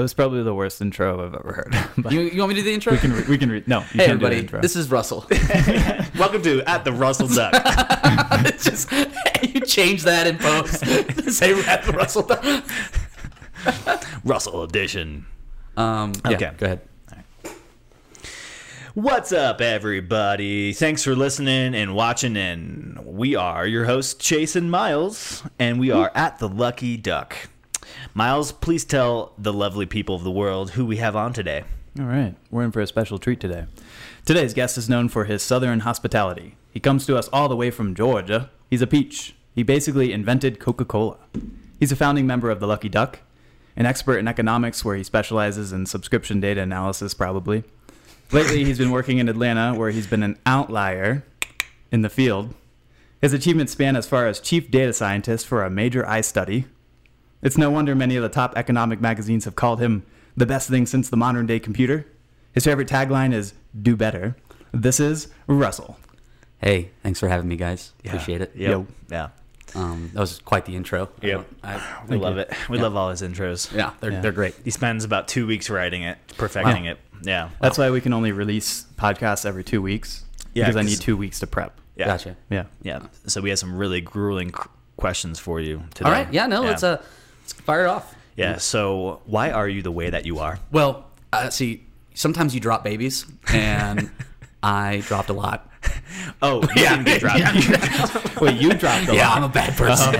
That was probably the worst intro I've ever heard. But You, you want me to do the intro? we can re- we can re- no. You hey can't everybody, do the intro. this is Russell. Welcome to at the Russell Duck. it's just you change that in post. Say at the Russell. Duck. Russell edition. Um, yeah, Okay. go ahead. What's up, everybody? Thanks for listening and watching. And we are your hosts, Chase and Miles, and we are at the Lucky Duck. Miles, please tell the lovely people of the world who we have on today. All right, we're in for a special treat today. Today's guest is known for his southern hospitality. He comes to us all the way from Georgia. He's a peach. He basically invented Coca-Cola. He's a founding member of the Lucky Duck, an expert in economics where he specializes in subscription data analysis probably. Lately, he's been working in Atlanta where he's been an outlier in the field. His achievements span as far as chief data scientist for a major eye study. It's no wonder many of the top economic magazines have called him the best thing since the modern day computer. His favorite tagline is do better. This is Russell. Hey, thanks for having me, guys. Appreciate it. Yep. Yo. Yeah. Um, that was quite the intro. I Yep. don't- I- We love you. it. We Yeah. love all his intros. yeah, they're Yeah. they're great. He spends about two weeks writing it, perfecting Wow. it. Yeah. That's why we can only release podcasts every two weeks. Yeah, because I need two weeks to prep. yeah. Gotcha. Yeah. Yeah. So we have some really grueling questions for you today. All right. Yeah. No. Let's uh, let's fire it off. Yeah. So why are you the way that you are? Well, uh, see, sometimes you drop babies, and I dropped a lot. Oh, you didn't get dropped. Wait, you dropped a Yeah, lot. I'm a bad person.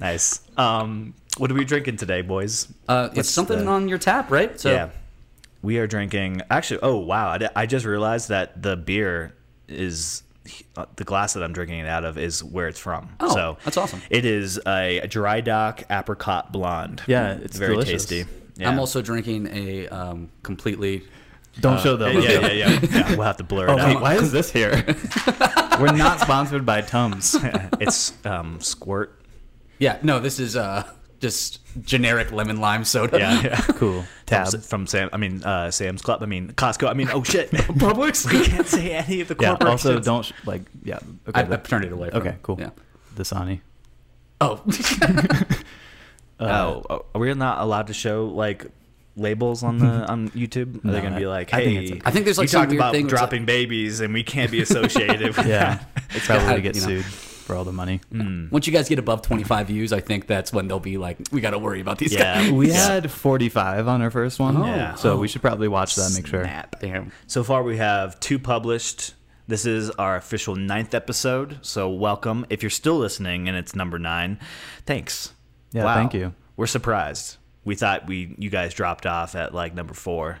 nice. Um, what are we drinking today, boys? Uh, it's something the- on your tap, right? So yeah. We are drinking. Actually, oh wow! I, I just realized that the beer is the glass that I'm drinking it out of is where it's from. Oh, so that's awesome. It is a, dry dock apricot blonde. Yeah, it's very delicious. tasty. Yeah. I'm also drinking a um, completely. Don't show the Yeah, yeah, yeah, yeah, yeah. We'll have to blur it Oh, wait, out. why is this here? We're not sponsored by Tums. it's um, squirt. Yeah, no, this is uh, just generic lemon lime soda. Yeah, yeah. Cool. Tab. From, from Sam, I mean uh, Sam's Club. I mean Costco. I mean, oh shit, Publix. We can't say any of the Yeah. corporations. Also, don't sh- like. Yeah. Okay. I, the- I've turned it away. From okay. Cool. Yeah. Dasani. Oh, oh, oh, are we not allowed to show like labels on the on YouTube? Are they No, gonna be I- like, I think hey, it's okay. I think there's, like, you some talked about thing where it's dropping babies and we can't be associated. with Yeah. It's probably I- to get you know. Sued for all the money. once you guys get above 25 views, I think that's when they'll be like, we got to worry about these Yeah. guys. We Yeah. had 45 on our first one. Oh. Yeah. So Oh. we should probably watch that and make sure. Snap. Damn. So far, we have two published. This is our official ninth episode. So welcome. If you're still listening and it's number nine, thanks. Yeah, thank you. We're surprised. We thought we you guys dropped off at like number four.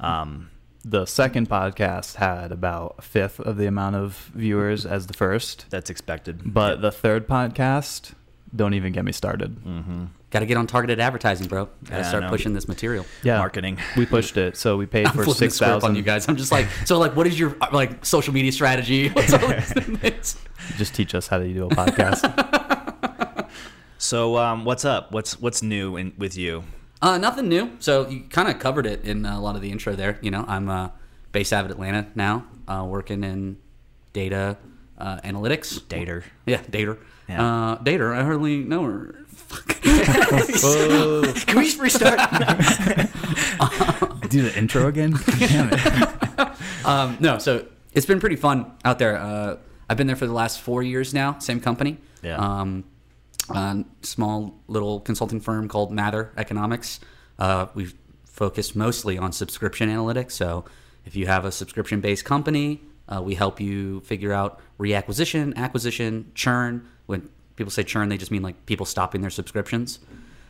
Um, The second podcast had about a fifth of the amount of viewers as the first. that's expected. But the third podcast, don't even get me started. Got to get on targeted advertising, bro. Got to Yeah, start know. pushing this material. Yeah. marketing. We pushed it. So we paid I'm for flipping the script on 6,000. you guys. I'm just like, so like, what is your uh, like social media strategy? What's all these? Just teach us how to do a podcast. So um, what's up? What's what's new in, with you? Uh, nothing new. So you kind of covered it in a lot of the intro there. You know, I'm uh, based out of Atlanta now, uh, working in data uh, analytics. Dater. Yeah, data. Yeah. Uh, data. I hardly know her. Fuck. Can we just restart? do the intro again? Damn it. um, no, so it's been pretty fun out there. Uh, I've been there for the last four years now. Same company. Yeah. Um, a small little consulting firm called Mather Economics. Uh, we've focused mostly on subscription analytics. So if you have a subscription-based company, uh, we help you figure out reacquisition, acquisition, churn. When people say churn, they just mean like people stopping their subscriptions.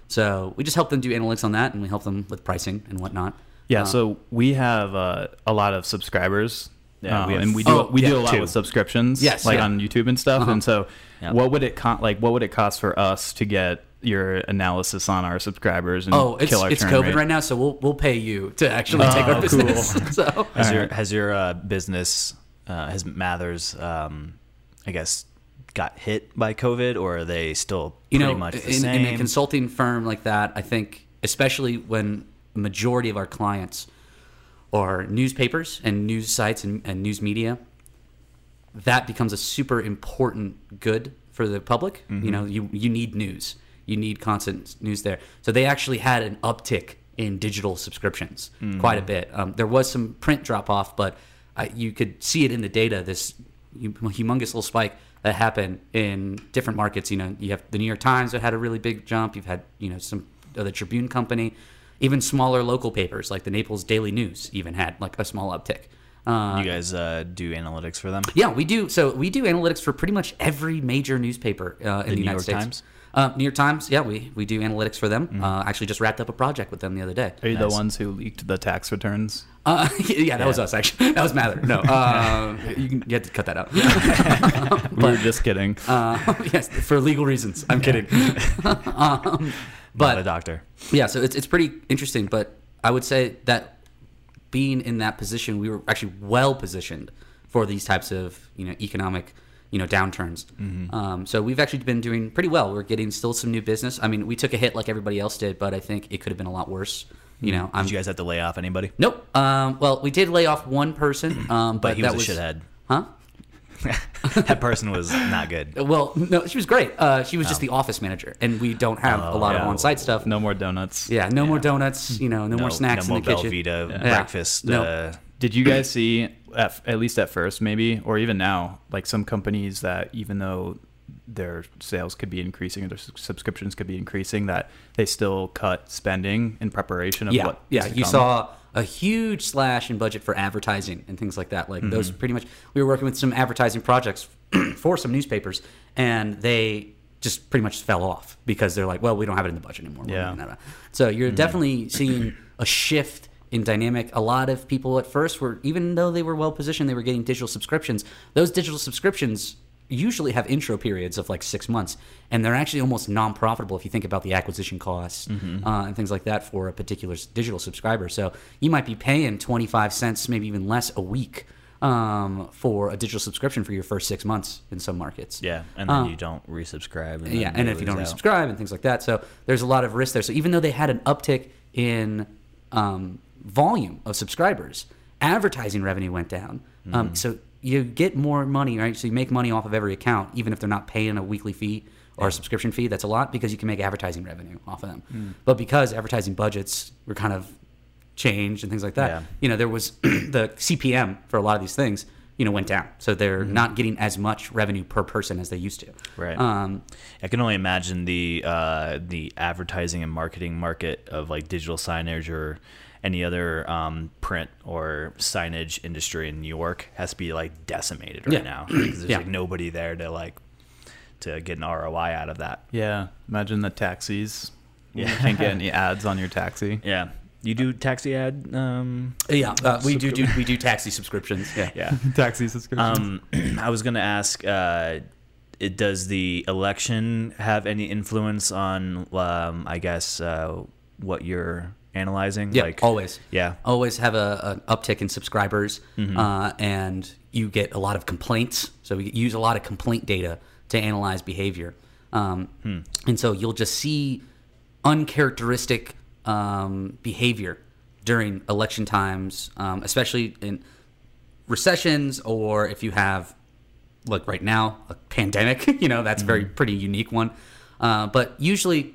So we just help them do analytics on that, and we help them with pricing and whatnot. Yeah, Uh, so we have uh, a lot of subscribers. Yeah, um, we have- and we do Oh, we do a lot two. with subscriptions, Yes, like yeah. on YouTube and stuff. Uh-huh. And so, Yeah. what would it con- like? What would it cost for us to get your analysis on our subscribers and Oh, it's kill our it's churn COVID rate? right now, so we'll we'll pay you to actually Oh, take our cool. business. so Has All your has your uh, business uh, has Mathers um, I guess got hit by COVID or are they still you pretty know, much the in, same? in a consulting firm like that, I think especially when the majority of our clients are newspapers and news sites and, and news media, that becomes a super important good for the public. Mm-hmm. You know, you you need news. you need constant news there. So they actually had an uptick in digital subscriptions quite a bit. Um, there was some print drop off, but I, you could see it in the data. This humongous little spike that happened in different markets. You know, you have the New York Times that had a really big jump. You've had you know some uh, the Tribune Company, even smaller local papers like the Naples Daily News even had like a small uptick. Uh, You guys uh, do analytics for them? yeah, we do. So we do analytics for pretty much every major newspaper uh, in the, New United York States. Times? Uh, New York Times. Yeah, we, we do analytics for them. Mm-hmm. Uh, actually, just wrapped up a project with them the other day. Are you the ones who leaked the tax returns? Uh, yeah, that was us actually. That was Mather. No, uh, you, can, you have to cut that out. we were just kidding. Uh, yes, for legal reasons. I'm kidding. um, Not a but doctor. yeah, so it's it's pretty interesting. But I would say that being in that position, we were actually well positioned for these types of you know economic you know downturns. Mm-hmm. Um, so we've actually been doing pretty well. We're getting still some new business. I mean, we took a hit like everybody else did, but I think it could have been a lot worse. You know, I'm Did you guys have to lay off anybody? nope. Um, well, we did lay off one person, um, but, But he that was a was shithead. Huh? that person was not good. Well, no, she was great. Uh, she was just the office manager, and we don't have a Oh, lot of on-site stuff. no more donuts. Yeah, no more donuts. You know, no, more snacks no in the more kitchen. Velveeta Yeah. breakfast. No. Uh, Did you guys see, at, at least at first, maybe, or even now, like some companies that even though their sales could be increasing or their subscriptions could be increasing, that they still cut spending in preparation of yeah, what? yeah. is to You come? saw a huge slash in budget for advertising and things like that. Like Mm-hmm. those, pretty much. We were working with some advertising projects for some newspapers, and they just pretty much fell off because they're like, well, we don't have it in the budget anymore. Yeah. moving that out. So you're definitely seeing a shift in dynamic. A lot of people at first were, even though they were well positioned, they were getting digital subscriptions. Those digital subscriptions usually have intro periods of like six months, and they're actually almost non-profitable if you think about the acquisition costs uh, and things like that for a particular digital subscriber. So you might be paying 25 cents, maybe even less a week um, for a digital subscription for your first six months in some markets. yeah, and then Uh, you don't resubscribe. And yeah, and if you don't out. resubscribe and things like that, so there's a lot of risk there. So even though they had an uptick in um, volume of subscribers, advertising revenue went down. Mm-hmm. Um, so you get more money, right? So you make money off of every account, even if they're not paying a weekly fee or a subscription fee. That's a lot because you can make advertising revenue off of them. Mm. But because advertising budgets were kind of changed and things like that, Yeah. you know, there was the CPM for a lot of these things. You know, went down, so they're not getting as much revenue per person as they used to. Mm-hmm. Right. Um, I can only imagine the uh, the advertising and marketing market of like digital signage or any other um, print or signage industry in New York has to be like decimated right Yeah. now because there's Yeah. like nobody there to like to get an ROI out of that. Yeah, imagine the taxis. Yeah. You can't get any ads on your taxi. Yeah, you do taxi ad. Um, Yeah, uh, we do, do we do taxi subscriptions. Yeah. yeah. taxi subscriptions. Um, I was gonna ask. Uh, it does the election have any influence on? Um, I guess uh, what you're analyzing. Yeah, like always. Yeah. Always have a, an uptick in subscribers, Mm-hmm. uh, and you get a lot of complaints. So we use a lot of complaint data to analyze behavior, um, Hmm. and so you'll just see uncharacteristic um, behavior during election times, um, especially in recessions or if you have like right now a pandemic you know that's a very pretty unique one uh, but usually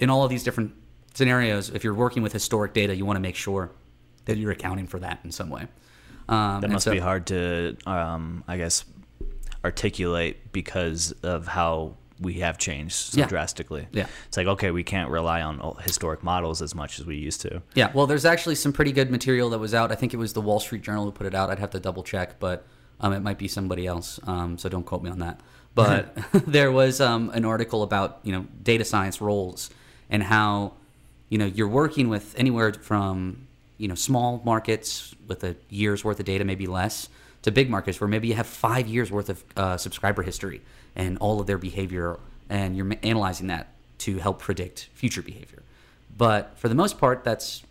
in all of these different scenarios if you're working with historic data you want to make sure that you're accounting for that in some way um, That must so- be hard to, um, I guess, articulate because of how we have changed so Yeah. drastically. Yeah. It's like okay, we can't rely on historic models as much as we used to. Yeah, well, there's actually some pretty good material that was out. I think it was the Wall Street Journal who put it out. I'd have to double check, but um, it might be somebody else. Um, so don't quote me on that. But there was um, an article about you know data science roles and how you know you're working with anywhere from you know small markets with a year's worth of data, maybe less, to big markets where maybe you have five years worth of uh, subscriber history and all of their behavior, and you're analyzing that to help predict future behavior. But for the most part, that's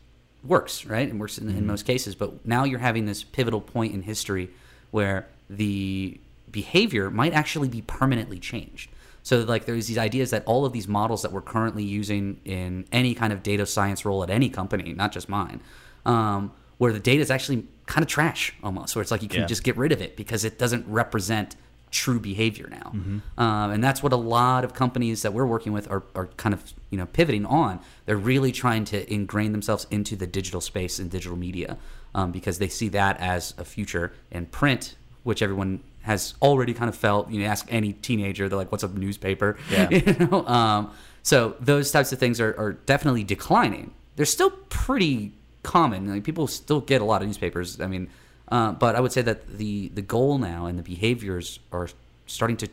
works, right? And works in, in most cases. But now you're having this pivotal point in history where the behavior might actually be permanently changed. So, like, there's these ideas that all of these models that we're currently using in any kind of data science role at any company, not just mine, um, where the data is actually kind of trash almost, where it's like you can Yeah. just get rid of it because it doesn't represent true behavior now, Mm-hmm. um, and that's what a lot of companies that we're working with are, are kind of you know pivoting on. They're really trying to ingrain themselves into the digital space and digital media um, because they see that as a future. And print, which everyone has already kind of felt. You know, ask any teenager, they're like, "What's a newspaper?" Yeah. you know? um, so those types of things are, are definitely declining. They're still pretty common. Like people still get a lot of newspapers. I mean, uh, but I would say that the the goal now and the behaviors are starting to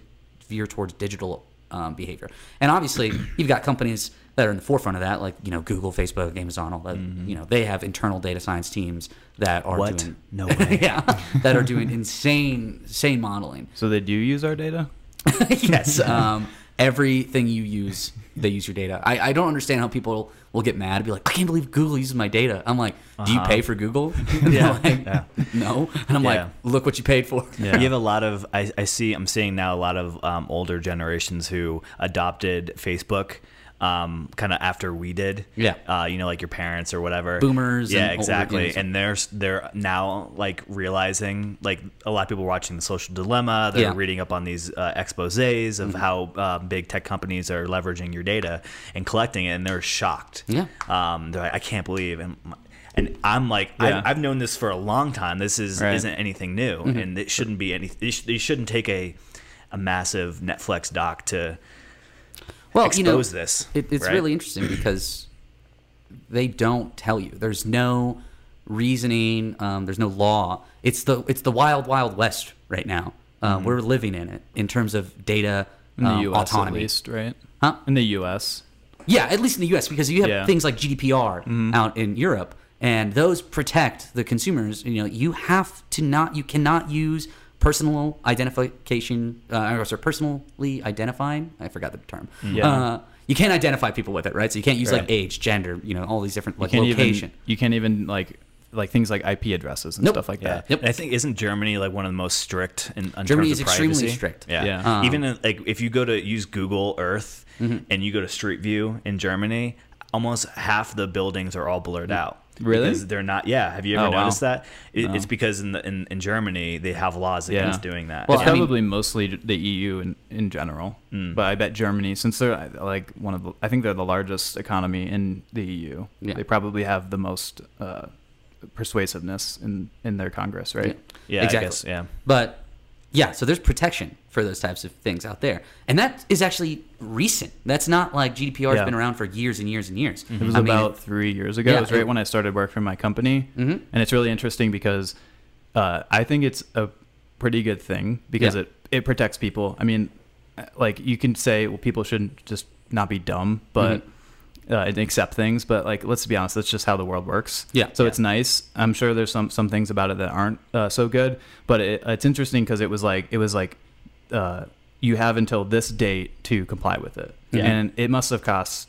veer towards digital um, behavior. And obviously, you've got companies that are in the forefront of that, like you know Google, Facebook, Amazon, all that. You know, they have internal data science teams that are What? doing No way. yeah, that are doing insane insane modeling. So they do use our data? yes. Um, everything you use, they use your data. I, I don't understand how people will get mad and be like, I can't believe Google uses my data. I'm like, do you pay for Google? And Uh-huh. Yeah. like, Yeah. No. And I'm Yeah. like, look what you paid for. Yeah. You have a lot of I, I see I'm seeing now a lot of um, older generations who adopted Facebook um, kind of after we did. Yeah. Uh, you know, like your parents or whatever. Boomers Yeah, and exactly. and they're they're now like realizing like a lot of people are watching the Social Dilemma. They're Yeah. reading up on these uh, exposés of how um, big tech companies are leveraging your data and collecting it, and they're shocked. Yeah. Um, they're like, I can't believe and. And I'm like, Yeah. I, I've known this for a long time. This is Right. isn't anything new, and it shouldn't be any. They, sh- they shouldn't take a a massive Netflix doc to Well, expose you know, this. It, it's right? really interesting because they don't tell you. There's no reasoning. Um, there's no law. It's the it's the wild wild west right now. Uh, Mm-hmm. We're living in it in terms of data In the um, U.S. autonomy. at least, right? Huh? In the U.S. Yeah, at least in the U.S. because you have Yeah. things like GDPR out in Europe, and those protect the consumers. You know, you have to not, you cannot use personal identification, uh, or sorry, personally identifying. I forgot the term. Yeah. Uh, you can't identify people with it, right? So you can't use like age, gender, you know, all these different like can't location. even you can't even like like things like IP addresses and Nope. stuff like Yeah, that. Yep. and I think isn't Germany like one of the most strict in, in Germany terms is of extremely strict. Yeah, Yeah. Um, even in, like if you go to use Google Earth Mm-hmm. and you go to Street View in Germany, almost half the buildings are all blurred out. Really? Because they're not. Yeah. Have you ever Oh, wow. noticed that? It, No. It's because in, the, in in Germany they have laws Yeah. against doing that. Well, it's I mean- probably mostly the EU in, in general, Mm. but I bet Germany, since they're like one of the, I think they're the largest economy in the EU. Yeah. They probably have the most uh, persuasiveness in in their Congress, right? yeah, exactly. I guess. Yeah. But yeah, so there's protection for those types of things out there, and that is actually recent. That's not like GDPR has Yeah. been around for years and years and years. It was I mean, about three years ago. Yeah, it was right it- when I started work for my company, Mhm. and it's really interesting because uh, I think it's a pretty good thing because Yeah. it it protects people. I mean, uh, like you can say, well, people shouldn't just not be dumb, but. Uh, and accept things, but like let's be honest, that's just how the world works. Yeah. So it's nice. I'm sure there's some some things about it that aren't uh, so good, but it, it's interesting because it was like it was like uh, you have until this date to comply with it, Yeah. and it must have cost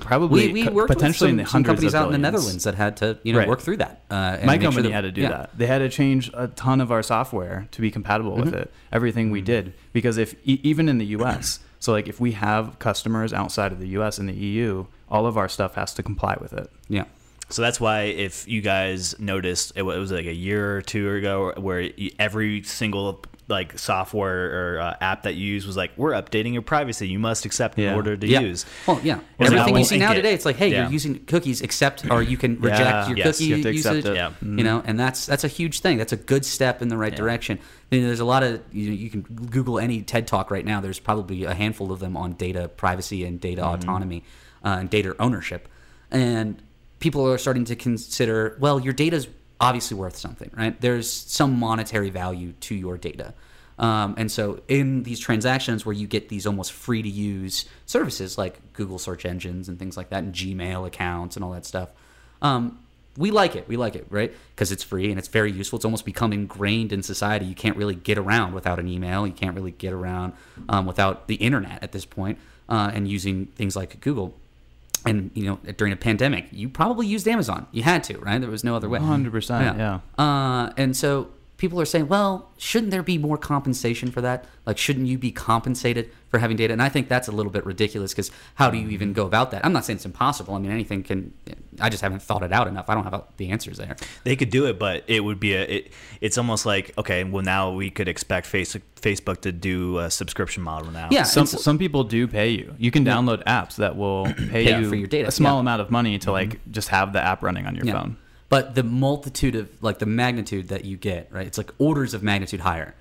probably we, we co- worked potentially with in some, the some companies of out in the. Netherlands that had to you know Right. work through that. Uh, and My make sure company that- had to do yeah. that. They had to change a ton of our software to be compatible with Mhm. it. Everything we did because if e- even in the U.S. So like if we have customers outside of the U.S. and the EU, all of our stuff has to comply with it. Yeah. So that's why if you guys noticed, it was like a year or two ago where every single like software or uh, app that you use was like, we're updating your privacy. You must accept in Yeah. order to yeah. use. Well, yeah. Was Everything you see now it? today, it's like, hey, Yeah. you're using cookies, accept, or you can reject Yeah. your Yes, cookie you have to accept usage. it. Yeah. You know, and that's that's a huge thing. That's a good step in the right Yeah. direction. You know, there's a lot of you, know, you can Google any TED talk right now. There's probably a handful of them on data privacy and data Mm-hmm. autonomy uh, and data ownership, and people are starting to consider, well, your data's obviously worth something, right? There's some monetary value to your data. Um, and so, in these transactions where you get these almost free to use services like Google search engines and things like that, and Gmail accounts and all that stuff, um, we like it. We like it, right? Because it's free and it's very useful. It's almost become ingrained in society. You can't really get around without an email. You can't really get around um, without the internet at this point, uh, and using things like Google. And you know, during a pandemic, you probably used Amazon. You had to, right? There was no other way. 100%, yeah. yeah. Uh, and so people are saying, well, shouldn't there be more compensation for that? Like, shouldn't you be compensated for having data? And I think that's a little bit ridiculous because how do you even go about that? I'm not saying it's impossible. I mean, anything can I just haven't thought it out enough. I don't have the answers there. They could do it, but it would be a. It, it's almost like okay, well now we could expect face, Facebook to do a subscription model now. Yeah, Some so- some people do pay you. You can download apps that will pay Yeah, you for your data, a small yeah. amount of money to mm-hmm. like just have the app running on your Yeah. phone. But the multitude of like the magnitude that you get, right? It's like orders of magnitude higher.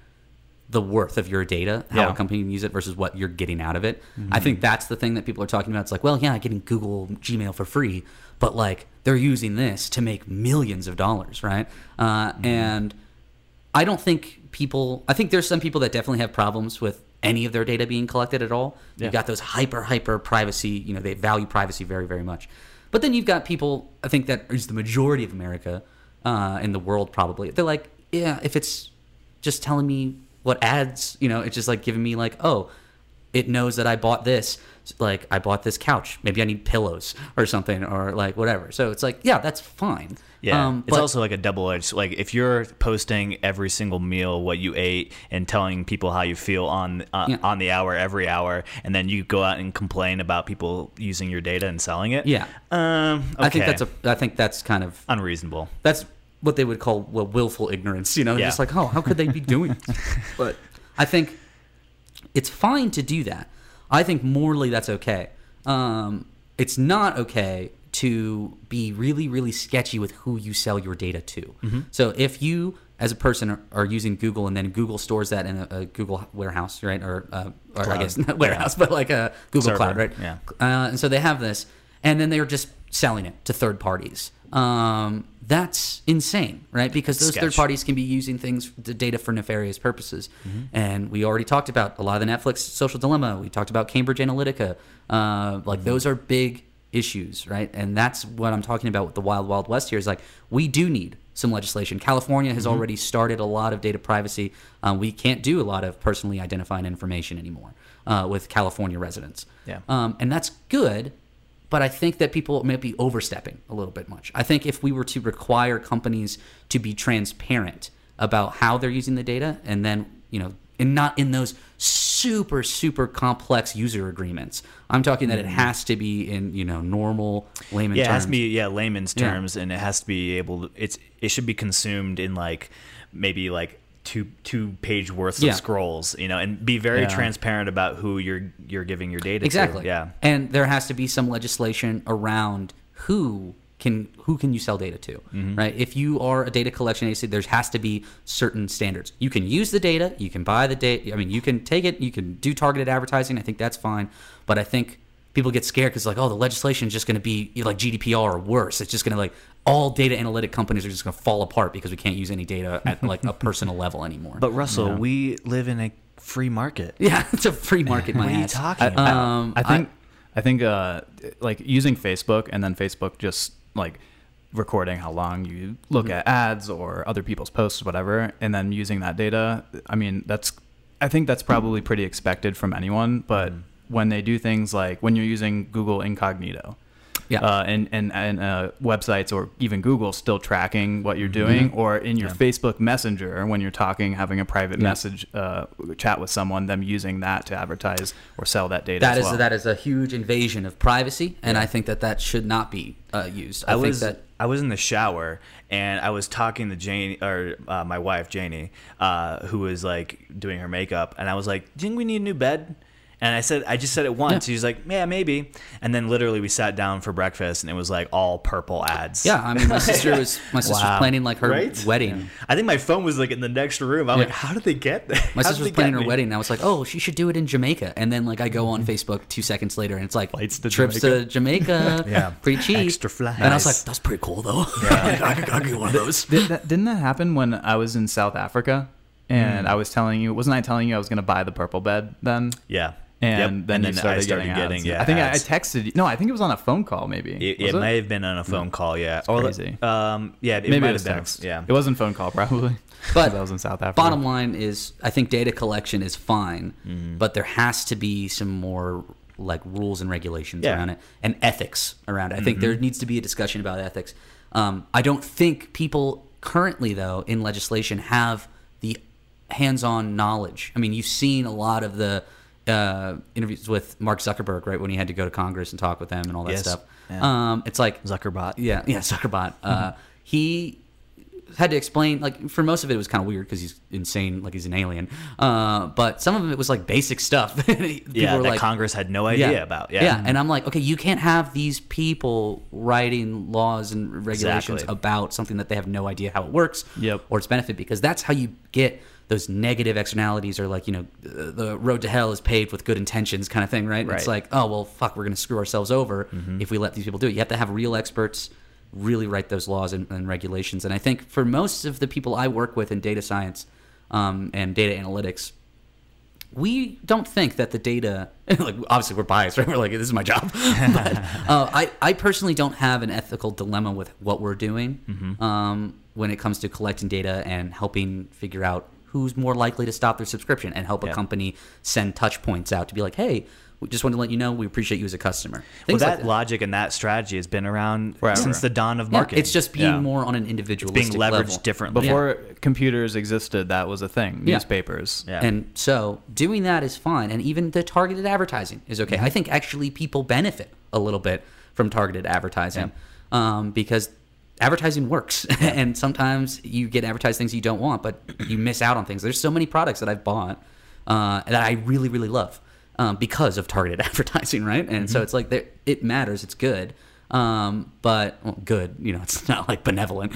The worth of your data, how Yeah. a company can use it versus what you're getting out of it. I think that's the thing that people are talking about. It's like, well, yeah, I'm getting Google Gmail for free, but like they're using this to make millions of dollars, right? Uh, And I don't think people. I think there's some people that definitely have problems with any of their data being collected at all. Yeah. You've got those hyper hyper privacy. You know, they value privacy very very much. But then you've got people. I think that is the majority of America uh, in the world. Probably they're like, yeah, if it's just telling me what ads, you know, it's just like giving me like, oh, it knows that I bought this. Like I bought this couch. Maybe I need pillows or something or like whatever. So it's like, yeah, that's fine. Yeah, Um, it's also like a double edged. Like if you're posting every single meal what you ate and telling people how you feel on uh, Yeah. on the hour every hour, and then you go out and complain about people using your data and selling it. Yeah. um, I think that's a. I think that's kind of unreasonable. that's what they would call well, willful ignorance. You know, Yeah. just like, oh, how could they be doing? but I think it's fine to do that. I think morally that's okay. Um, it's not okay to be really, really sketchy with who you sell your data to. Mm-hmm. So if you, as a person, are, are using Google and then Google stores that in a, a Google warehouse, right, or, uh, or I guess not warehouse, but like a Google Server, Cloud, right? yeah. Uh, and so they have this, and then they're just selling it to third parties. Um, that's insane, right? Because those Sketch. third parties can be using things, the data for nefarious purposes. Mm-hmm. And we already talked about a lot of the Netflix social dilemma. We talked about Cambridge Analytica. Uh, like Mm-hmm. those are big issues, right? And that's what I'm talking about with the Wild Wild West here. Is like we do need some legislation. California Mm-hmm. has already started a lot of data privacy. Um, we can't do a lot of personally identifying information anymore uh, with California residents. Yeah. Um, and that's good, but I think that people may be overstepping a little bit much. I think if we were to require companies to be transparent about how they're using the data, and then you know, and not in those super super complex user agreements. I'm talking that it mm-hmm. has to be in you know normal layman. Yeah, it terms. has to be yeah layman's Yeah. terms, and it has to be able. To, it's it should be consumed in like maybe like two two page worths Yeah. of scrolls, you know, and be very Yeah. transparent about who you're you're giving your data exactly to. Yeah, and there has to be some legislation around who can who can you sell data to Mm-hmm. right if you are a data collection agency there has to be certain standards you can use the data you can buy the data i mean you can take it you can do targeted advertising i think that's fine but i think people get scared because like oh the legislation is just going to be like gdpr or worse it's just going to like all data analytic companies are just going to fall apart because we can't use any data at like a personal level anymore but Russell, we live in a free market. yeah it's a free market my What are you talking I, about? Um, I think I, think uh, like using Facebook and then Facebook just like recording how long you look Mm-hmm. at ads or other people's posts, whatever, and then using that data. I mean, that's I think that's probably pretty expected from anyone. But Mm-hmm. when they do things like when you're using Google Incognito. Yeah. Uh, and and, and uh, websites or even Google still tracking what you're Mm-hmm. doing, or in your Facebook Messenger when you're talking, having a private message uh, chat with someone, them using that to advertise or sell that data. That as is well. that is a huge invasion of privacy, and I think that that should not be uh, used. I, I think was that I was in the shower and I was talking to Janie or uh, my wife Janie, uh, who was like doing her makeup, and I was like, "Do you think we need a new bed?" And I said, I just said it once. Yeah. She was like, "Yeah, maybe." And then literally we sat down for breakfast, and it was like all purple ads. yeah, I mean, my sister was my sister's Wow. planning like her Right? wedding. I think my phone was like in the next room. I'm Yeah. like, "How did they get there?" My sister was planning her me? wedding, and I was like, "Oh, she should do it in Jamaica." And then like I go on mm-hmm. Facebook two seconds later, and it's like Flights to trips to Jamaica, Yeah. pretty cheap, Extra flights. And I was like, "That's pretty cool, though." I, could, I could get one of those. Did that, didn't that happen when I was in South Africa? And mm. I was telling you, wasn't I telling you I was going to buy the purple bed then? Yeah. And Yep. then you I started, getting, ads. yeah. I think I, I texted you. No, I think it was on a phone call. Maybe It, Was it may have been on a phone call, yeah. Or crazy. Um, yeah, it Maybe might it was have been. Yeah. it wasn't phone call probably. But I was in South Africa. Bottom line is, I think data collection is fine, Mm-hmm. but there has to be some more like rules and regulations Yeah. Mm-hmm. around it and ethics around it. I think there needs to be a discussion about ethics. Um, I don't think people currently, though, in legislation have the hands-on knowledge. I mean, you've seen a lot of the uh, interviews with Mark Zuckerberg, right when he had to go to Congress and talk with them and all that Yes. stuff. Yeah. Um, it's like Zuckerbot. yeah, yeah, Zuckerbot. Uh, he had to explain like for most of it, it was kind of weird because he's insane, like he's an alien. Uh, but some of it was like basic stuff. People Yeah, were that like, Congress had no idea about. Yeah. yeah, and I'm like, okay, you can't have these people writing laws and regulations Exactly. about something that they have no idea how it works Yep. or its benefit because that's how you get those negative externalities are like you know the road to hell is paved with good intentions kind of thing right, Right. it's like oh well fuck we're gonna screw ourselves over Mm-hmm. if we let these people do it you have to have real experts really write those laws and, and regulations and i think for most of the people i work with in data science um, and data analytics we don't think that the data like obviously we're biased right we're like this is my job but uh, I, I personally don't have an ethical dilemma with what we're doing Mm-hmm. um, when it comes to collecting data and helping figure out who's more likely to stop their subscription and help a company send touch points out to be like hey we just want to let you know we appreciate you as a customer Well, that like logic and that strategy has been around Forever. since the dawn of Yeah, marketing. it's just being Yeah. more on an individual being leveraged level. differently. Before computers existed, that was a thing. Yeah. Newspapers. Yeah. And so doing that is fine. And even the targeted advertising is okay. I think actually people benefit a little bit from targeted advertising um, because advertising works. and sometimes you get advertised things you don't want, but you miss out on things. There's so many products that I've bought uh, that I really, really love um, because of targeted advertising, right? And so it's like there- it matters. It's good. Um, but well, good, you know, it's not like benevolent.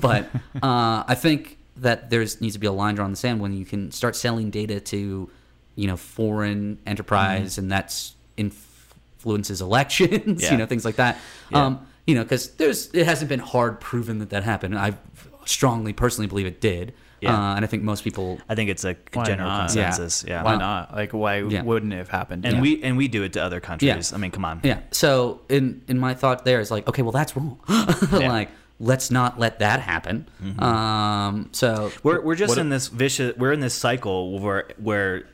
but uh, I think that there's needs to be a line drawn in the sand when you can start selling data to, you know, foreign enterprise, and that's influences elections, Yeah. you know, things like that. Yeah. Um, you know, because there's it hasn't been hard proven that that happened. I strongly, personally believe it did. Yeah. Uh, and I think most people I think it's a Why general not? consensus. Yeah. Why not? Like, why Yeah. wouldn't it have happened? And Yeah. we and we do it to other countries. I mean, come on. Yeah. So in in my thought there is like, okay, well that's wrong. like let's not let that happen. Um. So We're we're just What- in this vicious. We're in this cycle where where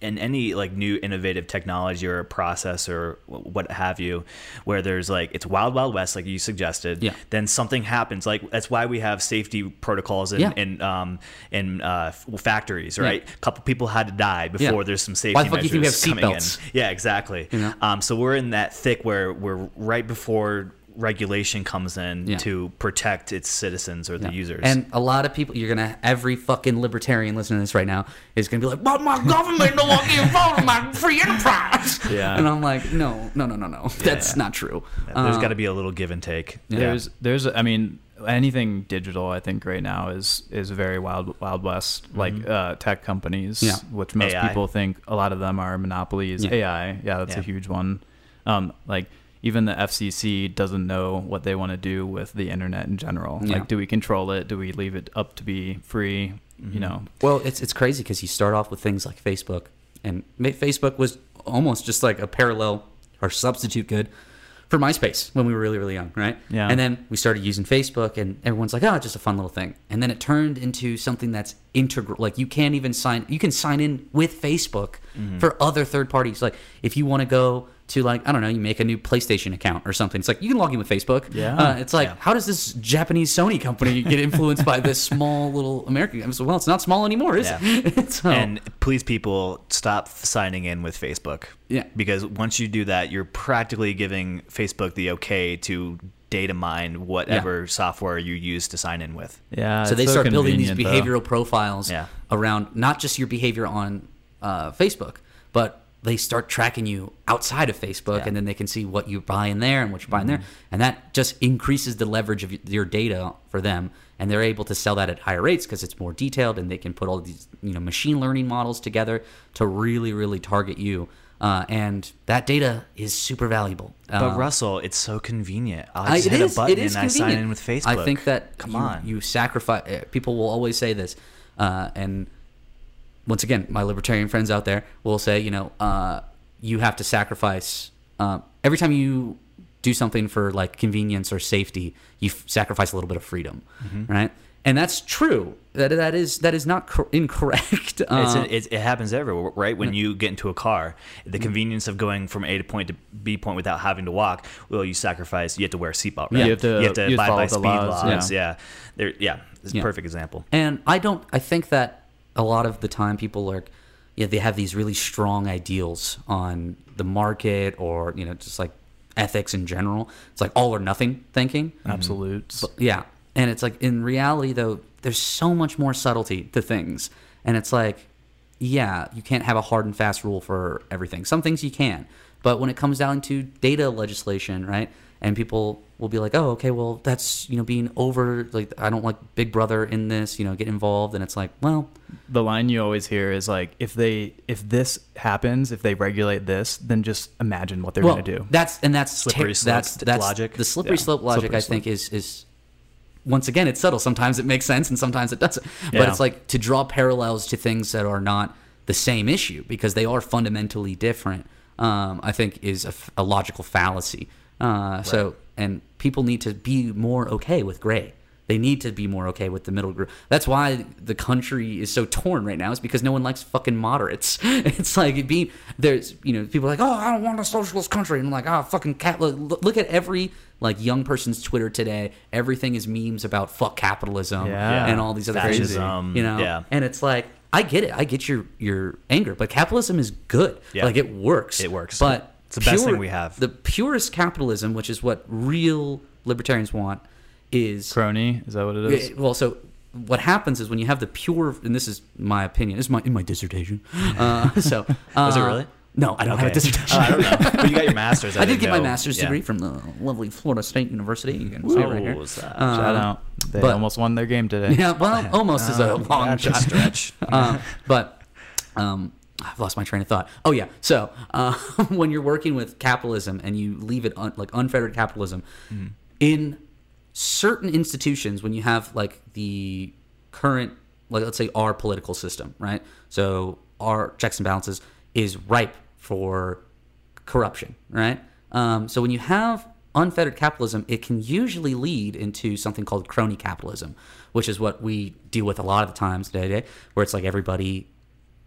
in any like new innovative technology or process or what have you, where there's like it's wild wild west like you suggested. Yeah. Then something happens. Like that's why we have safety protocols in Yeah. in um in uh, factories. Yeah. Right. A couple people had to die before Yeah. there's some safety Why the fuck do you think we measures have coming in. seatbelts? Yeah. Exactly. You know? Um. So we're in that thick where we're right before regulation comes in Yeah. to protect its citizens or the Yeah. users. And a lot of people, you're gonna every fucking libertarian listening to this right now is gonna be like, "But my government don't want to involved in my free enterprise." Yeah. And I'm like, no, no, no, no, no. That's yeah. not true. There's Uh, got to be a little give and take. Yeah. There's, there's, I mean, anything digital, I think right now is is very wild, wild west. Like uh, tech companies, Yeah. which most AI. people think a lot of them are monopolies. Yeah. AI, yeah, that's Yeah. a huge one. Um, like even the FCC doesn't know what they want to do with the internet in general. Yeah. Like, do we control it? Do we leave it up to be free? Mm-hmm. You know, Well, it's it's crazy because you start off with things like Facebook, and Facebook was almost just like a parallel or substitute good for MySpace when we were really really young, right? Yeah. And then we started using Facebook, and everyone's like, "Oh, it's just a fun little thing." And then it turned into something that's integral. Like you can't even sign. You can sign in with Facebook Mm-hmm. for other third parties. Like if you want to go to like I don't know, you make a new PlayStation account or something. It's like you can log in with Facebook. Yeah. Uh, it's like Yeah. how does this Japanese Sony company get influenced by this small little American? I'm so, well, it's not small anymore, is Yeah. it? so, And please, people, stop signing in with Facebook. Yeah. Because once you do that, you're practically giving Facebook the okay to data mine whatever software you use to sign in with. yeah. so it's they start building these convenient, though. behavioral profiles Yeah. around not just your behavior on uh, Facebook, but they start tracking you outside of Facebook, Yeah. and then they can see what you buy in there and what you buy in there, and that just increases the leverage of your data for them, and they're able to sell that at higher rates because it's more detailed, and they can put all these you know machine learning models together to really really target you. Uh, and that data is super valuable. But Uh, Russell, it's so convenient. I I- just it hit is- a button and I sign in with Facebook. I think that come you, on. you sacrifice. People will always say this, uh, and once again, my libertarian friends out there will say, you know, uh, you have to sacrifice uh, every time you do something for like convenience or safety. You f- sacrifice a little bit of freedom, Mm-hmm. right? And that's true. That that is that is not cor- incorrect. It's Uh, it's, it happens everywhere, right? When you get into a car, the convenience of going from A to point to B point without having to walk, well, you sacrifice. You have to wear a seatbelt, right? You have to- you have to you have to abide by the speed laws, laws. yeah. Yeah, There, yeah, it's Yeah. a perfect example. And I don't. I think that a lot of the time people are, yeah, they have these really strong ideals on the market or you know just like ethics in general. It's like all or nothing thinking. Mm-hmm. Absolutes. Yeah. And it's like in reality though, there's so much more subtlety to things. And it's like, yeah, you can't have a hard and fast rule for everything. Some things you can. But when it comes down to data legislation, right? And people will be like, "Oh, okay, well, that's, you know, being over like I don't like Big Brother in this, you know, get involved." And it's like, "Well, the line you always hear is like, if they if this happens, if they regulate this, then just imagine what they're well, going to do. That's and that's Slippery slope that's that's logic. The slippery Yeah, slope logic, slippery I think, is is once again it's subtle. Sometimes it makes sense, and sometimes it doesn't. But it's like to draw parallels to things that are not the same issue because they are fundamentally different. Um, I think is a logical fallacy. Uh, So and people need to be more okay with gray. They need to be more okay with the middle group. That's why the country is so torn right now. Is because no one likes fucking moderates. It's like it being there's you know people are like oh I don't want a socialist country and I'm like oh fucking cat look, look at every like young person's Twitter today. Everything is memes about fuck capitalism Yeah. and all these other things. You know. yeah. And it's like I get it. I get your your anger, but capitalism is good. Yeah. Like it works. It works. But It's the best thing we have. The purest capitalism, which is what real libertarians want, is Crony, is that what it is? well, so what happens is when you have the pure, and this is my opinion, this is my in my dissertation. Uh, so is it uh, really? No, I don't have a dissertation. Oh, I don't know. But you got your master's. I, did didn't get my master's Yeah. degree from the lovely Florida State University. You can see it right here. Ooh, Uh, Shout out. They but- almost won their game today. Yeah, well, almost is a long shot. stretch. uh, but um, I've lost my train of thought. Oh yeah, so uh, when you're working with capitalism and you leave it un- like unfettered capitalism, in certain institutions, when you have like the current, like let's say our political system, right? So our checks and balances is ripe for corruption, right? Um, so when you have unfettered capitalism, it can usually lead into something called crony capitalism, which is what we deal with a lot of the times today where it's like everybody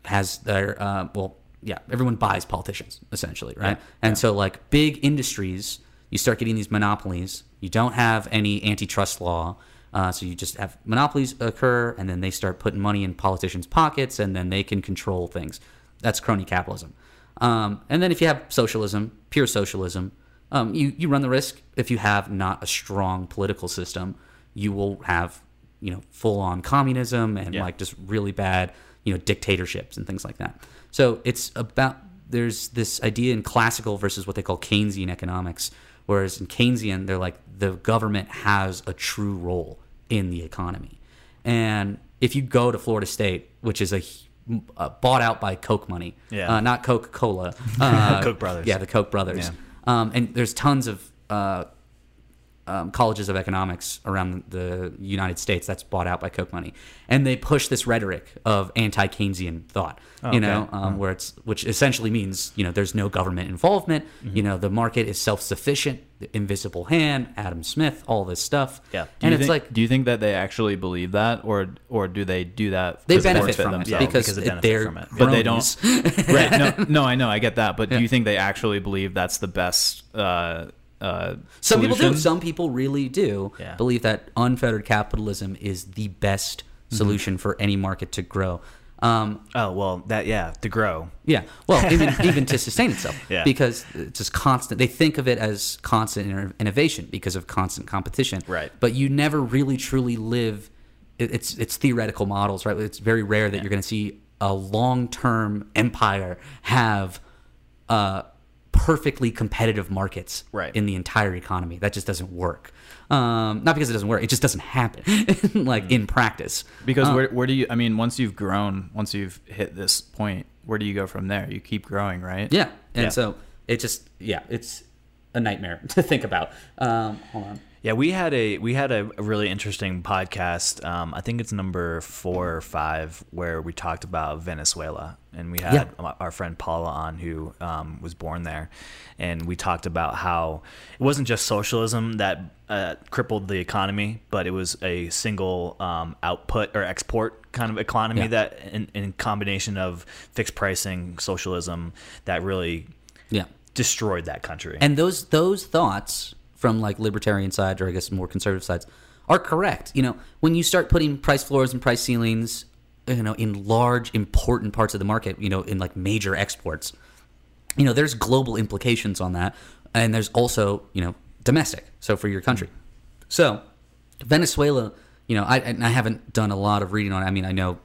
has their uh, well, yeah, everyone buys politicians essentially, right? And so like big industries, you start getting these monopolies. You don't have any antitrust law. Uh, so you just have monopolies occur, and then they start putting money in politicians' pockets, and then they can control things. That's crony capitalism. Um, and then if you have socialism, pure socialism, um, you you run the risk if you have not a strong political system, you will have you know full on communism and Yeah. like just really bad you know dictatorships and things like that. So it's about there's this idea in classical versus what they call Keynesian economics, whereas in Keynesian they're like the government has a true role in the economy, and if you go to Florida State, which is a uh, bought out by Koch money, Yeah. uh, not Coca Cola, uh, Koch brothers. yeah, the Koch brothers, Yeah. um, and there's tons of uh, um, colleges of economics around the United States that's bought out by Koch money, and they push this rhetoric of anti-Keynesian thought. Oh, you know, um, where it's which essentially means you know there's no government involvement. Mm-hmm. You know, the market is self-sufficient. The invisible hand, Adam Smith, all this stuff. Yeah. Do and it's think, like do you think that they actually believe that, or or do they do that? they benefit from it because, because they it- benefit they're from it. but they don't. right? No, no, I know, I get that. But do you think they actually believe that's the best? Uh, uh, Some people do. Some people really do Yeah. believe that unfettered capitalism is the best Mm-hmm. solution for any market to grow. Um, Oh well, that yeah, to grow. yeah, well, even, even to sustain itself, Yeah. because it's just constant. They think of it as constant innovation because of constant competition, Right. But you never really truly live. It's it's theoretical models, right? It's very rare that you're going to see a long term empire have uh, perfectly competitive markets Right. in the entire economy. That just doesn't work. Um, not because it doesn't work; it just doesn't happen, like in practice. Because Um, where where do you? I mean, once you've grown, once you've hit this point, where do you go from there? You keep growing, right? Yeah, and Yeah. so it just yeah, it's a nightmare to think about. Um, hold on. Yeah, we had a we had a really interesting podcast. Um, I think it's number four or five where we talked about Venezuela, and we had Yeah. our friend Paula on who um, was born there, and we talked about how it wasn't just socialism that uh, crippled the economy, but it was a single um, output or export kind of economy Yeah. that, in, in combination of fixed pricing, socialism, that really Yeah, destroyed that country. and those those thoughts from like libertarian sides or I guess more conservative sides are correct. You know, when you start putting price floors and price ceilings, you know in large important parts of the market, you know in like major exports, you know there's global implications on that, and there's also you know domestic. So for your country, so Venezuela, you know I and I haven't done a lot of reading on. it. I mean I know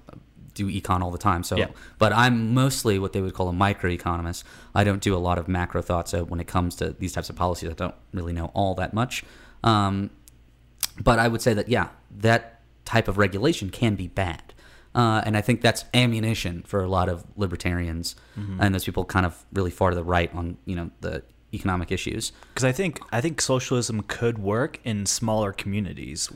do econ all the time. So, Yeah. but I'm mostly what they would call a microeconomist. I don't do a lot of macro thought. So when it comes to these types of policies, I don't really know all that much. Um, but I would say that yeah, that type of regulation can be bad, uh, and I think that's ammunition for a lot of libertarians and those people kind of really far to the right on you know the economic issues. Because I think I think socialism could work in smaller communities.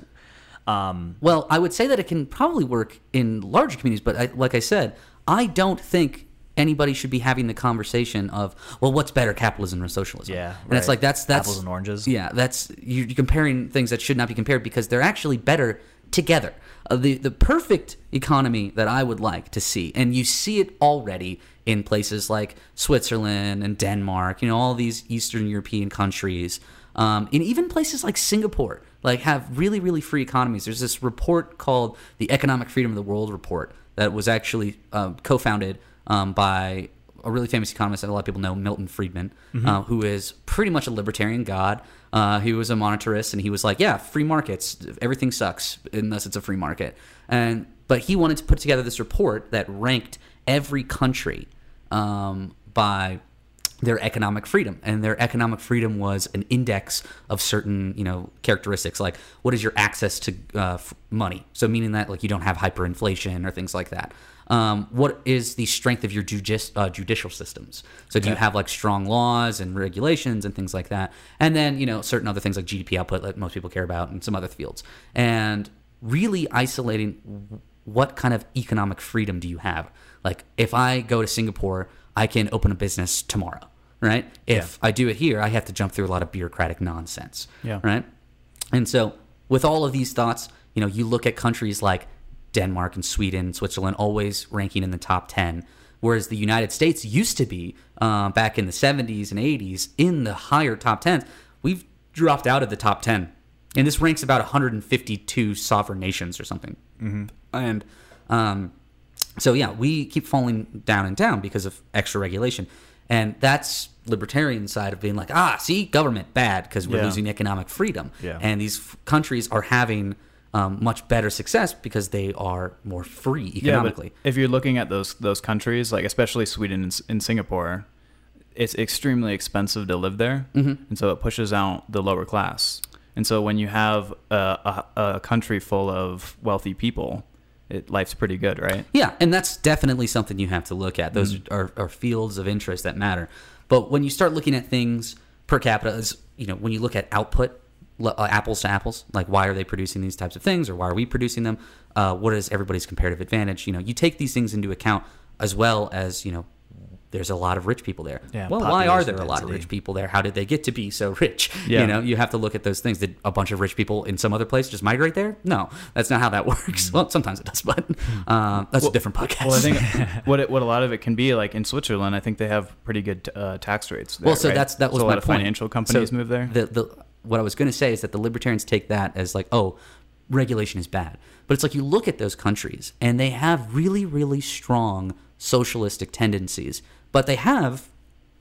Um, Well, I would say that it can probably work in larger communities, but I, like I said, I don't think anybody should be having the conversation of, well, what's better, capitalism or socialism? Yeah, and it's like that's that's Apples and oranges. Yeah, that's you- you're comparing things that should not be compared because they're actually better together. Uh, the the perfect economy that I would like to see, and you see it already in places like Switzerland and Denmark, you know, all these Eastern European countries, um, and even places like Singapore, like have really really free economies. There's this report called the Economic Freedom of the World report that was actually um, co-founded um, by a really famous economist that a lot of people know, Milton Friedman, uh, who is pretty much a libertarian god. Uh, he was a monetarist, and he was like, "Yeah, free markets, everything sucks unless it's a free market." And but he wanted to put together this report that ranked every country um, by their economic freedom. And their economic freedom was an index of certain you know characteristics like what is your access to uh, f- money? So meaning that like you don't have hyperinflation or things like that. Um, what is the strength of your judici- uh, judicial systems? So do you have like strong laws and regulations and things like that? And then you know certain other things like gdp output that most people care about and some other fields. And really isolating what kind of economic freedom do you have? Like if i go to singapore i can open a business tomorrow right? If I do it here, I have to jump through a lot of bureaucratic nonsense, Yeah. right? And so, with all of these thoughts, you know, you look at countries like Denmark and Sweden, and Switzerland, always ranking in the top ten, whereas the United States used to be uh, back in the '70s and '80s in the higher top tens. We've dropped out of the top ten, and this ranks about 152 sovereign nations or something. Mm-hmm. And um, so yeah, we keep falling down and down because of extra regulation, and that's libertarian side of being like, ah, see, government bad because we're Yeah. losing economic freedom, Yeah. and these f- countries are having um, much better success because they are more free economically. Yeah, if you're looking at those those countries, like especially Sweden and, and Singapore, it's extremely expensive to live there, Mm-hmm. and so it pushes out the lower class. And so when you have a, a, a country full of wealthy people, it, life's pretty good, right? Yeah, and that's definitely something you have to look at. Those are, are fields of interest that matter. But when you start looking at things per capita, as you know, when you look at output, uh, apples to apples, like why are they producing these types of things, or why are we producing them? Uh, what is everybody's comparative advantage? You know, you take these things into account as well as you know. There's a lot of rich people there. Yeah, well, why are there a lot of rich people there? How did they get to be so rich? Yeah. You know, you have to look at those things. Did a bunch of rich people in some other place just migrate there? No, that's not how that works. Well, sometimes it does, but uh, that's a different podcast. Well, I think what it, what a lot of it can be like in Switzerland, I think they have pretty good uh, tax rates. There, well, so right? that's that was so a lot of point. financial companies So move there. The the what I was going to say is that the libertarians take that as like, oh, regulation is bad, but it's like you look at those countries and they have really really strong socialistic tendencies, but they have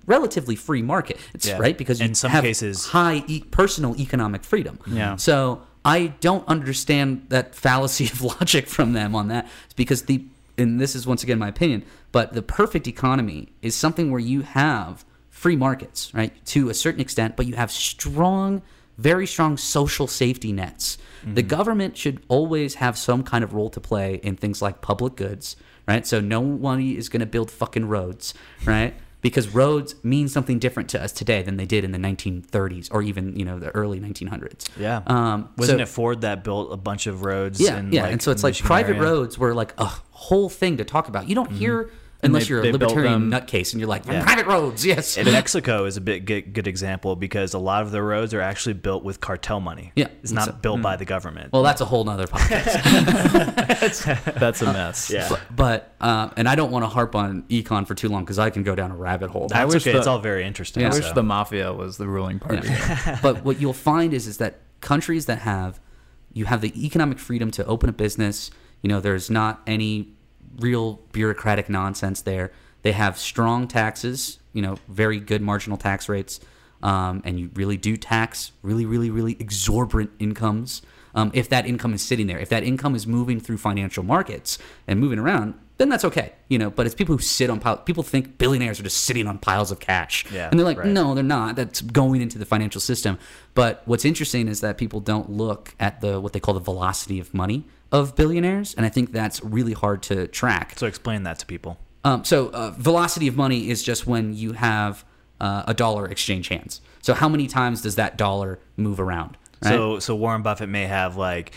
relatively free market. It's Yeah. right because you In some have cases- high e- personal economic freedom. Yeah. So I don't understand that fallacy of logic from them on that. It's because the and this is once again my opinion, but the perfect economy is something where you have free markets, right? To a certain extent, but you have strong, very strong social safety nets. The mm-hmm. government should always have some kind of role to play in things like public goods, right? So no one is going to build fucking roads, right? Because roads mean something different to us today than they did in the 1930s or even you know the early 1900s. Yeah. Um, Wasn't so- it Ford that built a bunch of roads? yeah, in, yeah, like, and so it's like private area? roads were like a whole thing to talk about. You don't hear unless they- you're a libertarian nutcase and you're like Yeah. private roads, yes. And Mexico is a bit good, good example because a lot of the roads are actually built with cartel money. Yeah. it's not So- built by the government. well, that's a whole nother podcast. That's a mess. yeah, but but um, and I don't want to harp on econ for too long because I can go down a rabbit hole. that's wish okay. the- it's all very interesting. I wish so. the mafia was the ruling party. but what you'll find is is that countries that have you have the economic freedom to open a business, you know, there's not any real bureaucratic nonsense there. They have strong taxes, you know, very good marginal tax rates, um, and you really do tax really, really, really exorbitant incomes. Um, if that income is sitting there, if that income is moving through financial markets and moving around, then that's okay, you know. But it's people who sit on piles. People think billionaires are just sitting on piles of cash, Yeah, and they're like, right. no, they're not. That's going into the financial system. But what's interesting is that people don't look at the what they call the velocity of money of billionaires, and I think that's really hard to track. So explain that to people. Um, so uh, velocity of money is just when you have uh, a dollar exchange hands. So how many times does that dollar move around? right? So so Warren Buffett may have like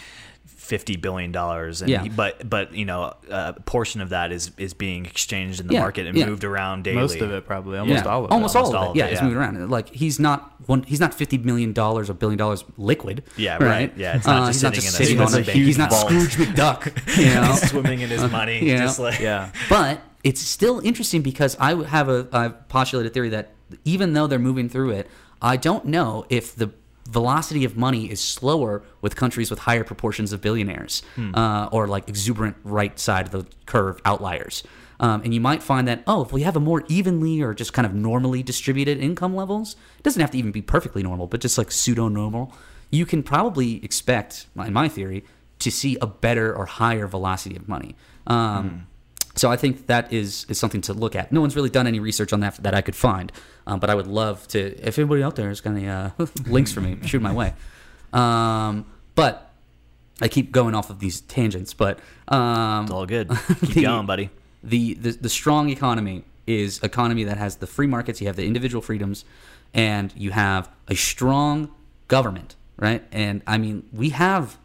fifty billion dollars, and Yeah. he, but but you know a portion of that is is being exchanged in the Yeah, market and yeah. moved around daily. Most of it, probably. Almost yeah, all of it. almost all of Almost it. all of yeah, it, it's yeah. moving around. Like he's not one. He's not fifty million dollars or billion dollars liquid. Yeah, right. Yeah, it's not Uh, just he's not sitting just in a- sitting it's on a a. huge He's not vault. Scrooge McDuck. You know, He's swimming in his money, you just like Yeah. But it's still interesting because I have a I've postulated a theory that even though they're moving through it, I don't know if the velocity of money is slower with countries with higher proportions of billionaires uh, or like exuberant right side of the curve outliers. Um, and you might find that, oh, if we have a more evenly or just kind of normally distributed income levels, it doesn't have to even be perfectly normal, but just like pseudo normal, you can probably expect, in my theory, to see a better or higher velocity of money. Um, so I think that is is something to look at. No one's really done any research on that that I could find, um, but I would love to. If anybody out there has got any uh, links for me, shoot my way. Um, but I keep going off of these tangents, but um, it's all good. Keep The- going, buddy. the, the the strong economy is economy that has the free markets you have the individual freedoms and you have a strong government right and i mean we have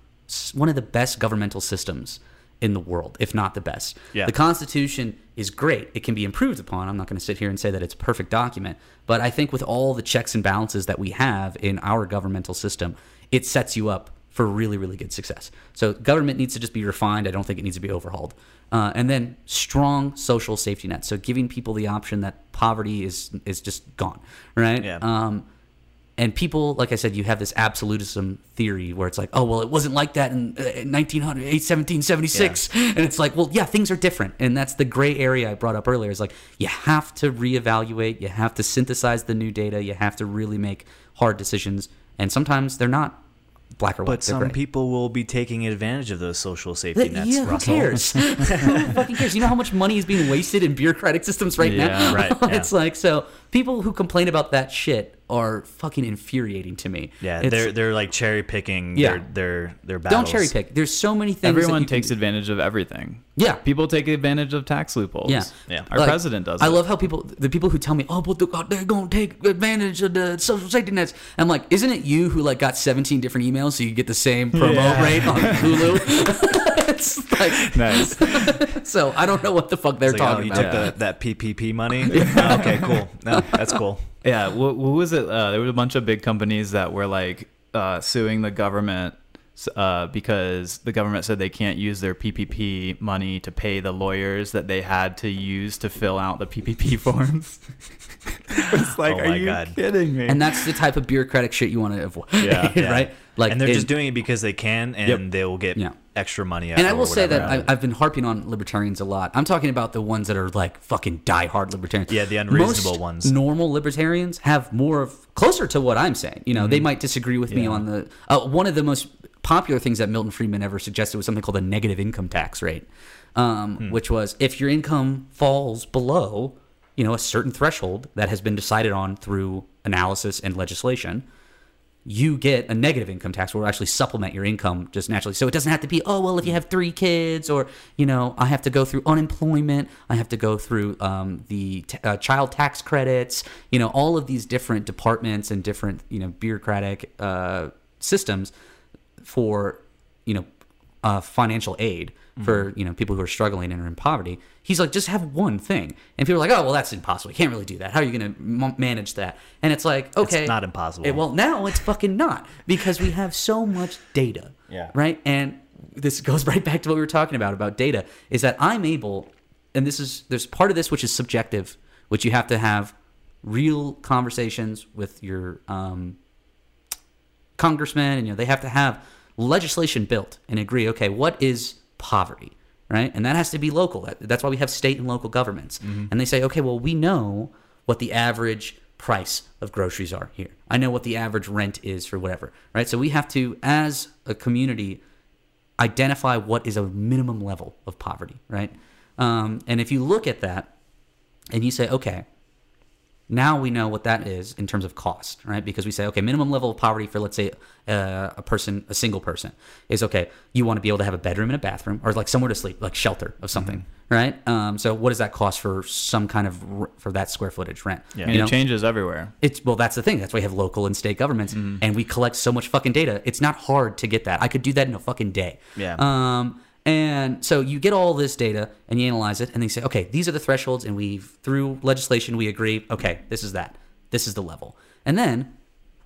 one of the best governmental systems in the world if not the best Yeah. the constitution is great it can be improved upon i'm not going to sit here and say that it's a perfect document but i think with all the checks and balances that we have in our governmental system it sets you up for really, really good success. So government needs to just be refined. I don't think it needs to be overhauled. Uh, and then strong social safety nets. So giving people the option that poverty is is just gone, right? Yeah. Um, and people, like I said, you have this absolutism theory where it's like, oh, well, it wasn't like that in, uh, in 1900, 1776. And it's like, well, yeah, things are different. And that's the gray area I brought up earlier. Is like, you have to reevaluate, you have to synthesize the new data, you have to really make hard decisions. And sometimes they're not black or white. But some gray. people will be taking advantage of those social safety nets. yeah, who cares? who fucking cares? You know how much money is being wasted in bureaucratic systems right Yeah, now? right, yeah. it's like so people who complain about that shit are fucking infuriating to me. Yeah, It's- they're they're like cherry picking Yeah. their their their battles. don't cherry pick. There's so many things. Everyone you can takes do. advantage of everything. Yeah. People take advantage of tax loopholes. Yeah, Yeah. Our Like, president does. I it. love how people, the people who tell me, "Oh, but uh, they're gonna take advantage of the social safety nets." I'm like, isn't it you who like got 17 different emails so you get the same promo Yeah. rate on Hulu? it's like, nice. so I don't know what the fuck they're It's like, oh, you about. took the, that PPP money. Oh, okay, cool. No, that's cool. Yeah, what, what was it? Uh, there was a bunch of big companies that were like uh, suing the government uh, because the government said they can't use their PPP money to pay the lawyers that they had to use to fill out the PPP forms. it's like, Oh are you God. kidding me? and that's the type of bureaucratic shit you want to avoid. Yeah. Yeah. right? Like, and they're in- just doing it because they can, and Yep. they will get Yeah. Extra money. And I will say that. I, I've been harping on libertarians a lot. I'm talking about the ones that are like fucking diehard libertarians. Yeah, the unreasonable Most ones. Normal libertarians have more of closer to what I'm saying. You know, Mm-hmm. they might disagree with me on the uh, one of the most popular things that Milton Friedman ever suggested was something called a negative income tax rate, um, Hmm. which was if your income falls below, you know, a certain threshold that has been decided on through analysis and legislation you get a negative income tax will actually supplement your income just naturally. So it doesn't have to be, oh, well, if you have three kids, or, you know, I have to go through unemployment, I have to go through um, the t- uh, child tax credits, you know, all of these different departments and different, you know, bureaucratic uh, systems for, you know, uh, financial aid for you know people who are struggling and are in poverty. He's like, just have one thing, and people are like, oh well, that's impossible. You can't really do that. How are you going to m- manage that? And it's like, okay, not impossible. Eh, well, now it's fucking not because we have so much data. Yeah. Right. And this goes right back to what we were talking about about data is that I'm able, and this is there's part of this which is subjective, which you have to have real conversations with your um, congressmen, and you know they have to have legislation built and agree. Okay, what is poverty? right? And that has to be local. That, that's why we have state and local governments. And they say, okay, well, we know what the average price of groceries are here. I know what the average rent is for whatever, right? So we have to, as a community, identify what is a minimum level of poverty, right? Um, and if you look at that and you say, okay, now we know what that is in terms of cost, right? Because we say, okay, minimum level of poverty for, let's say, uh, a person, a single person, is okay. You want to be able to have a bedroom and a bathroom, or like somewhere to sleep, like shelter of something, right? Um, so what does that cost for some kind of r- for that square footage rent? Yeah. And You know? it changes everywhere. It's well, that's the thing. That's why we have local and state governments, and we collect so much fucking data. It's not hard to get that. I could do that in a fucking day. Yeah. Um, and so you get all this data and you analyze it, and then you say, okay, these are the thresholds, and we through legislation we agree. Okay, this is that. This is the level, and then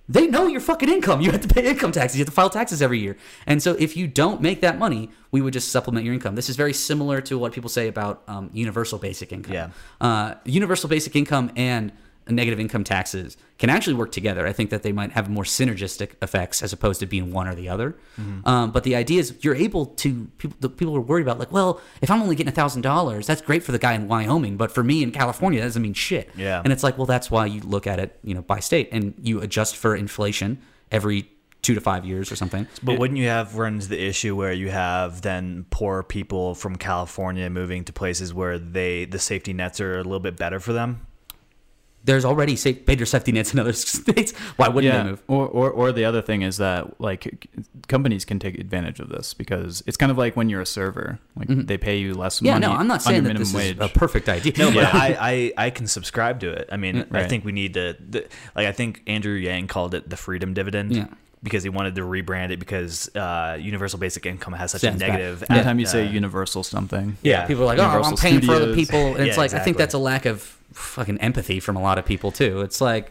they know your fucking income. You have to pay income taxes. You have to file taxes every year. And so if you don't make that money, we would just supplement your income. This is very similar to what people say about um, universal basic income. Yeah. Uh, universal basic income and negative income taxes can actually work together. I think that they might have more synergistic effects as opposed to being one or the other. Um, but the idea is you're able to people. The people are worried about like, well, if I'm only getting a thousand dollars, that's great for the guy in Wyoming, but for me in California, that doesn't mean shit. Yeah. And it's like, well, that's why you look at it, you know, by state, and you adjust for inflation every two to five years or something. But wouldn't you have run into the issue where you have then poor people from California moving to places where they the safety nets are a little bit better for them? There's already safe, better safety nets in other states. Why wouldn't yeah. they move? Or, or or the other thing is that like companies can take advantage of this because it's kind of like when you're a server, like they pay you less Mm-hmm. Yeah, money. no, I'm not saying that minimum this wage. is a perfect idea. No, but I, I I can subscribe to it. I mean, I right. think we need to the, like I think Andrew Yang called it the freedom dividend. Yeah. Because he wanted to rebrand it because uh, universal basic income has such Sounds a bad. negative. Anytime you uh, say universal something, Yeah. people are like, oh, I'm Universal paying for other people, and it's Yeah, like I think that's a lack of fucking empathy from a lot of people too. It's like,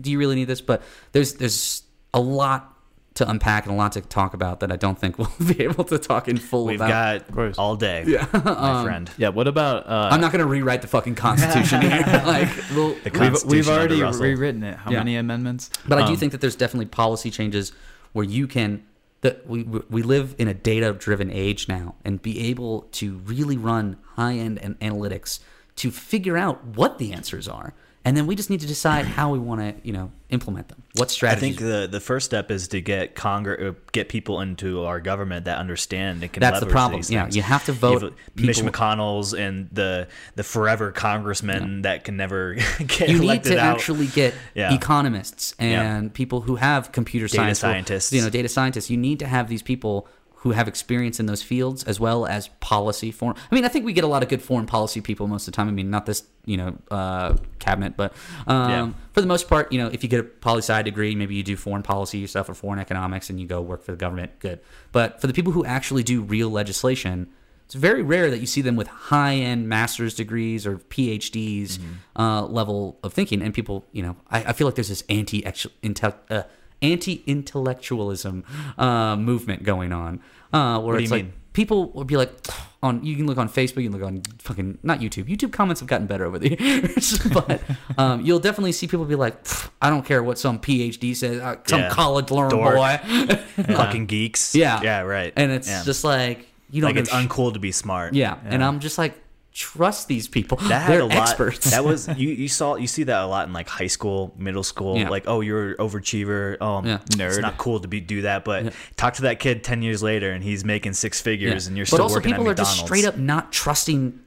do you really need this? But there's there's a lot to unpack and a lot to talk about that I don't think we'll be able to talk in full we've about. got all day, yeah. my friend. yeah. What about? Uh, I'm not going to rewrite the fucking Constitution here. like, well, The We've, Constitution we've already rewritten it. How Yeah. many amendments? But I do Um, think that there's definitely policy changes where you can that we we live in a data driven age now and be able to really run high end and analytics to figure out what the answers are. And then we just need to decide how we want to, you know, implement them. What strategy I think the the first step is to get Congress, uh, get people into our government that understand and can. That's the problem. Yeah, you have to vote have Mitch McConnell's and the the forever congressmen that can never get you need to out. actually get Yeah. economists and people who have computer Data science, scientists. you know, data scientists. You need to have these people who have experience in those fields as well as policy form. I mean, I think we get a lot of good foreign policy people most of the time. I mean, not this, you know, uh, cabinet, but um, Yeah. for the most part, you know, if you get a poli sci degree, maybe you do foreign policy stuff or foreign economics, and you go work for the government. Good, but for the people who actually do real legislation. It's very rare that you see them with high-end master's degrees or PhDs uh, level of thinking. And people, you know, I, I feel like there's this anti uh, anti-intellectualism uh, movement going on, uh, where What do it's you like mean? people will be like on. You can look on Facebook, you can look on fucking not YouTube. YouTube comments have gotten better over the years, but um, you'll definitely see people be like, I don't care what some PhD says, uh, some Yeah. college learned boy. fucking geeks. Yeah, yeah, right. And it's Yeah. just like you don't like it's sh- uncool to be smart. yeah. and I'm just like, trust these people. That They're a lot. experts. That was you. You saw you see that a lot in like high school, middle school. Yeah. Like, oh, you're an overachiever. Oh, Yeah. It's Nerd. not cool to be do that. But talk to that kid ten years later, and he's making six figures, Yeah. and you're but still also working people at are just McDonald's. straight up not trusting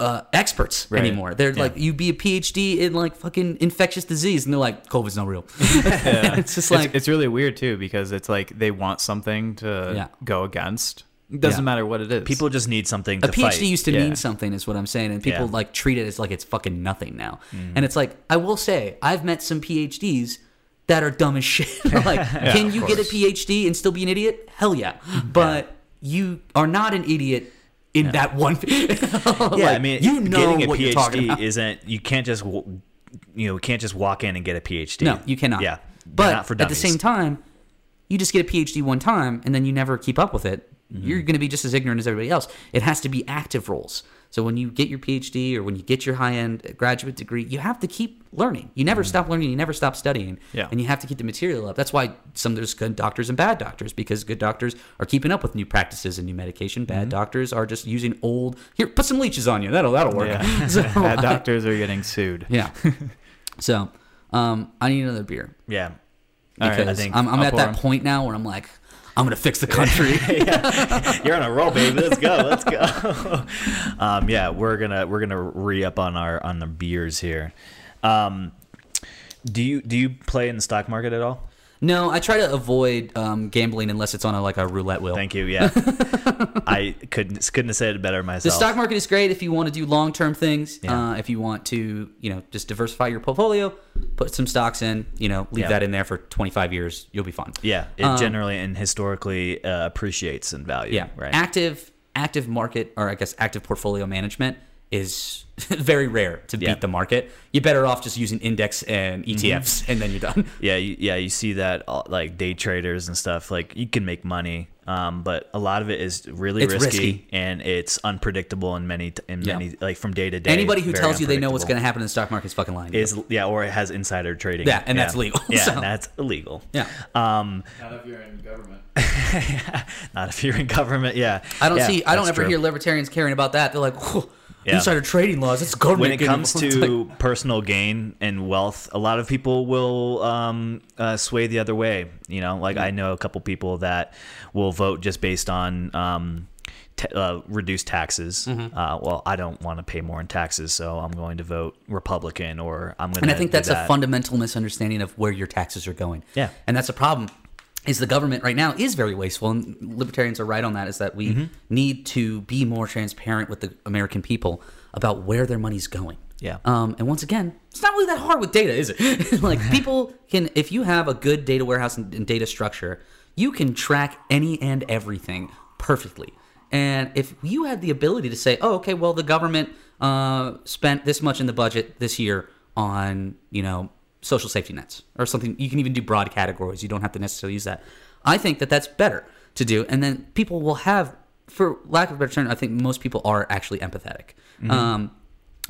uh, experts Right. anymore. They're like, you'd be a PhD in like fucking infectious disease, and they're like, COVID's not real. it's just like, it's, it's really weird too because it's like they want something to Yeah. go against. It doesn't Yeah. matter what it is. People just need something to a PhD fight. used to Yeah. mean something, is what I'm saying, and people Yeah. like treat it as like it's fucking nothing now. Mm-hmm. And it's like, I will say, I've met some PhDs that are dumb as shit. like, can of you get a. PhD and still be an idiot? Hell yeah. But you are not an idiot in that one. yeah, I mean, you know getting a what you're talking PhD about. isn't. You can't just you know can't just walk in and get a PhD. No, you cannot. Yeah, But not for at the same time, you just get a PhD one time and then you never keep up with it. Mm-hmm. You're going to be just as ignorant as everybody else. It has to be active roles. So when you get your PhD or when you get your high end graduate degree, you have to keep learning. You never stop learning. You never stop studying. Mm-hmm. Yeah. And you have to keep the material up. That's why some of there's good doctors and bad doctors because good doctors are keeping up with new practices and new medication. Bad doctors are just using old. Here, put some leeches on you. That'll that'll work. Yeah. So, Bad doctors are getting sued. yeah. So um, I need another beer Yeah. All right, because I think I'm, I'm at that point now where I'm like, I'm gonna fix the country. You're on a roll, baby. Let's go. Let's go. um, yeah, we're gonna we're gonna re up on our on the beers here. Um, do you do you play in the stock market at all? No, I try to avoid um, gambling unless it's on a, like a roulette wheel. Thank you. Yeah, I couldn't couldn't have said it better myself. The stock market is great if you want to do long term things. Yeah. Uh, if you want to, you know, just diversify your portfolio, put some stocks in, you know, leave Yeah. that in there for 25 years, you'll be fine. yeah, it Um, generally and historically uh, appreciates in value. Yeah. right. Active active market or I guess active portfolio management is very rare to beat Yeah. Mm-hmm. the market. You're better off just using index and ETFs and then you're done. yeah, you, yeah, you see that uh, like day traders and stuff. Like you can make money, um, but a lot of it is really risky, risky. and it's unpredictable in many, in Yeah. many, like from day to day. Anybody who tells you they know what's going to happen in the stock market is fucking lying. is yeah, or it has insider trading. Yeah, and that's legal, Yeah, so- and that's illegal. yeah. Um, Not if you're in government. not if you're in government. Yeah, I don't Yeah, see. I don't ever true. hear libertarians caring about that. They're like, "Whew, Yeah. insider trading laws. It's government. when it comes to like, personal gain and wealth, a lot of people will um, uh, sway the other way. You know, like I know a couple people that will vote just based on um, t- uh, reduced taxes. Mm-hmm. Uh, well, I don't want to pay more in taxes, so I'm going to vote Republican, or I'm going. and to I think that's a fundamental misunderstanding of where your taxes are going. Yeah. and that's a problem. Is the government right now is very wasteful, and libertarians are right on that. Is that we Mm-hmm. need to be more transparent with the American people about where their money's going. Yeah. Um, and once again, it's not really that hard with data, is it? like people can, if you have a good data warehouse and, and data structure, you can track any and everything perfectly. And if you had the ability to say, oh, okay, well, the government uh, spent this much in the budget this year on, you know, social safety nets or something, you can even do broad categories. You don't have to necessarily use that. I think that that's better to do. And then people will have, for lack of a better term, I think most people are actually empathetic. Um,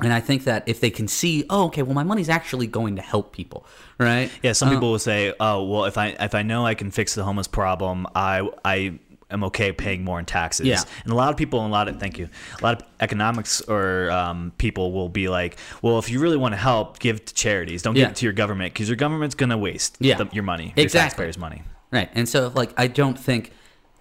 and I think that if they can see, oh, okay, well, my money's actually going to help people, right? Yeah, some Uh, people will say, "Oh, well, if I if I know I can fix the homeless problem, I I am okay paying more in taxes." Yeah. And a lot of people, and a lot of thank you, a lot of economics or um, people will be like, "Well, if you really want to help, give to charities. Don't give it to your government because your government's gonna waste Yeah. the, your money, your Exactly. taxpayers' money." Right. And so like I don't think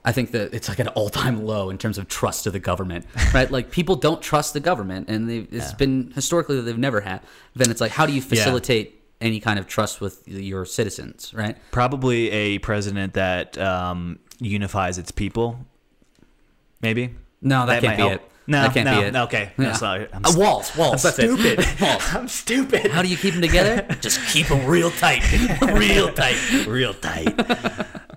I think that it's like an all-time low in terms of trust to the government, right? like people don't trust the government, and it's been historically that they've never had. Then it's like, how do you facilitate any kind of trust with your citizens, right? Probably a president that um, unifies its people. Maybe. No, that, might can't be help. it. No, that can't no, be it. okay. No, Yeah. sorry. I'm Uh, walls, walls. that's stupid. walls. I'm stupid. How do you keep them together? Just keep them real tight, real tight. real tight.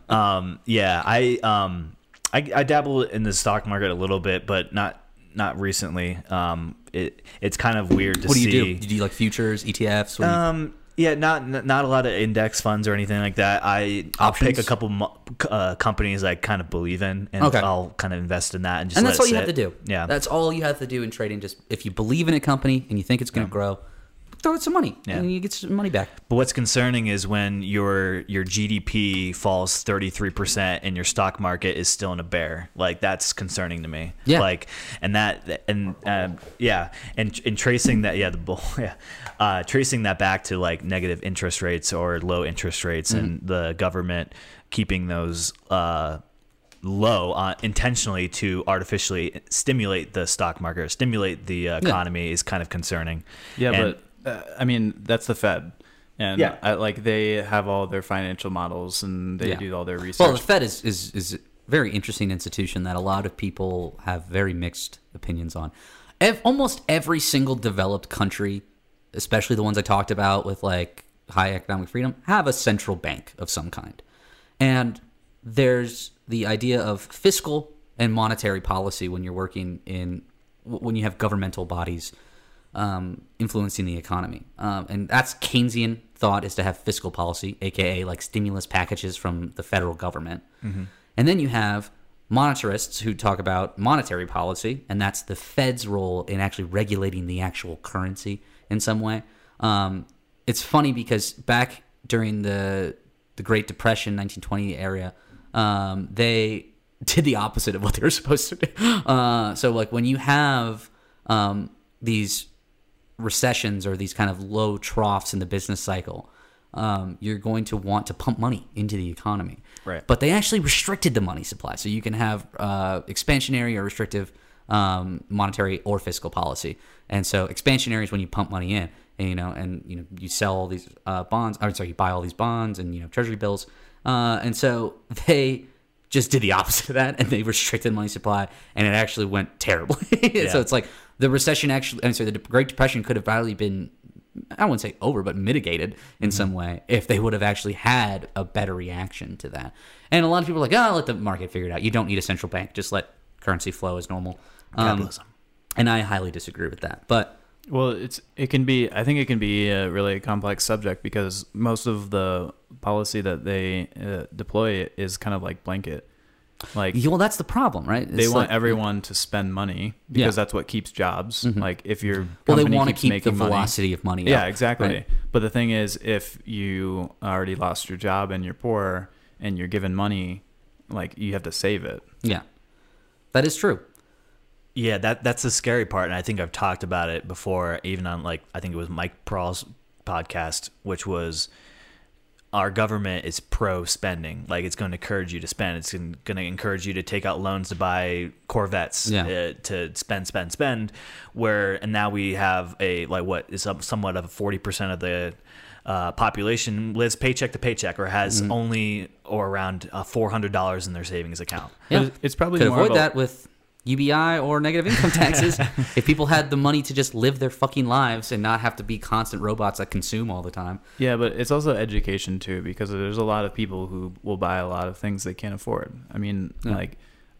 um, yeah, I um, I, I dabble in the stock market a little bit, but not not recently. Um, it it's kind of weird to see. What do you see. do? Do you do like futures, ETFs? You- Um, yeah, not not a lot of index funds or anything like that. I I'll pick a couple uh, companies I kind of believe in, and Okay. I'll kind of invest in that and just and that's all you sit. have to do. Yeah, that's all you have to do in trading. Just if you believe in a company and you think it's going to grow, throw it some money, Yeah. and you get some money back. But what's concerning is when your your GDP falls 33% and your stock market is still in a bear. Like that's concerning to me. Yeah. Like and that and um, yeah, and and tracing that yeah, the bull yeah. Uh, tracing that back to like negative interest rates or low interest rates and the government keeping those uh low uh, intentionally to artificially stimulate the stock market or stimulate the uh, economy is kind of concerning. Yeah, And- but uh, I mean that's the Fed, and Yeah. I, like they have all their financial models and they Yeah. do all their research. Well, the Fed is, is is a very interesting institution that a lot of people have very mixed opinions on. Ev- almost every single developed country, especially the ones I talked about with like high economic freedom, have a central bank of some kind. And there's the idea of fiscal and monetary policy when you're working in when you have governmental bodies um, influencing the economy. Um, and that's Keynesian thought is to have fiscal policy, aka like stimulus packages from the federal government. And then you have monetarists who talk about monetary policy, and that's the Fed's role in actually regulating the actual currency in some way. Um, it's funny because back during the the Great Depression, 1920 area, um, they did the opposite of what they were supposed to do. Uh, so, like when you have um, these recessions or these kind of low troughs in the business cycle, um, you're going to want to pump money into the economy. Right. But they actually restricted the money supply, so you can have uh, expansionary or restrictive um, monetary or fiscal policy. And so expansionary is when you pump money in, and, you know, and you know you sell all these uh, bonds. Or sorry, you buy all these bonds and you know treasury bills. Uh, and so they just did the opposite of that, and they restricted money supply, and it actually went terribly. So it's like the recession actually, I'm sorry, the Great Depression could have probably been, I wouldn't say over, but mitigated in some way if they would have actually had a better reaction to that. And a lot of people are like, oh, let the market figure it out. You don't need a central bank. Just let currency flow as normal. Um, Capitalism. and I highly disagree with that. But Well, it's it can be. I think it can be a really complex subject because most of the policy that they uh, deploy is kind of like blanket. Like yeah, well, that's the problem, right? they want like- everyone to spend money because Yeah. Mm-hmm. that's what keeps jobs. Like if your Well, they company want to keeps keep the making money- velocity of money. Yeah, up, exactly. right? But the thing is, if you already lost your job and you're poor and you're given money, like you have to save it. Yeah, that is true. Yeah, that that's the scary part, and I think I've talked about it before, even on like I think it was Mike Prawl's podcast, which was our government is pro spending. Like it's going to encourage you to spend. It's going to encourage you to take out loans to buy Corvettes, Yeah. uh, to spend, spend, spend. Where and now we have a like what is some- somewhat of a forty percent of the uh, population lives paycheck to paycheck or has Mm-hmm. only or around uh, four hundred dollars in their savings account. Yeah, it's probably could more avoid of a- that with UBI or negative income taxes if people had the money to just live their fucking lives and not have to be constant robots that consume all the time. Yeah, but it's also education too because there's a lot of people who will buy a lot of things they can't afford. I mean, Yeah. like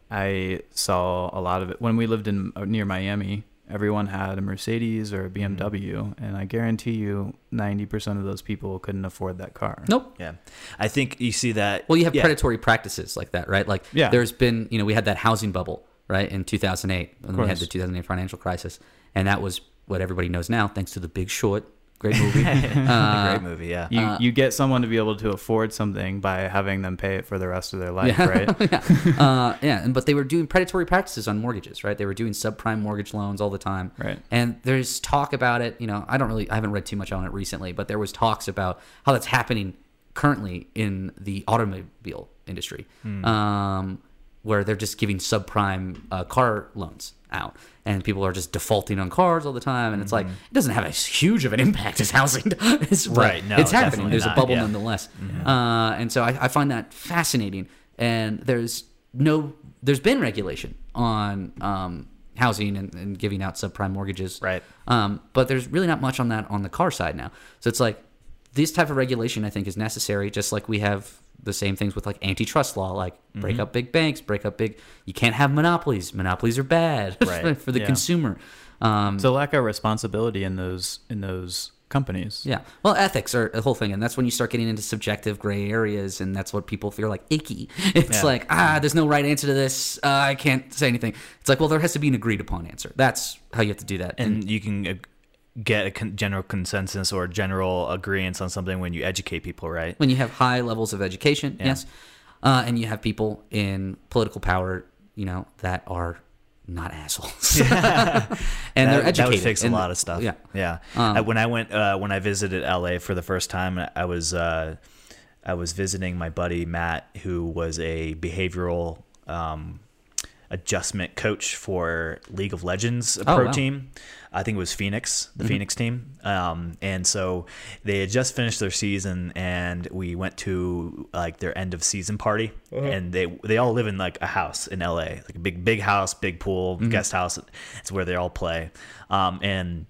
I saw a lot of it when we lived in uh, near Miami. Everyone had a Mercedes or a BMW, and I guarantee you, ninety percent of those people couldn't afford that car. Nope. Yeah, I think you see that. Well, you have yeah. predatory practices like that, right? Like, Yeah. there's been, you know, we had that housing bubble, right, in 2008, when we had the 2008 financial crisis, and that was what everybody knows now, thanks to The Big Short, great movie. Uh, great movie. Yeah, You Uh, you get someone to be able to afford something by having them pay it for the rest of their life, right? yeah, uh, yeah, and but they were doing predatory practices on mortgages, right? They were doing subprime mortgage loans all the time, Right. And there's talk about it. You know, I don't really, I haven't read too much on it recently, but there was talks about how that's happening currently in the automobile industry, um, where they're just giving subprime uh, car loans out, and people are just defaulting on cars all the time, and it's like it doesn't have as huge of an impact as housing does, Right, no, it's happening. There's a bubble yeah. nonetheless, uh, and so I, I find that fascinating. And there's no, there's been regulation on um, housing and, and giving out subprime mortgages, Right. Um, but there's really not much on that on the car side now. So it's like this type of regulation I think is necessary, just like we have the same things with like antitrust law, like Mm-hmm. break up big banks, break up big. You can't have monopolies. Monopolies are bad Right. for the Yeah. consumer. Um, a lack of responsibility in those in those companies. yeah. Well, ethics are a whole thing, and that's when you start getting into subjective gray areas, and that's what people feel like icky. It's Yeah. like, ah, there's no right answer to this. Uh, I can't say anything. It's like, well, there has to be an agreed upon answer. That's how you have to do that. and you can get a con- general consensus or general agreement on something when you educate people, right? when you have high levels of education, Yeah. yes, uh, and you have people in political power, you know, that are not assholes, and that, they're educated. That would fix a lot of stuff. Yeah. yeah. Um, I- when I went, uh, when I visited LA for the first time, I was, uh, I was visiting my buddy Matt, who was a behavioral um, adjustment coach for League of Legends a Oh, pro wow. team. I think it was Phoenix, the Mm-hmm. Phoenix team. Um, and so they had just finished their season, and we went to like their end of season party, Uh-huh. and they they all live in like a house in LA, like a big big house, big pool, Mm-hmm. guest house. It's where they all play. Um, and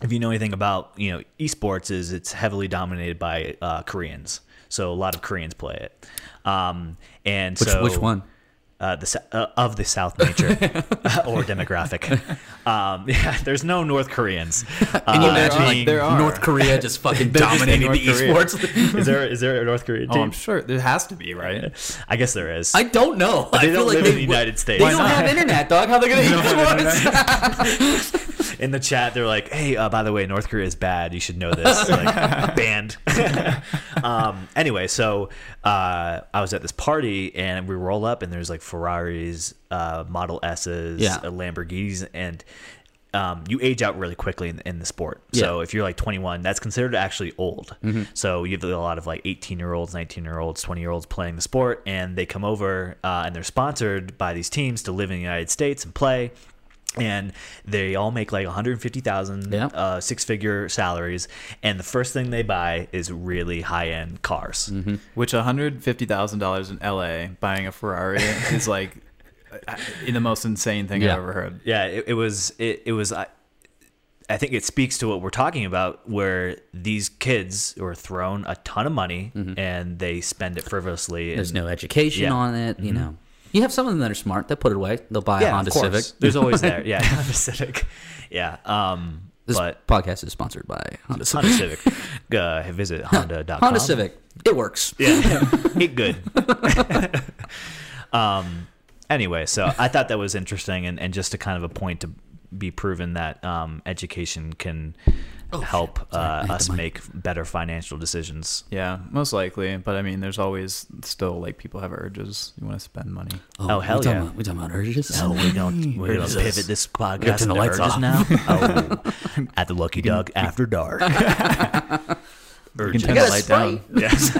if you know anything about you know esports, is it's heavily dominated by uh, Koreans. So a lot of Koreans play it. Um, and Which so which one? Uh, the uh, of the South nature or demographic. Um, yeah, there's no North Koreans. Can you Uh, imagine being- like there are. North Korea just fucking They're in dominating the North Korea. esports? is there is there a North Korean Oh. I'm sure there has to be, right? I guess there is. I don't know. I they feel don't like live they in the would- United States. They don't have internet, dog. How are they gonna esports? in the chat they're like hey uh, by the way north korea is bad you should know this like banned um, anyway so uh, i was at this party and we roll up and there's like ferraris uh, model s's Yeah. uh, lamborghinis and um, you age out really quickly in, in the sport. So Yeah. if you're like 21, that's considered actually old. So you have a lot of like 18 year olds, 19 year olds, 20 year olds playing the sport, and they come over uh, and they're sponsored by these teams to live in the United States and play and they all make like 150,000 Yeah. uh, six figure salaries and the first thing they buy is really high end cars Mm-hmm. Which $150,000 in LA buying a Ferrari is like uh, the most insane thing Yeah. I've ever heard. yeah it, it was it, it was I, I think it speaks to what we're talking about where these kids are thrown a ton of money and they spend it frivolously Mm-hmm. There's and, no education Yeah. Mm-hmm. on it. You know, you have some of them that are smart that put it away. They'll buy a yeah, Honda of. Civic. there's always there yeah Honda Civic yeah um This but podcast is sponsored by Honda Civic. Honda Civic uh, visit honda.com Honda Civic. It works. Yeah, eat good. um. Anyway, so I thought that was interesting, and, and just a kind of a point to be proven that um, education can Oh, Sorry, I uh, us make better financial decisions. Yeah, most likely. But I mean, there's always still like people have urges. You want to spend money. Oh, hell we talking yeah. About, we talking about urges? Oh, we don't. We're gonna pivot this We gotta podcast turn the lights urges off. now. Oh, at the Lucky Dog after dark. You can turn the light down. yes.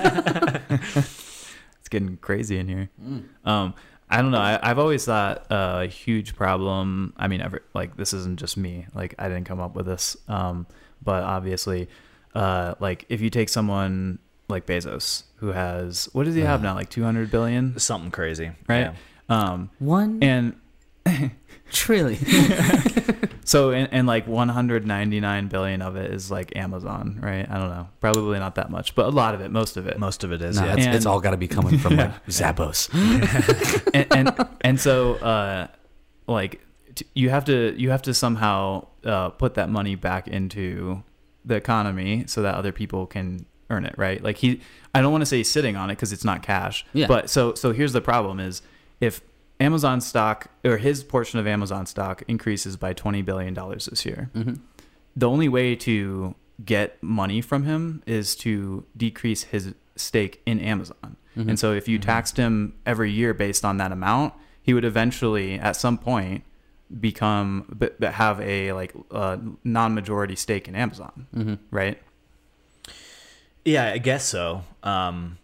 It's getting crazy in here. Mm. Um, I don't know. I, I've always thought uh, a huge problem. I mean, every, like this isn't just me. Like I didn't come up with this. Um, but obviously, uh, like if you take someone like Bezos, who has what does he have now? Like two hundred billion, Something crazy, right? Yeah. Um, One and trillion. so and, and like 199 billion of it is like Amazon, right? I don't know. Probably not that much, but a lot of it, most of it. Most of it is. no, yeah. it's, And- it's all got to be coming from like Zappos. and, and and so uh like t- you have to you have to somehow uh put that money back into the economy so that other people can earn it right like he i don't want to say he's sitting on it because it's not cash Yeah. but so so here's the problem is if amazon stock or his portion of amazon stock increases by 20 billion dollars this year Mm-hmm. the only way to get money from him is to decrease his stake in Amazon. Mm-hmm. And so if you taxed him every year based on that amount, he would eventually at some point become but, but have a like uh, non-majority stake in Amazon, Mm-hmm. right? yeah, I guess so. Um,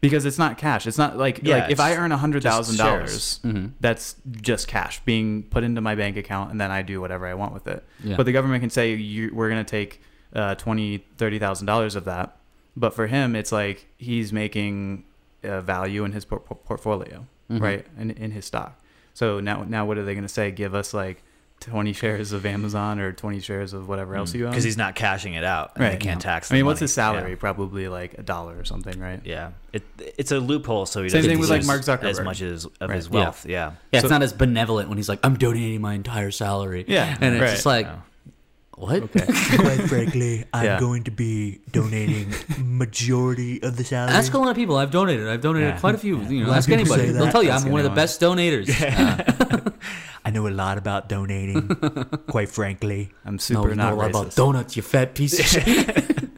Because it's not cash. It's not like Yeah, like if I earn a hundred thousand dollars, Mm-hmm. that's just cash being put into my bank account, and then I do whatever I want with it. Yeah. But the government can say you, we're going to take uh, twenty, thirty thousand dollars of that. But for him, it's like he's making uh, value in his por- por- portfolio, Mhm. right? In in his stock. So now now what are they going to say? Give us like twenty shares of Amazon or twenty shares of whatever else mm. you own? because he's not cashing it out, and Right. they can't No. tax. I mean, the what's money. his salary? Yeah. Probably like a dollar or something, right? Yeah, it it's a loophole, so he Same doesn't thing with, like, lose Mark as much as of Right. his wealth. Yeah, Yeah, So- it's not as benevolent when he's like, I'm donating my entire salary. Yeah, And it's right. just like, Yeah. What? Okay. Quite frankly, I'm Yeah. going to be donating majority of the salary. Ask a lot of people. I've donated. I've donated Yeah. quite a few. You know, lot ask people anybody. say They'll that. tell you That's I'm one of the gonna best donators. Uh, I know a lot about donating. quite frankly, I'm no, super you not know a lot racist. about donuts, you fat piece of shit.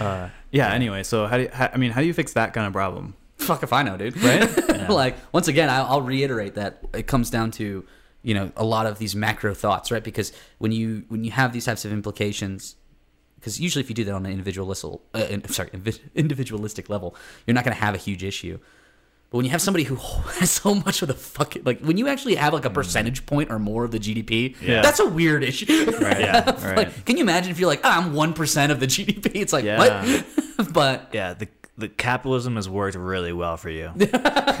Uh, yeah. Anyway, so how do you, how, I mean, how do you fix that kind of problem? Fuck if I know, dude. Right? like once again, I'll, I'll reiterate that it comes down to you know a lot of these macro thoughts, right? Because when you when you have these types of implications, because usually if you do that on an individualistic, uh, sorry, individualistic level, you're not going to have a huge issue. But when you have somebody who has so much of the fucking like when you actually have like a percentage point or more of the GDP, Yeah. that's a weird issue. Right. Yeah, right. like, can you imagine if you're like, ah, I'm one percent of the GDP? It's like Yeah. what? but yeah. The the capitalism has worked really well for you.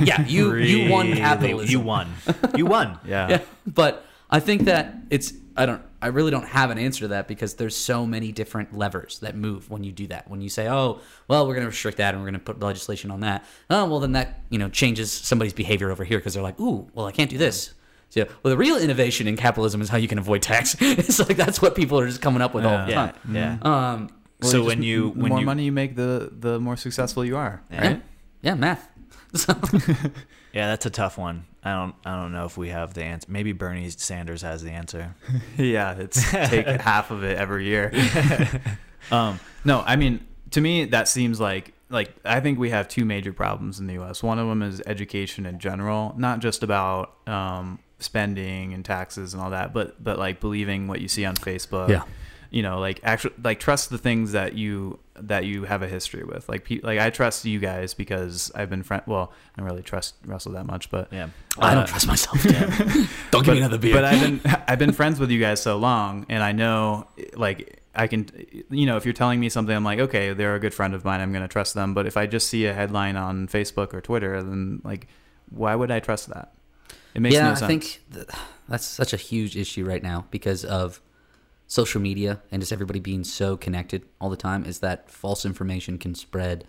yeah, you you won capitalism. You won. You won. yeah. yeah, but I think that it's I don't I really don't have an answer to that because there's so many different levers that move when you do that. When you say, "Oh, well, we're going to restrict that and we're going to put legislation on that." Oh, well, then that you know changes somebody's behavior over here because they're like, "Ooh, well, I can't do this." So, well, the real innovation in capitalism is how you can avoid tax. it's like that's what people are just coming up with all the time. Yeah, time. yeah. Um, so Just when you the when more you money you make, the the more successful you are. yeah, Right? yeah, math. So, yeah, that's a tough one. I don't I don't know if we have the answer. Maybe Bernie Sanders has the answer. yeah, it's take half of it every year. um, no, I mean, to me, that seems like like I think we have two major problems in the U.S. One of them is education in general, not just about um, spending and taxes and all that, but but like believing what you see on Facebook. Yeah. You know, like actually, like trust the things that you that you have a history with. Like, pe- like I trust you guys because I've been friend. Well, I don't really trust Russell that much, but Yeah. I don't Uh, trust myself. don't give me another beer. but I've been I've been friends with you guys so long, and I know like I can, you know, if you're telling me something, I'm like, okay, they're a good friend of mine. I'm gonna trust them. But if I just see a headline on Facebook or Twitter, then like, why would I trust that? It makes yeah, no I think th- that's such a huge issue right now because of social media and just everybody being so connected all the time. Is that false information can spread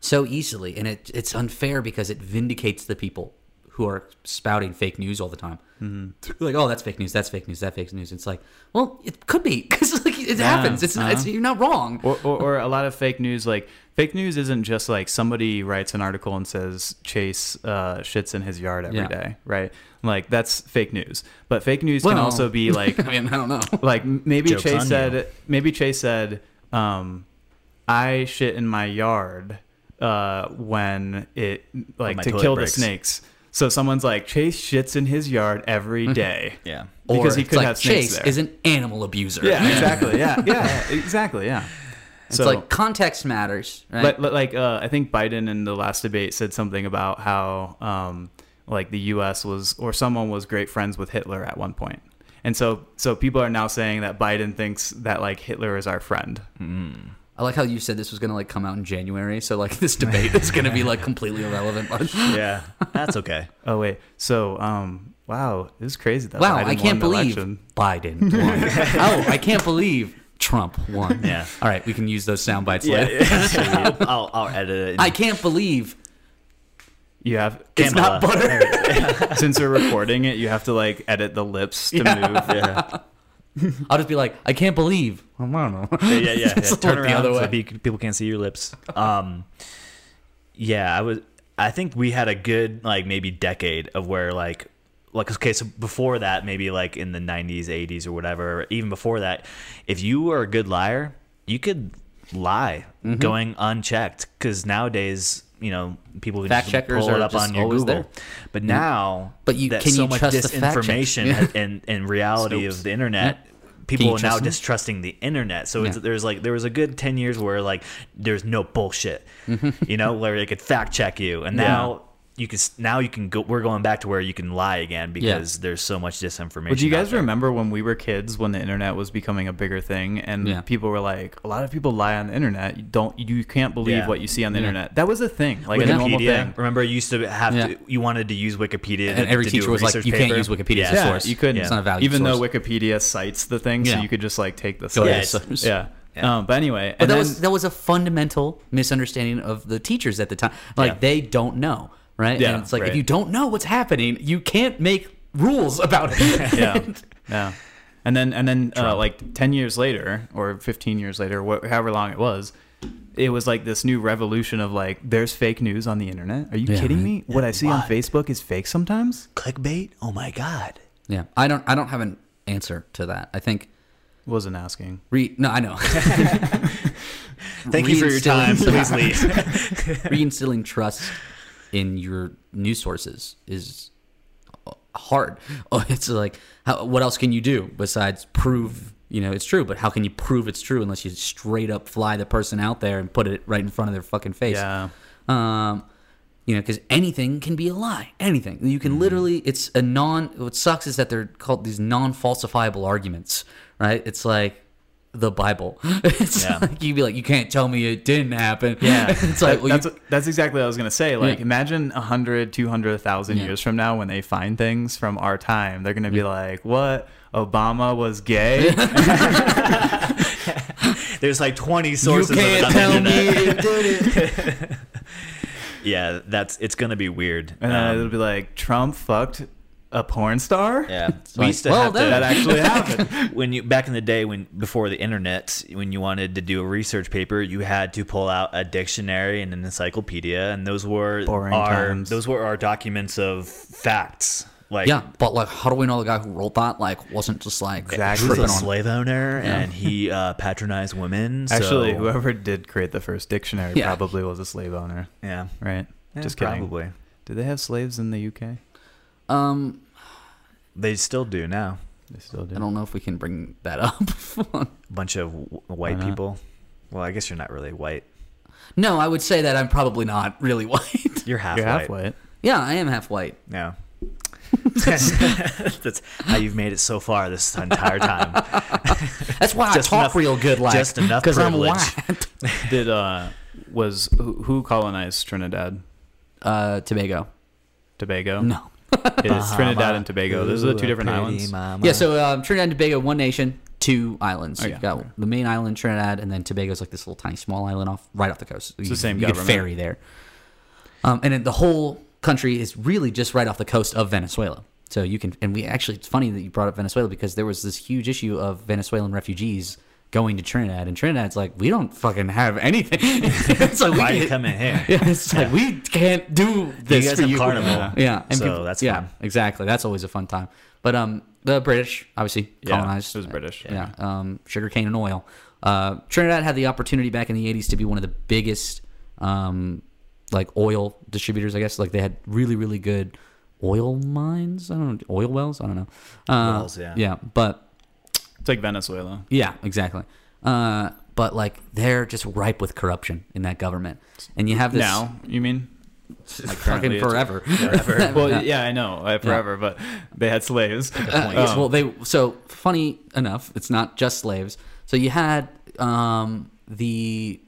so easily, and it it's unfair because it vindicates the people who are spouting fake news all the time. Mm-hmm. Like, oh, that's fake news. That's fake news. That's fake news. It's like, well, it could be because like it happens. It's not. It's, uh-huh. you're not wrong. or, or, or a lot of fake news like fake news isn't just like somebody writes an article and says chase uh, shits in his yard every day, Yeah. right like that's fake news but fake news can also be like I mean, I don't know. like maybe Joke's Chase said you. maybe Chase said um I shit in my yard uh when it like my to kill breaks. the snakes. So someone's like Chase shits in his yard every day. Yeah. Because or he could like have snakes Chase there. is an animal abuser. Yeah, exactly. Yeah. Yeah, exactly. Yeah. It's like context matters, right? But, but, like uh, I think Biden in the last debate said something about how um, like the U.S. was or someone was great friends with Hitler at one point, and so so people are now saying that Biden thinks that like Hitler is our friend. I like how you said this was gonna like come out in January, so like this debate is gonna be like completely irrelevant. But Yeah. That's okay. Oh wait, so um, wow, it was crazy that wow, Biden I can't won believe election. Biden won. oh, I can't believe Trump won. Yeah. All right, we can use those sound bites Yeah. later. yeah. I'll, I'll edit it. I can't believe You have it's not butter. since we're recording it, you have to like edit the lips to Yeah. move. yeah. I'll just be like, I can't believe. I don't know. yeah, yeah, yeah. Yeah. Turn look the around other way. pe- people can't see your lips. Um, yeah, I was. I think we had a good like maybe decade of where like like okay, so before that maybe like in the '90s, '80s, or whatever. Even before that, if you were a good liar, you could lie Mm-hmm. going unchecked because nowadays. You know, people can Fact just checkers pull it up on your Google. there. But now, But you- can so you much trust the fact checks? disinformation Yeah. and and reality Snopes. of the internet, Yeah. people are now them? distrusting the internet. So it's, Yeah. there's like there was a good ten years where like there's no bullshit, mm-hmm. you know, where they could fact check you, and now you can now you can go. We're going back to where you can lie again because there's so much disinformation. Do you guys there. remember when we were kids when the internet was becoming a bigger thing and Yeah. people were like, a lot of people lie on the internet. You don't, you can't believe Yeah. what you see on the Yeah. internet. That was a thing, like a normal Wikipedia. thing. Remember, you used to have Yeah. to. You wanted to use Wikipedia, And to, every to teacher was like, research you can't use Wikipedia as Yeah. a Yeah, source. you couldn't. It's not a valued Even though. Wikipedia cites the thing, so you could just like take the Go sites. ahead. Yeah. yeah. Yeah. Um, but anyway, But and that then, was that was a fundamental misunderstanding of the teachers at the time. Like Yeah. they don't know, right? Yeah, and it's like right. if you don't know what's happening, you can't make rules about it. yeah, yeah. And then and then uh, like ten years later or fifteen years later, wh- however long it was, it was like this new revolution of like, there's fake news on the internet. Are you Yeah, kidding right. me? What I see on Facebook is fake sometimes. clickbait. Oh my god. yeah, I don't I don't have an answer to that. I think Wasn't asking. re no, I know. Thank you for your time. Please leave. reinstilling trust in your news sources is hard. Oh, It's like, how, what else can you do besides prove, you know, it's true? But how can you prove it's true unless you straight up fly the person out there and put it right in front of their fucking face? Yeah. Um, you know, because anything can be a lie. Anything you can literally. It's a non. What sucks is that they're called these non-falsifiable arguments, right? It's like the Bible. It's Yeah. like you'd be like, you can't tell me it didn't happen. Yeah, it's like well, that's you, what- that's exactly what I was gonna say. Like, Yeah. imagine 100, 200, 1,000 Yeah. years from now when they find things from our time, they're gonna be like, "What? Obama was gay?" There's like 20 sources of it can't on the tell me it did it. Yeah, that's it's gonna be weird. and then Um, it'll be like, "Trump fucked a porn star." yeah, we used to well, have to. that actually happened. when you back in the day when before the internet when you wanted to do a research paper you had to pull out a dictionary and an encyclopedia and those were Boring our times. those were our documents of facts like Yeah, but like, how do we know the guy who wrote that like wasn't just like Exactly. was tripping a on? slave owner and he uh, patronized women Actually, so- whoever did create the first dictionary Yeah. probably was a slave owner, yeah right? Yeah, Just kidding. probably Did they have slaves in the UK? Um, they still do now They still do. I don't know if we can bring that up. a bunch of w- white people well i guess you're not really white no, I would say that I'm probably not really white. you're half You're white half white. yeah, I am half white. yeah that's how you've made it so far this entire time That's why Just I talk enough- real good, like just enough because I'm privilege. white. Did uh was who, who colonized Trinidad? Uh, Tobago. Tobago. No. It is Trinidad and Tobago. Those are the two different islands. Yeah, so um, Trinidad and Tobago, one nation, two islands. Oh, You've yeah. got the main island, Trinidad, and then Tobago's like this little tiny small island off right off the coast. It's the same You could government. ferry there, um, and then the whole country is really just right off the coast of Venezuela. So you can, and we actually, it's funny that you brought up Venezuela because there was this huge issue of Venezuelan refugees going to Trinidad, and Trinidad's like, we don't fucking have anything. it's like we why are you can't- coming here Yeah, it's like we can't do this guys for have you. carnival. Yeah, and So people- that's yeah, fun. exactly. That's always a fun time. But um, the British obviously Yeah, colonized. it was British. Yeah, um, sugar cane and oil. Uh, Trinidad had the opportunity back in the '80s to be one of the biggest, um, like oil distributors. I guess like they had really, really good oil mines. I don't know, oil wells. I don't know. Uh, Wells, yeah. Yeah, but It's like Venezuela. yeah, exactly. Uh, but like they're just ripe with corruption in that government, and you have this Now, you mean? fucking currently it's- forever. Well, yeah, I know, uh, forever, but they had slaves. Uh, Oh. Well, they so funny enough, it's not just slaves. So you had um, the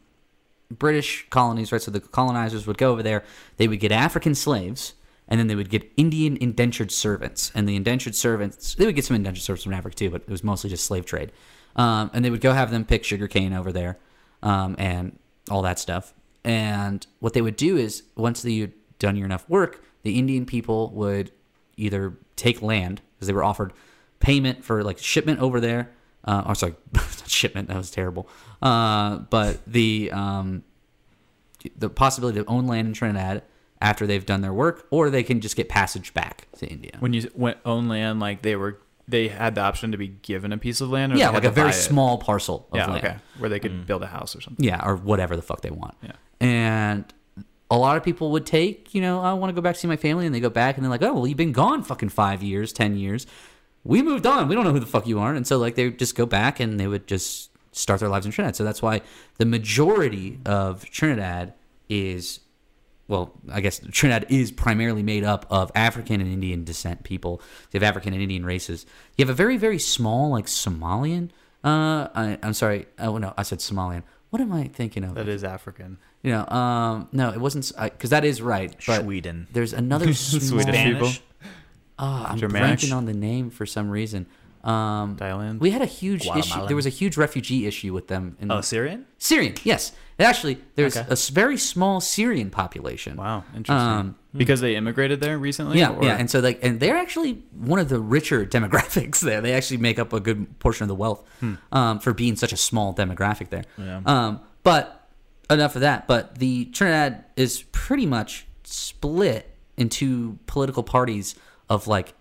British colonies, right? So the colonizers would go over there. They would get African slaves, and then they would get Indian indentured servants. And the indentured servants, they would get some indentured servants from Africa too, but it was mostly just slave trade. Um, and they would go have them pick sugar cane over there, um, and all that stuff. And what they would do is once you'd done your enough work, the Indian people would either take land because they were offered payment for like shipment over there. Uh, or sorry, shipment that was terrible. Uh, but the um, the possibility to own land in Trinidad after they've done their work, or they can just get passage back to India. when you went own land, like they were, they had the option to be given a piece of land. Or yeah, like a very buy it? small parcel of Yeah, land. okay, where they could mm. build a house or something. Yeah, or whatever the fuck they want. Yeah. And a lot of people would take, you know, I want to go back to see my family, and they go back and they're like, oh, well, you've been gone fucking five years, ten years. We moved on. We don't know who the fuck you are, and so like they would just go back and they would just start their lives in Trinidad. So that's why the majority of Trinidad is, well, I guess Trinidad is primarily made up of African and Indian descent people. You have African and Indian races. You have a very very small like Somalian. Uh, I, I'm sorry. Oh no, I said Somalian. What am I thinking of? That is African. You know, um, no, it wasn't because that is right. But Sweden. There's another small, Swedish people. Oh, I'm Germanic? blanking on the name for some reason. Um, Thailand. we had a huge issue. There was a huge refugee issue with them. In Oh, Syrian? Syrian, yes. Actually, there's Okay. a very small Syrian population. Wow, interesting. Um, because they immigrated there recently. Yeah, or- yeah, and so like, and they're actually one of the richer demographics there. They actually make up a good portion of the wealth um, for being such a small demographic there. Yeah. Um, but enough of that. But the Trinidad is pretty much split into political parties of like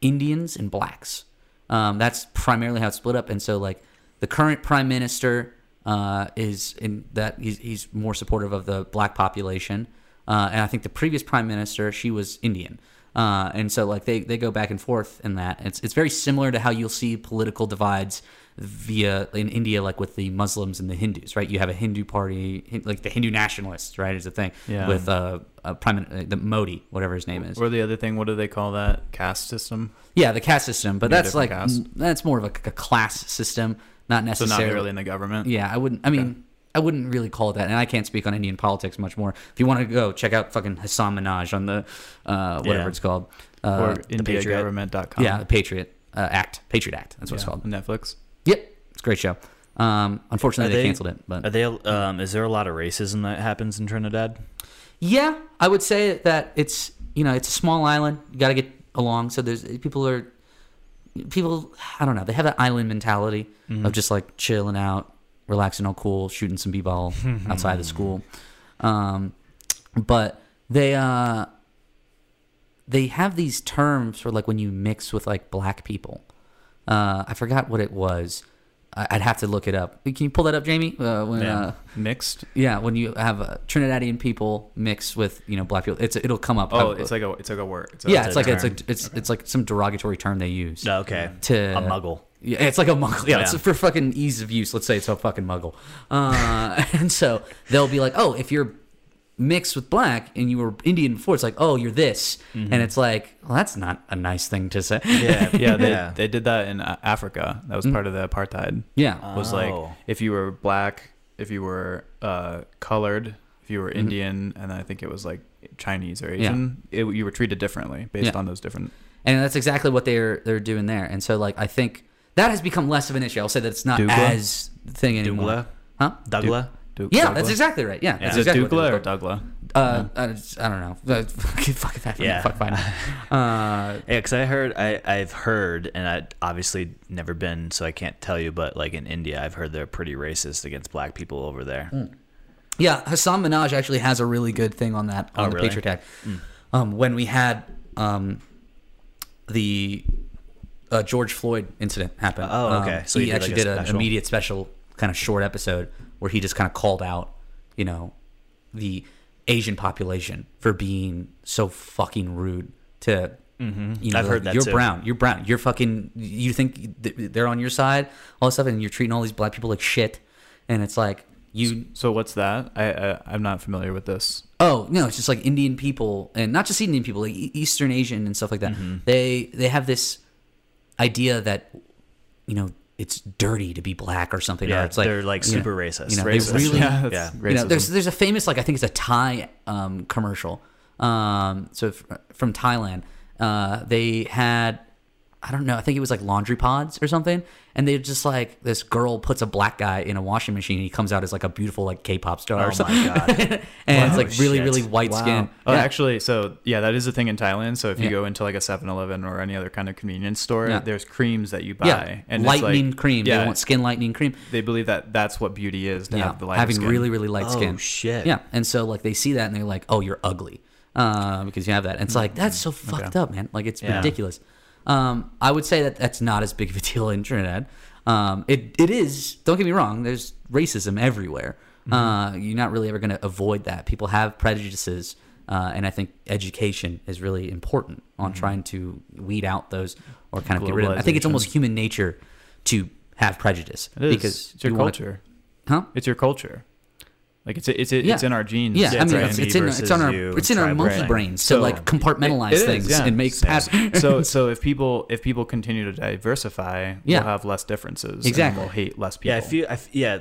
Indians and blacks. Um, that's primarily how it's split up. And so like the current prime minister uh, is in that he's, he's more supportive of the black population. Uh, and I think the previous prime minister, she was Indian. Uh, and so like they, they go back and forth in that. It's, it's very similar to how you'll see political divides via in India, like with the Muslims and the Hindus, right? You have a Hindu party, like the Hindu nationalists, right? Is a thing Yeah. with uh, a prime uh, the Modi, whatever his name is. Or the other thing, what do they call that? Caste system. Yeah, the caste system, but Yeah, that's like caste. that's more of a, a class system. not So necessarily. not really in the government. Yeah, I wouldn't. I mean, I wouldn't really call it that, and I can't speak on Indian politics much more. If you want to go check out fucking Hasan Minhaj on the uh, whatever Yeah. it's called, Or uh, IndiaGovernment.com. yeah, the Patriot uh, Act, Patriot Act. That's what it's called. Netflix. Yep, it's a great show. Um, unfortunately, they, they- canceled it, but Are they? Um, is there a lot of racism that happens in Trinidad? Yeah, I would say that it's you know it's a small island. You got to get along. So there's people are people. I don't know. They have that island mentality of just like chilling out, relaxing, all cool, shooting some b-ball outside the school. Um, but they uh they have these terms for like when you mix with like black people. Uh, I forgot what it was. I- I'd have to look it up. Can you pull that up, Jamie? Uh, when, Yeah. uh, Mixed. yeah, when you have uh, Trinidadian people mix with you know black people, it's it'll come up. Oh, it's like a it's like a word. It's a, yeah, it's a like it's term. like it's it's like some derogatory term they use No, okay. to a muggle. Yeah, it's like a muggle. Yeah, it's for fucking ease of use. Let's say it's a fucking muggle. Uh, and so they'll be like, oh, if you're mixed with black and you were Indian before, it's like, oh, you're this, and it's like, well, that's not a nice thing to say. Yeah, yeah, they, yeah. they did that in uh, Africa. That was part of the apartheid. yeah, Was Oh. like if you were black, if you were uh, colored, if you were Mm-hmm. Indian, and I think it was like Chinese or Asian, it, you were treated differently based Yeah. on those different. and that's exactly what they're they're doing there. And so like I think that has become less of an issue. I'll say that it's not Douglas? as the thing anymore. Dougla? Huh? Dougla? Du- Yeah, Douglas? that's exactly right. Yeah, Yeah. that's Is it exactly what Dougla they're or called. Dougla? Uh, I, just- I don't know. Uh, Fuck, fuck that. Yeah. Fuck fine. Uh, Yeah, because I heard, I, I've heard, and I obviously never been, so I can't tell you, but like in India, I've heard they're pretty racist against black people over there. yeah, Hasan Minhaj actually has a really good thing on that on Oh, the really? Patriot Act. Um, when we had um, the uh, George Floyd incident happen. Oh, um, okay. So he, he did, actually a did an special? immediate special kind of short episode where he just kind of called out, you know, the Asian population for being so fucking rude to. You know, Mm-hmm. I've heard like, that You're too. brown. You're brown. You're fucking. You think they're on your side, all this stuff, and you're treating all these black people like shit. And it's like you So what's that? I, I I'm not familiar with this. Oh no, it's just like Indian people, and not just Indian people, like Eastern Asian and stuff like that. They they have this idea that you know it's dirty to be black or something. Yeah, or it's like they're like you know, super racist. You know, they really, yeah, yeah. you know, there's there's a famous like I think it's a Thai um, commercial. Um, so f- from Thailand, uh, they had I don't know. I think it was like laundry pods or something, and they just like this girl puts a black guy in a washing machine. and He comes out as like a beautiful like K-pop star Oh or my something, God. and it's Oh, like really shit. really white skin. Oh, Yeah. actually, so yeah, that is a thing in Thailand. So if you Yeah. go into like a 7-Eleven or any other kind of convenience store, Yeah. there's creams that you buy, and it's lightening like, cream. Yeah, They want skin lightening cream. they believe that that's what beauty is to Yeah, have the light having skin. really really light Oh, skin. Oh shit. Yeah, and so like they see that and they're like, "Oh, you're ugly," uh, because you have that. And it's like that's so fucked up, man. Like it's ridiculous. Um, I would say that that's not as big of a deal in Trinidad. Um, it it is. Don't get me wrong. There's racism everywhere. Uh, you're not really ever going to avoid that. People have prejudices, uh, and I think education is really important on trying to weed out those or kind of get rid of. Them. I think it's almost human nature to have prejudice It is. because it's your you wanna- culture. huh? It's your culture. Like it's it's it's Yeah. in our genes. Yeah, I mean, like it's, it's in it's on our you, it's in our monkey thing. brains to So- like compartmentalize It- it is, things yeah. and make Same. patterns. so so if people if people continue to diversify, Yeah. we'll have less differences. Exactly. And we'll hate less people. Yeah, I feel. I f- yeah,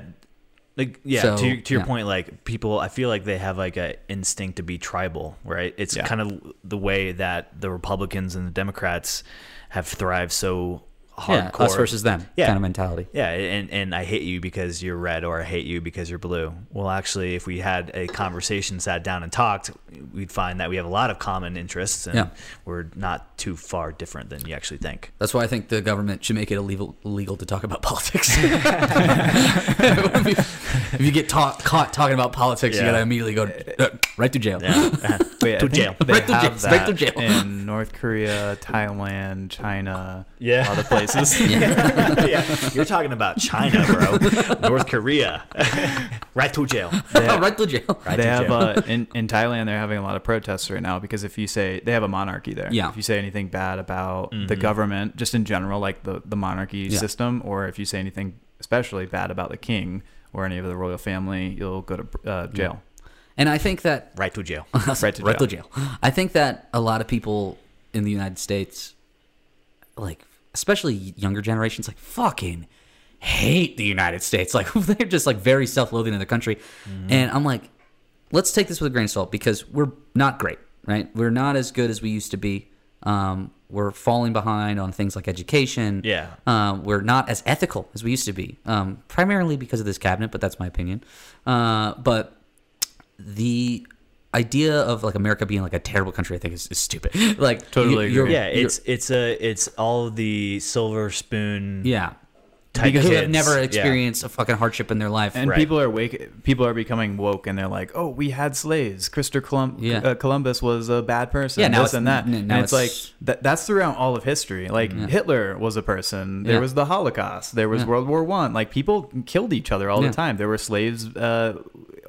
like yeah. So, to your, to your yeah. point, like people, I feel like they have like an instinct to be tribal, right? It's Yeah. kind of the way that the Republicans and the Democrats have thrived so yeah, us versus them Yeah. kind of mentality. Yeah, and, and I hate you because you're red, or I hate you because you're blue. Well, actually, if we had a conversation, sat down and talked, we'd find that we have a lot of common interests, and Yeah. we're not too far different than you actually think. That's why I think the government should make it illegal illegal to talk about politics. if you get ta- caught talking about politics, you Yeah. gotta immediately go uh, right to jail. Yeah, Wait, to jail. They Right to jail, that to jail. in North Korea, Thailand, China, Yeah. other places. yeah, you're talking about China, bro. North Korea, right to jail. right to jail. Right they to have jail. uh, in in Thailand. They're having a lot of protests right now because if you say they have a monarchy there, Yeah. If you say anything bad about the government, just in general, like the the monarchy Yeah. system, or if you say anything especially bad about the king or any of the royal family, you'll go to uh, jail. And I think that right to jail. Right to right to jail. jail. I think that a lot of people in the United States, like especially younger generations, like fucking hate the United States. Like they're just like very self-loathing in the country. Mm-hmm. And I'm like, let's take this with a grain of salt because we're not great, right? We're not as good as we used to be. Um, we're falling behind on things like education. Yeah. Um, we're not as ethical as we used to be, um, primarily because of this cabinet, but that's my opinion. Uh, but the idea of like America being like a terrible country, I think is, is stupid. like Totally you- you're- Yeah, it's it's a it's all the silver spoon. yeah. type Because who have kids. never Yeah. experienced a fucking hardship in their life. And Right. people are wake. People are becoming woke, and they're like, "Oh, we had slaves. Christopher Colum- Yeah. uh, Columbus was a bad person. Yeah, now this and that. n- and now it's, it's- like that, that's throughout all of history. Like Hitler was a person. There Yeah. was the Holocaust. There was Yeah. World War One. Like people killed each other all Yeah. the time. There were slaves uh,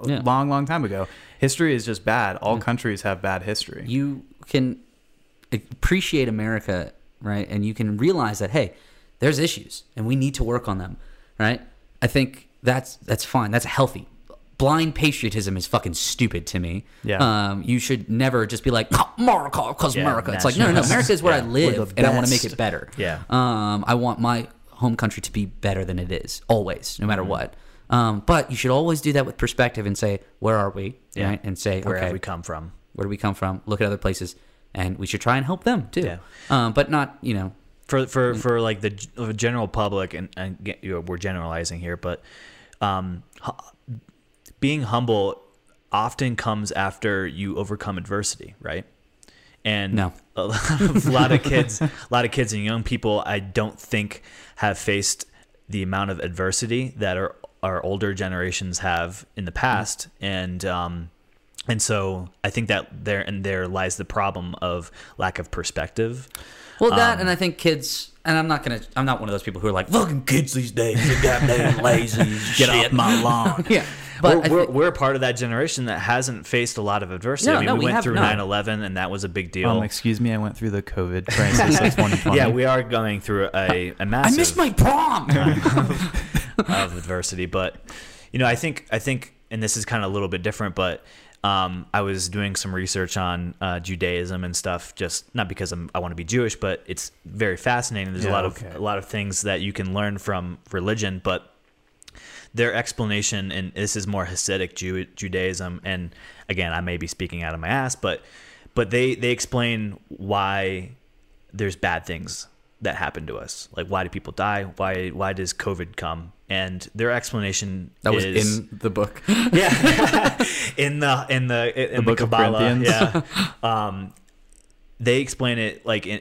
Yeah. long, long time ago. History is just bad. All countries have bad history. you can appreciate America, right? And you can realize that hey, there's issues and we need to work on them, right? I think that's that's fine. That's healthy. Blind patriotism is fucking stupid to me. Yeah. Um, you should never just be like America because Yeah, America. It's like no, no, no. America is where I live, and I want to make it better. Yeah. Um, I want my home country to be better than it is always, no Mm-hmm. matter what. Um, but you should always do that with perspective and say, where are we? Yeah. Right? And say, Where okay, have we come from? where do we come from? Look at other places, and we should try and help them too. Yeah. Um, but not, you know, for for for like the general public and, and you know, we're generalizing here but um being humble often comes after you overcome adversity right and No. a lot of, a lot of kids a lot of kids and young people i don't think have faced the amount of adversity that our our older generations have in the past and um and so I think that there and there lies the problem of lack of perspective. well that, Um, and I think kids, and I'm not gonna, I'm not one of those people who are like fucking kids these days, they're goddamn lazy, Get shit." off my lawn. yeah. But we're, I we're, thi- we're part of that generation that hasn't faced a lot of adversity. No, I mean, no, we, we went have through not. 9/11, and that was a big deal. Um, excuse me, I went through the COVID crisis of 2020. yeah, we are going through a massive I missed my prom. Of adversity, but you know, I think I think, and this is kind of a little bit different, but um, I was doing some research on uh, Judaism and stuff, just not because I'm, I want to be Jewish, but it's very fascinating. There's a lot okay. of a lot of things that you can learn from religion, but their explanation, and this is more Hasidic Jew, Judaism, and again, I may be speaking out of my ass, but but they they explain why there's bad things that happened to us. Like why do people die? Why why does COVID come? And their explanation that was is in the book. yeah in the in the in the, book of Kabbalah. Yeah, um, they explain it like in,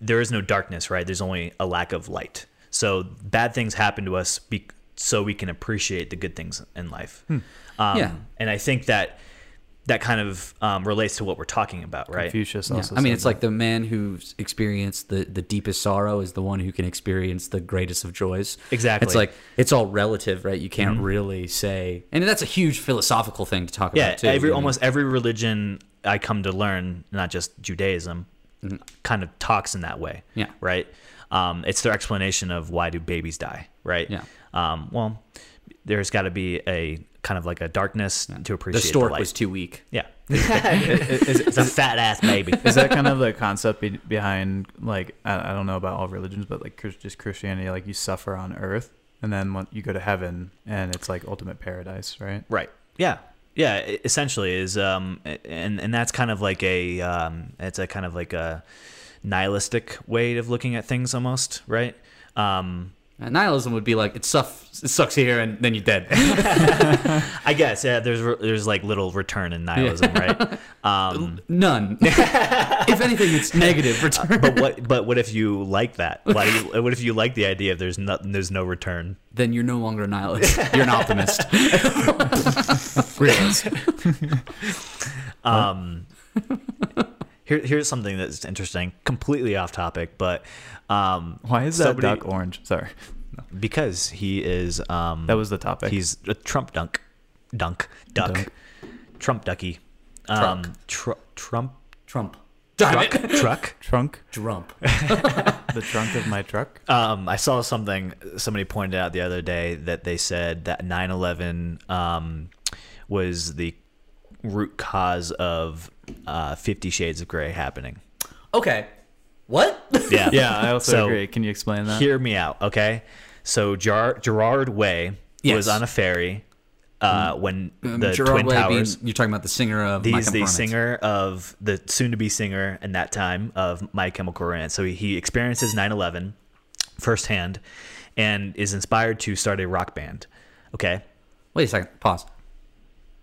there is no darkness, right? There's only a lack of light. So bad things happen to us be, so we can appreciate the good things in life. Um, Yeah. and I think that that kind of um, relates to what we're talking about, right? Confucius Yeah, also. I mean, said it's like the man who's experienced the, the deepest sorrow is the one who can experience the greatest of joys. Exactly. It's like it's all relative, right? You can't really say, and that's a huge philosophical thing to talk yeah, about too. every you know? almost every religion I come to learn, not just Judaism, kind of talks in that way. Mm-hmm. Yeah. Right. Um, it's their explanation of why do babies die. Right. Yeah. Um, well, there's got to be a kind of like a darkness to appreciate the, stork light. was too weak. yeah. it's a fat ass baby. is that kind of the concept be- behind like I, I don't know about all religions but like just christianity like you suffer on earth and then when you go to heaven and it's like ultimate paradise right Right. Yeah. Yeah. Essentially is um and and that's kind of like a um it's a kind of like a nihilistic way of looking at things almost right. Um, And nihilism would be like it sucks, it sucks here, and then you're dead. I guess yeah. There's re- there's like little return in nihilism, right? Um, None. if anything, it's negative return. but what but what if you like that? Why do you, what if you like the idea of there's no there's no return? then you're no longer a nihilist. You're an optimist. realist Um, here here's something that's interesting, completely off topic, but um, why is that somebody- duck orange sorry Because he is um, that was the topic he's a Trump dunk, dunk duck, Dunk. Trump ducky, um, tr- Trump Trump. truck truck. trunk Trump. the trunk of my truck Um, I saw something somebody pointed out the other day that they said that 9/11 um, was the root cause of uh, Fifty Shades of Grey happening. Okay. What? Yeah, yeah i also So, agree can you explain that Hear me out, okay? So Jar- Gerard Way Yes. was on a ferry uh, when Um, the Gerard Twin Way being- Towers. you're talking about the singer of My He's the singer of the soon-to-be singer in that time of My Chemical Romance. So he, he experiences 9/11 firsthand, and is inspired to start a rock band. Okay, Wait a second. Pause.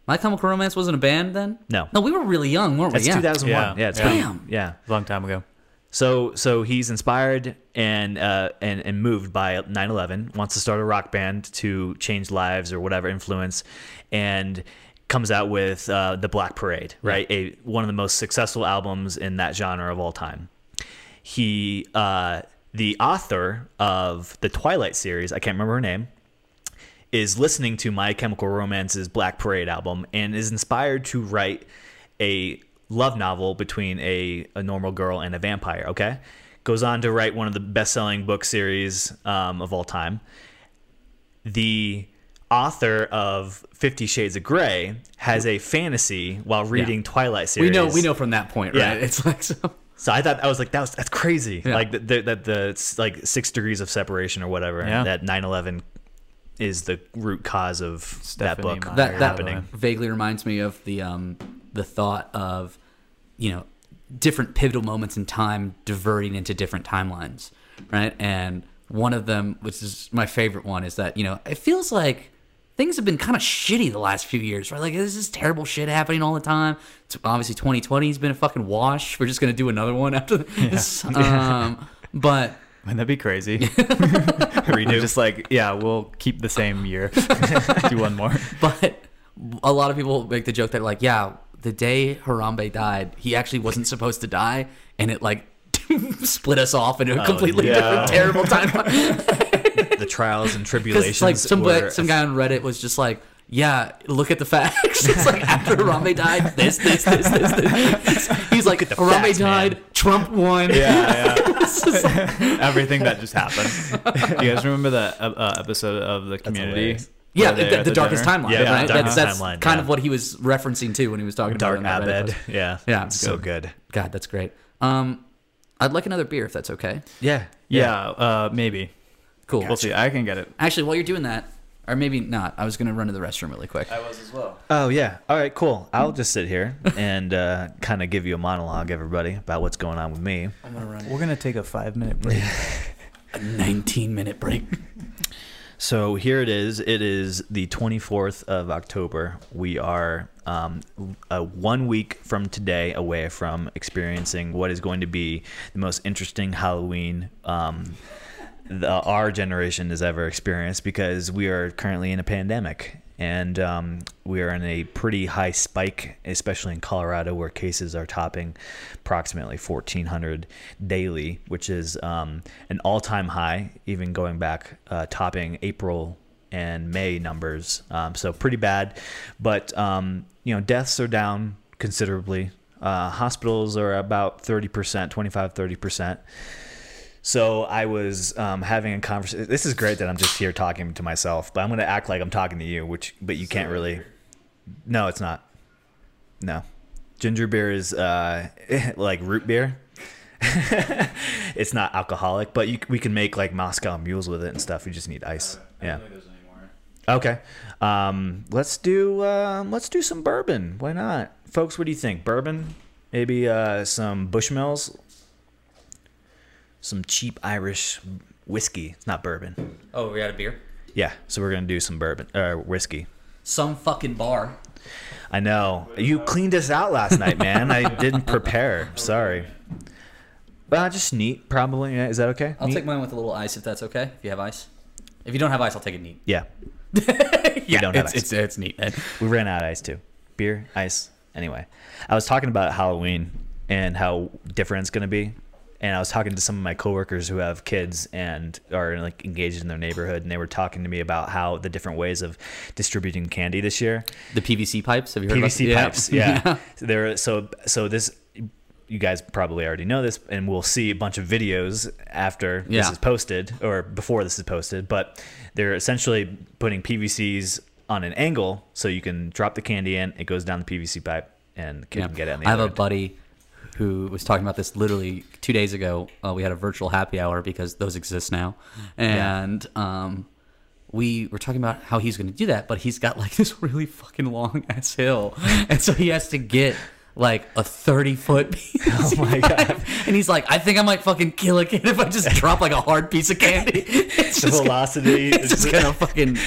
My Chemical Romance wasn't a band then? No. No, we were really young, weren't that's we? Yeah. 2001. Yeah. Yeah, it's Yeah. pretty- Damn. Yeah, Long time ago. So so he's inspired and uh, and and moved by 9/11. Wants to start a rock band to change lives or whatever influence, and comes out with uh, the Black Parade, right? A one of the most successful albums in that genre of all time. He uh, the author of the Twilight series. I can't remember her name. Is listening to My Chemical Romance's Black Parade album and is inspired to write a love novel between a, a normal girl and a vampire. Okay, goes on to write one of the best-selling book series um, of all time. The author of Fifty Shades of Grey has a fantasy while reading Twilight series. We know we know from that point, Yeah. right? It's like so So I thought I was like that was that's crazy. Yeah. Like that the, the, the like six degrees of separation or whatever. Yeah. That 9/11 is the root cause of that book Meyer, that that happening. vaguely reminds me of the um the thought of you know different pivotal moments in time diverting into different timelines right and one of them which is my favorite one is that you know it feels like things have been kind of shitty the last few years right like this is terrible shit happening all the time it's obviously 2020 has been a fucking wash we're just gonna do another one after this um but Wouldn't that be crazy? Redo. Just like, yeah, we'll keep the same year. Do one more. But a lot of people make the joke that like, yeah, the day Harambe died, he actually wasn't supposed to die, and it like split us off into a completely yeah. different, terrible timeline. the trials and tribulations. like some were- some guy on Reddit was just like. Yeah, look at the facts. It's like after Harambe died, this, this, this, this, this. He's like, Harambe facts, man." died, Trump won. Yeah, yeah. Everything that just happened. Do you guys remember that uh, uh, episode of the Community? Hilarious. yeah, where the, the darkest dinner? timeline, Yeah, right? darkest that's that's timeline, kind yeah. of what he was referencing to when he was talking Dark about it on that Abed. Yeah. Yeah, It's so good. God, that's great. Um, I'd like another beer if that's okay. Yeah. Yeah, uh, maybe. Cool. We'll see. I can get it. Actually, while you're doing that, or maybe not, I was gonna run to the restroom really quick. I was as well. Oh yeah. All right. Cool. I'll just sit here and uh, kind of give you a monologue, everybody, about what's going on with me. I'm gonna run We're gonna take a five minute break. a 19 minute break. So here it is. It is the 24th of October. We are um, a one week from today away from experiencing what is going to be the most interesting Halloween um, the, our generation has ever experienced because we are currently in a pandemic. And um, we are in a pretty high spike, especially in Colorado, where cases are topping approximately 1,400 daily, which is um, an all time high, even going back, uh, topping April and May numbers. Um, so pretty bad. But, um, you know, deaths are down considerably. Uh, hospitals are about 30%, 25, 30%. So I was um, having a conversation. This is great that I'm just here talking to myself, but I'm going to act like I'm talking to you, which but you can't really. No, it's not. No, ginger beer is uh, like root beer. it's not alcoholic, but you, we can make like Moscow mules with it and stuff. We just need ice. Yeah. Okay. Um, let's do um, let's do some bourbon. Why not, folks? What do you think? Bourbon? Maybe uh, some Bushmills. Some cheap Irish whiskey. It's not bourbon. Oh, we got a beer? Yeah. So we're gonna do some bourbon uh, whiskey. Some fucking bar. I know you cleaned us out last night, man. I didn't prepare. Sorry. But uh, just neat, probably. Yeah, Is that okay? I'll Neat? take mine with a little ice if that's okay. If you have ice. If you don't have ice, I'll take it neat. Yeah. yeah, don't have it's, ice. it's it's neat, man. We ran out of ice too. Beer, ice. Anyway, I was talking about Halloween and how different it's going to be. And I was talking to some of my coworkers who have kids and are like engaged in their neighborhood, and they were talking to me about how the different ways of distributing candy this year. The PVC pipes. Have you heard? PVC about pipes, yeah. So There, so so this, you guys probably already know this, and we'll see a bunch of videos after this is posted or before this is posted. But they're essentially putting PVCs on an angle so you can drop the candy in, it goes down the PVC pipe, and the kid Yeah. can get it. I have a buddy who was talking about this literally two days ago. Uh, we had a virtual happy hour because those exist now, and um, we were talking about how he's going to do that, but he's got like this really fucking long ass hill, and so he has to get like a thirty foot piece. Oh my god! And he's like, I think I might fucking kill a kid if I just drop like a hard piece of candy. It's The just, velocity. it's just gonna fucking.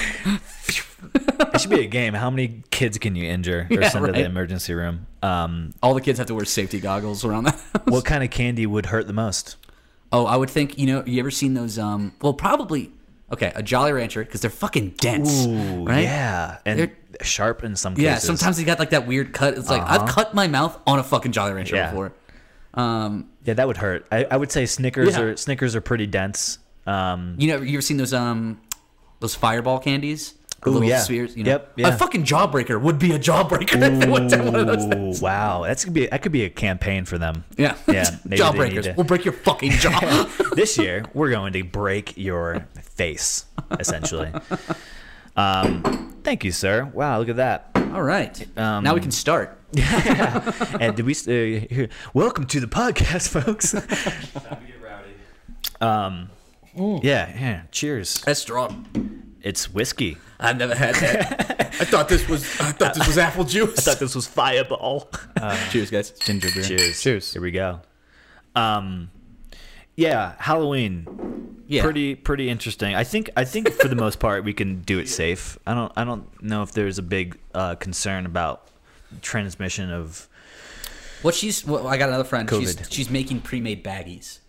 It should be a game. How many kids can you injure or Yeah, send to the emergency room? Um, All the kids have to wear safety goggles around that. house. what kind of candy would hurt the most? Oh, I would think you know. You ever seen those? Um, well, probably. Okay, a Jolly Rancher because they're fucking dense, Ooh, right? yeah, and They're- sharp in some cases. Yeah, sometimes they got like that weird cut. It's like I've cut my mouth on a fucking Jolly Rancher Yeah. before. Um, Yeah, that would hurt. I, I would say Snickers Yeah. are Snickers are pretty dense. Um, you know, you ever seen those um those Fireball candies? The Ooh, little yeah. spheres. You know? Yep, yeah. A fucking jawbreaker would be a jawbreaker if they went down one of those things. Ooh, wow, that's gonna be that could be a campaign for them. Yeah, Yeah, maybe jawbreakers. to- We'll break your fucking jaw. this year we're going to break your face, essentially. Um, thank you, sir. Wow, look at that. All right, Um, now we can start. yeah. And did we? Uh, here, welcome to the podcast, folks. um, yeah, yeah. Cheers. That's strong. It's whiskey. I've never had that. I thought this was. I thought this was apple juice. I thought this was Fireball. Cheers, guys. Ginger beer. Cheers. Cheers. Here we go. Um, yeah, Halloween. Yeah. Pretty pretty interesting. I think I think for the most part we can do it safe. I don't I don't know if there's a big uh, concern about transmission of What she's, well, I got another friend. She's she's making pre-made baggies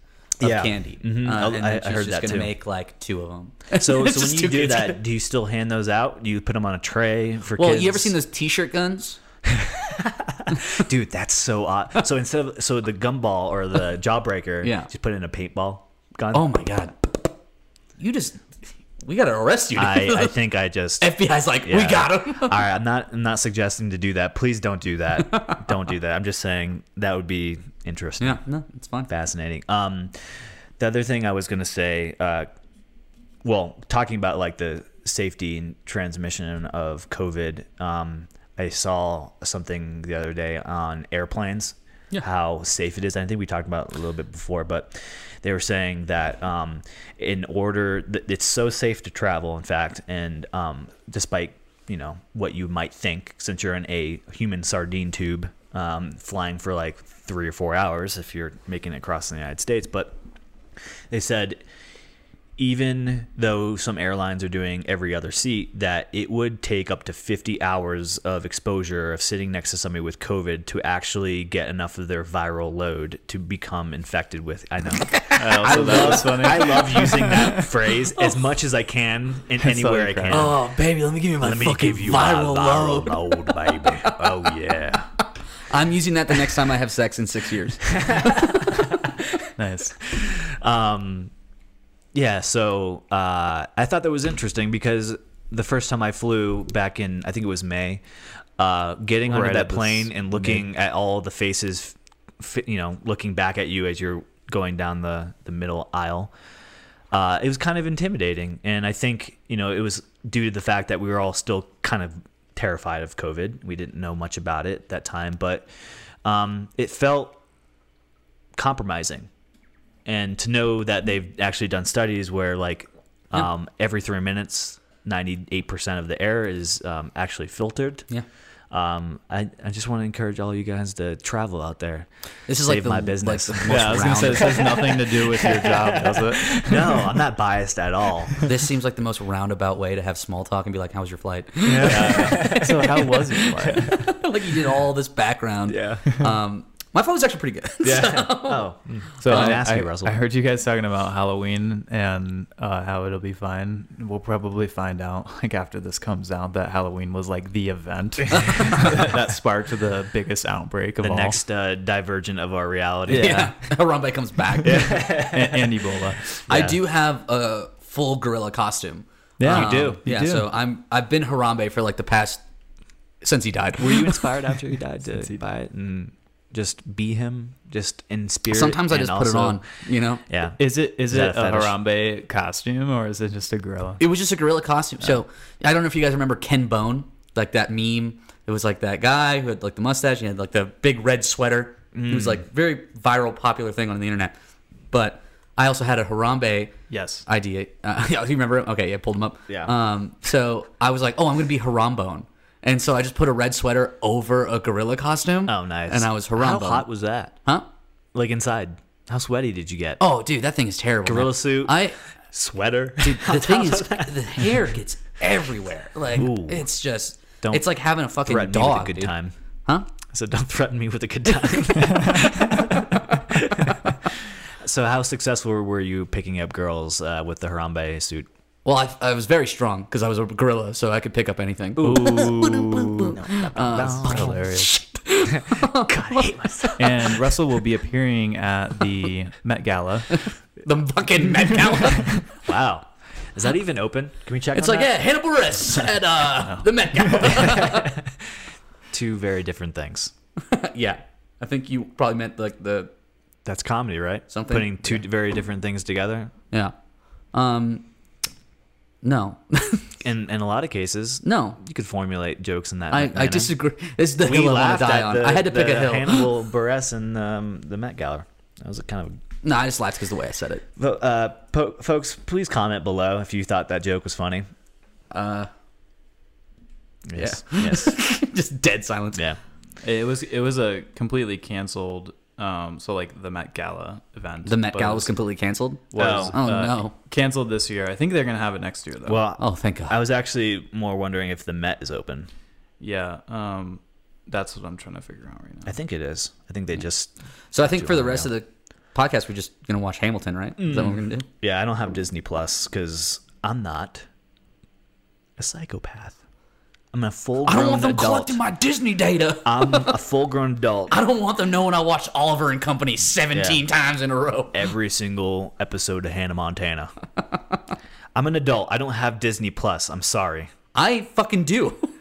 of Yeah. candy, Mhm. uh, I- and I- I she's heard just that gonna too. make like two of them. So so when you do that, do you still hand those out? Do you put them on a tray for Well, kids? you ever seen those T-shirt guns? Dude, that's so odd. So instead of so the gumball or the jawbreaker, Yeah. just put it in a paintball gun. Oh my god! You just, we gotta arrest you. I, I think I just FBI's like, we got him. All right, I'm not. I'm not suggesting to do that. Please don't do that. don't do that. I'm just saying that would be interesting, yeah, no, it's fine. fascinating. Um, the other thing I was gonna say, uh, well, talking about like the safety and transmission of COVID, um, I saw something the other day on airplanes. Yeah. How safe it is. I think we talked about it a little bit before, but they were saying that um, in order, that it's so safe to travel. In fact, and um, despite you know what you might think, since you're in a human sardine tube, um, flying for like three or four hours if you're making it across the United States, but they said even though some airlines are doing every other seat, that it would take up to 50 hours of exposure of sitting next to somebody with COVID to actually get enough of their viral load to become infected with. I know. I, love, I love using that phrase as much as I can in anywhere I can. Oh, baby, let me give you my Let me fucking give you viral, my viral load. load, baby. Oh yeah. I'm using that the next time I have sex in six years. Nice. Um, yeah, so uh, I thought that was interesting because the first time I flew back in, I think it was May, uh, getting onto that plane and looking at all the faces, you know, looking back at you as you're going down the, the middle aisle, uh, it was kind of intimidating. And I think, you know, it was due to the fact that we were all still kind of terrified of COVID. We didn't know much about it at that time, but um, it felt compromising and to know that they've actually done studies where like um, every three minutes 98% of the air is um, actually filtered Yeah. Um, I, I just want to encourage all you guys to travel out there This is Save like the, my like business. the most Yeah, I was gonna say this has nothing to do with your job, does it? no i'm not biased at all this seems like the most roundabout way to have small talk and be like, "How was your flight?" Yeah. So how was your flight? like you did all this background. Yeah. Um, my flight was actually pretty good. yeah oh mm. So I I, asked I, you, Russell. I heard you guys talking about Halloween and uh, how it'll be fine. We'll probably find out like after this comes out that Halloween was like the event that, that sparked the biggest outbreak of the all. next uh, divergent of our reality Yeah. Harambe comes back. and, and Ebola. I do have a full gorilla costume. Yeah, you Um, do. You yeah, do. so I'm I've been Harambe for like the past since he died. were you inspired after he died Since to he buy it and just be him just in spirit Sometimes I and just put it on. You know, yeah Is it is, Is it a a. Harambe costume or is it just a gorilla? it was just a gorilla costume. So I don't know if you guys remember Ken Bone, like that meme. It was like that guy who had like the mustache. He had like the big red sweater It was like very viral, popular thing on the internet. But I also had a Harambe Yes. idea. Uh, yeah, you remember him? Okay, yeah, pulled him up. Yeah. Um, so I was like, oh, I'm gonna be Harambone, and so I just put a red sweater over a gorilla costume. Oh, nice. And I was How hot was that? Huh? Like inside? How sweaty did you get? Oh, dude, that thing is terrible. Gorilla man. suit? I Sweater. dude, the thing is, the hair gets everywhere. Like Ooh. it's just, Don't it's like having a fucking threaten me dog. with a good dude. time. Huh? So don't threaten me with a good time. so how successful were you picking up girls uh, with the Harambe suit? Well, I, I was very strong because I was a gorilla, so I could pick up anything. That's hilarious. God, I hate myself. And Russell will be appearing at the Met Gala. The fucking Met Gala. Wow. Is that even open? Can we check it's on like, that? yeah, Hannibal Buress at uh, the Met Gala. Two very different things. yeah, I think you probably meant like the That's comedy, right? Something- Putting two very different things together. yeah. Um, no, In in a lot of cases, no, you could formulate jokes in that. I, I disagree. This is the We hill I want laughed to die at on. the, I had to pick a hill. Hannibal Buress and um, the Met Gala. That was a kind of no, I just laughed because the way I said it. Vo- Uh, po- folks, please comment below if you thought that joke was funny. Uh, Yes. Yes. just dead silence. yeah. It was it was a completely canceled. Um, so like the Met Gala event. The Met Gala it was completely canceled. was, Oh, uh, no. canceled this year. I think they're gonna have it next year though. Well, Oh, thank God. I was actually more wondering if the Met is open. yeah. Um, that's what I'm trying to figure out right now. I think it is. I think they just. So I think for the rest now. of the podcast, we're just gonna watch Hamilton, right? Is that what we're gonna do? Yeah, I don't have Disney Plus because I'm not a psychopath. I'm a full I don't want them adult. collecting my Disney data. I'm a full grown adult. I don't want them knowing I watched Oliver and Company 17 times in a row. Every single episode of Hannah Montana. I'm an adult. I don't have Disney Plus. I'm sorry. I fucking do.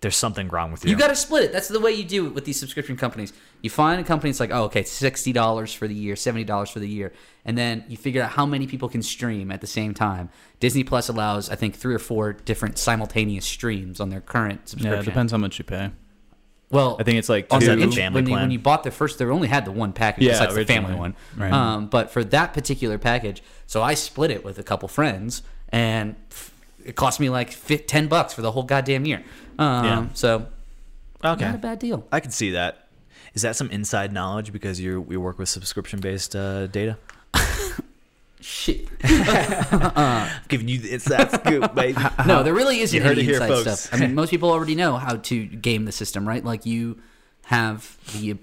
There's something wrong with you. You got to split it. That's the way you do it with these subscription companies. You find a company that's like, oh, okay, sixty dollars for the year, seventy dollars for the year, and then you figure out how many people can stream at the same time. Disney Plus allows, I think, three or four different simultaneous streams on their current yeah, subscription. it depends how much you pay. Well, I think it's like on two. their the family when, you, plan? when you bought the first, they only had the one package. Yeah, besides the family one. Right. Um, but for that particular package, so I split it with a couple friends, and f- it cost me like fi- ten bucks for the whole goddamn year. Um, Yeah. So okay. not a bad deal. I can see that. Is that some inside knowledge because you we work with subscription based uh, data? Shit. I'm giving you the inside scoop, baby. No, there really isn't You heard any it here, inside folks. stuff. I mean, most people already know how to game the system, right? Like you have the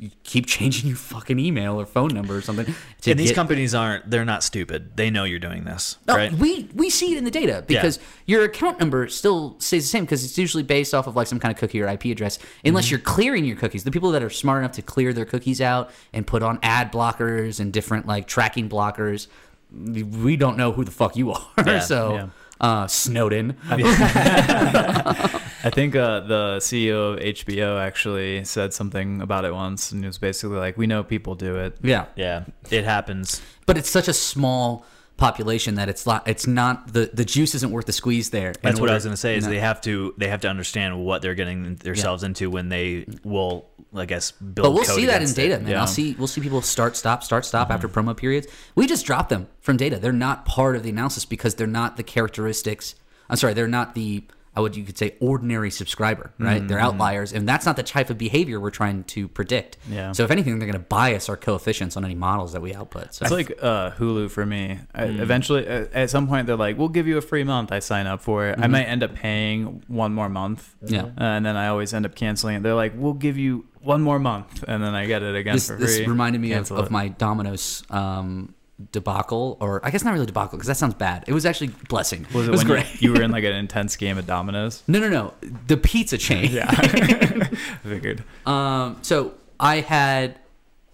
you keep changing your fucking email or phone number or something. And these get- companies aren't. They're not stupid. They know you're doing this, No, right? we we see it in the data because your account number still stays the same because it's usually based off of like some kind of cookie or IP address. Unless Mm-hmm. you're clearing your cookies, the people that are smart enough to clear their cookies out and put on ad blockers and different like tracking blockers, we don't know who the fuck you are. Yeah, so, yeah. Uh, Snowden. I think uh, the CEO of HBO actually said something about it once, and it was basically like, "We know people do it." yeah, yeah, it happens. but it's such a small population that it's not. It's not the the juice isn't worth the squeeze there. That's what I was going to say. Is they have to they have to understand what they're getting themselves into when they will, I guess, build. But we'll see that in data, it. man. Yeah. I'll see. We'll see people start, stop, start, stop mm-hmm. after promo periods. We just drop them from data. They're not part of the analysis because they're not the characteristics. I'm sorry, they're not the. I would you could say ordinary subscriber, right? They're outliers, and that's not the type of behavior we're trying to predict. Yeah. So if anything, they're going to bias our coefficients on any models that we output. So It's like uh, Hulu for me. I, Eventually, uh, at some point, they're like, "We'll give you a free month." I sign up for it. I might end up paying one more month, Yeah. uh, and then I always end up canceling it. They're like, "We'll give you one more month," and then I get it again this, for this reminded me of, Cancel of it. my Domino's um, debacle, or I guess not really debacle because that sounds bad. It was actually blessing. Was it, it was when great. You, you were in like an intense game of Domino's? no, no, no. The pizza chain. Yeah, I figured. Um, so I had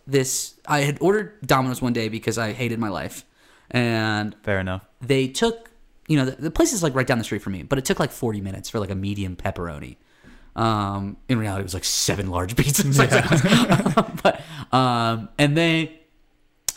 this. I had ordered Domino's one day because I hated my life, and Fair enough. they took. You know, the, the place is like right down the street from me, but it took like forty minutes for like a medium pepperoni. Um, in reality, it was like seven large pizzas. Yeah. but um, and they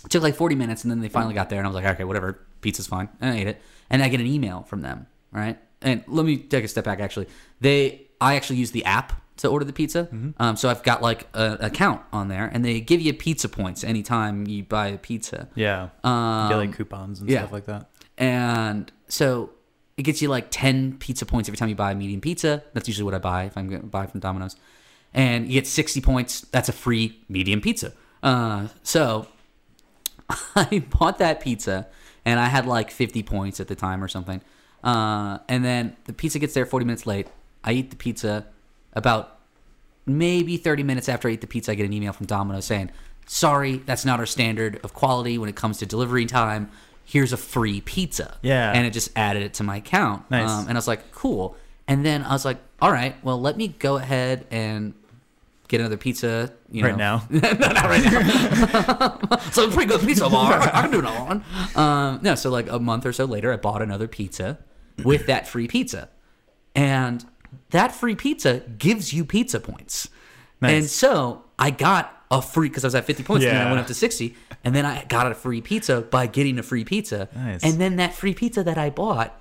it took like 40 minutes and then they finally got there and I was like, okay, whatever, pizza's fine. And I ate it. And I get an email from them, right? And let me take a step back actually. They I actually use the app to order the pizza. Mm-hmm. Um, so I've got like an account on there, and they give you pizza points anytime you buy a pizza. Yeah. Um, Get like coupons and yeah. stuff like that. And so it gets you like 10 pizza points every time you buy a medium pizza. That's usually what I buy if I'm going to buy from Domino's. And you get 60 points. That's a free medium pizza. Uh, so I bought that pizza and I had like 50 points at the time or something. Uh, and then the pizza gets there 40 minutes late. I eat the pizza about maybe 30 minutes after I eat the pizza. I get an email from Domino's saying, Sorry, that's not our standard of quality when it comes to delivery time. Here's a free pizza. Yeah. And it just added it to my account. Um, Nice. and I was like, Cool. And then I was like, All right, well, let me go ahead and get another pizza. You Right know. now. no, not right now. so a pretty good pizza bar. I can do another one. Um, no, so like a month or so later, I bought another pizza with that free pizza, and that free pizza gives you pizza points. Nice. And so I got a free because I was at 50 points, and then I went up to 60, and then I got a free pizza by getting a free pizza. Nice. And then that free pizza that I bought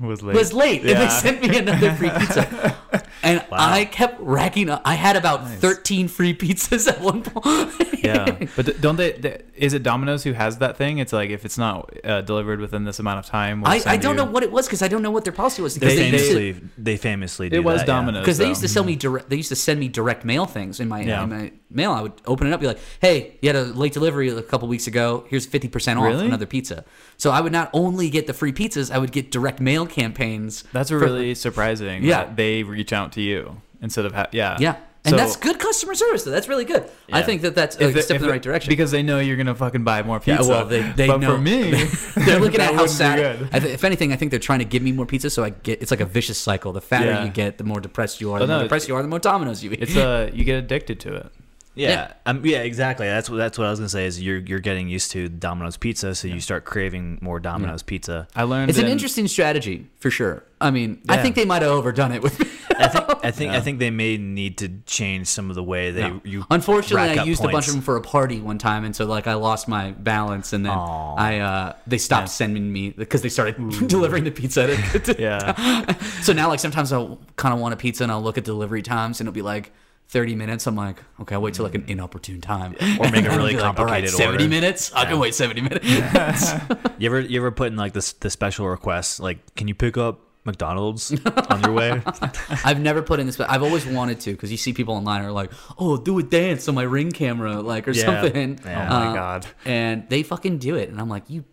Was late. was late, and they sent me another free pizza. And I kept racking up. I had about 13 free pizzas at one point. yeah, but don't they, they? Is it Domino's who has that thing? It's like if it's not uh, delivered within this amount of time, we'll I, I don't you- know what it was because I don't know what their policy was. They they, used to famously, they famously do It was that. Domino's because they used to sell me direct. They used to send me direct mail things in my, Yeah. in my mail. I would open it up, be like, "Hey, you had a late delivery a couple weeks ago. Here's fifty percent off Really? another pizza." So I would not only get the free pizzas, I would get direct mail campaigns. That's for- really surprising. Yeah. that they reach out to you instead of ha- yeah yeah, and So- that's good customer service. Though that's really good. I think that that's a they- step in the right direction because they know you're gonna fucking buy more Yeah, pizza. well, they, they but know. for me, they're looking at how sad. Th- if anything, I think they're trying to give me more pizza, so I get. It's like a vicious cycle. The fatter Yeah. you get, the more depressed you are. Oh, The no, more depressed you are, the more Dominoes you eat. It's uh, you get addicted to it. Yeah, Yeah. Um, yeah, exactly. That's what that's what I was gonna say. Is you're you're getting used to Domino's pizza, so you start craving more Domino's pizza. I learned It's an in- interesting strategy for sure. I mean, I Yeah. think they might have overdone it with. I think I think I think they may need to change some of the way they No. you. Unfortunately, rack I up used a bunch points. of them for a party one time, and so like I lost my balance, and then Aw. I uh, they stopped sending me because they started delivering the pizza. At Yeah, so now like sometimes I'll kind of want a pizza, and I'll look at delivery times, and it'll be like. 30 minutes. I'm like, okay, I'll wait till like an inopportune time. Or make a really I'll like, All right, complicated 70 order." minutes? I can wait 70 minutes. You ever you ever put in like this the special request like can you pick up McDonald's on your way? I've never put in this, but I've always wanted to because you see people online are like, "Oh, do a dance on my ring camera," like or Yeah. something. Yeah. Oh my Uh, God. And they fucking do it, and I'm like, "You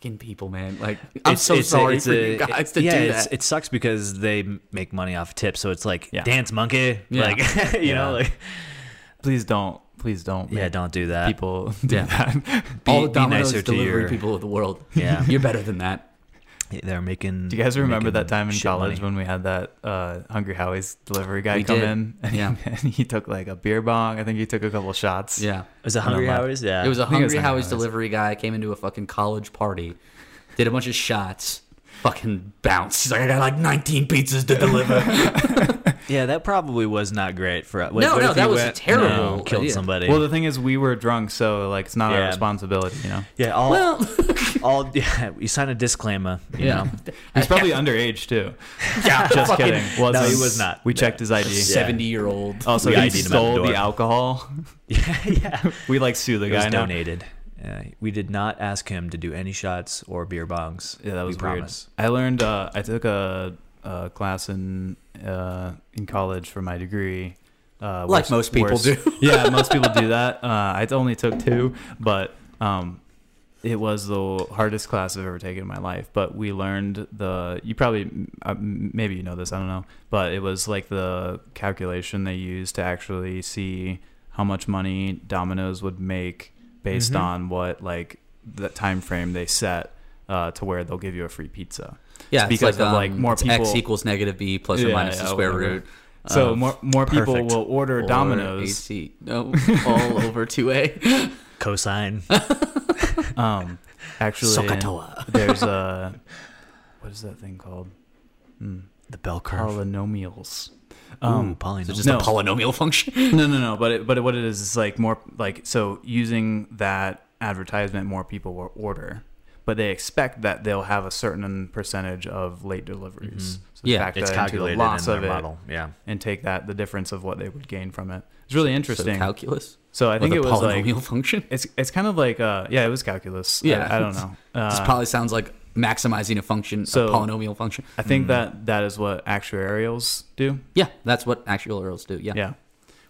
fucking people, man!" Like, I'm It's- so it's a- sorry it's for a- you guys to yeah, do that. it sucks because they make money off tips. So it's like Yeah. dance monkey, Yeah. like you know, like please don't, please don't. yeah, don't do that. people do Yeah. that. Be- All the be Domino's nicer to delivery your- people of the world. Yeah. you're better than that. They're making. Do you guys remember that time in college money. when we had that uh, Hungry Howie's delivery guy We come did. in? And, Yeah. and he took like a beer bong. I think he took a couple shots. Yeah, was it And I'm Hungry Howie's? Yeah, it was a think it was Hungry Hungry Howie's Howie's. delivery guy came into a fucking college party, did a bunch of shots, fucking bounced. He's like, "I got like 19 pizzas to deliver." yeah. That probably was not great for. What, No, what no, if that you was a went- terrible no, killed idea. somebody. Well, the thing is, we were drunk, so like it's not our responsibility, you know. yeah, all, well, all. Yeah, you sign a disclaimer. You yeah. know? He's probably underage too. Yeah, Just fucking kidding. Was No, he was not. We checked his ID. Seventy year old. Also, We he ID'd him the stole the, alcohol. yeah, yeah. We like sue the It guy was now. donated. Uh, we did not ask him to do any shots or beer bongs. Yeah, that was we weird. promise. I learned. Uh, I took a, a class in uh, in college for my degree. Uh, Like worst- most people worst- do. yeah, most people do that. Uh, I only took two, but um, it was the hardest class I've ever taken in my life. But we learned the. You probably uh, maybe you know this. I don't know, but it was like the calculation they used to actually see how much money Domino's would make based Mhm. on what like the time frame they set uh, to where they'll give you a free pizza. Yeah, It's because like, of, like, um, more people- X equals negative B plus or Yeah, minus yeah, the square whatever. root. So of more more people perfect. will order or Domino's. AC. No, all over two A. Cosine. Um, actually, SOHCAHTOA. there's a what is that thing called? Hmm. the bell curve. Polynomials. Ooh, Um, polynomial. So just No. a polynomial function. no, no, no. But it, but what it is is like more like so using that advertisement, more people will order. But they expect that they'll have a certain percentage of late deliveries. So they Yeah, factor It's into the calculated loss in of their it model. Yeah. and take that the difference of what they would gain from it. It's really So interesting. calculus. So I think it was like polynomial function. it's it's kind of like uh yeah it was calculus. Yeah. I, don't know. this Uh, probably sounds like maximizing a function, so- a polynomial function. I think that that is what actuarials do. Yeah, that's what actual arrows do. Yeah. Yeah.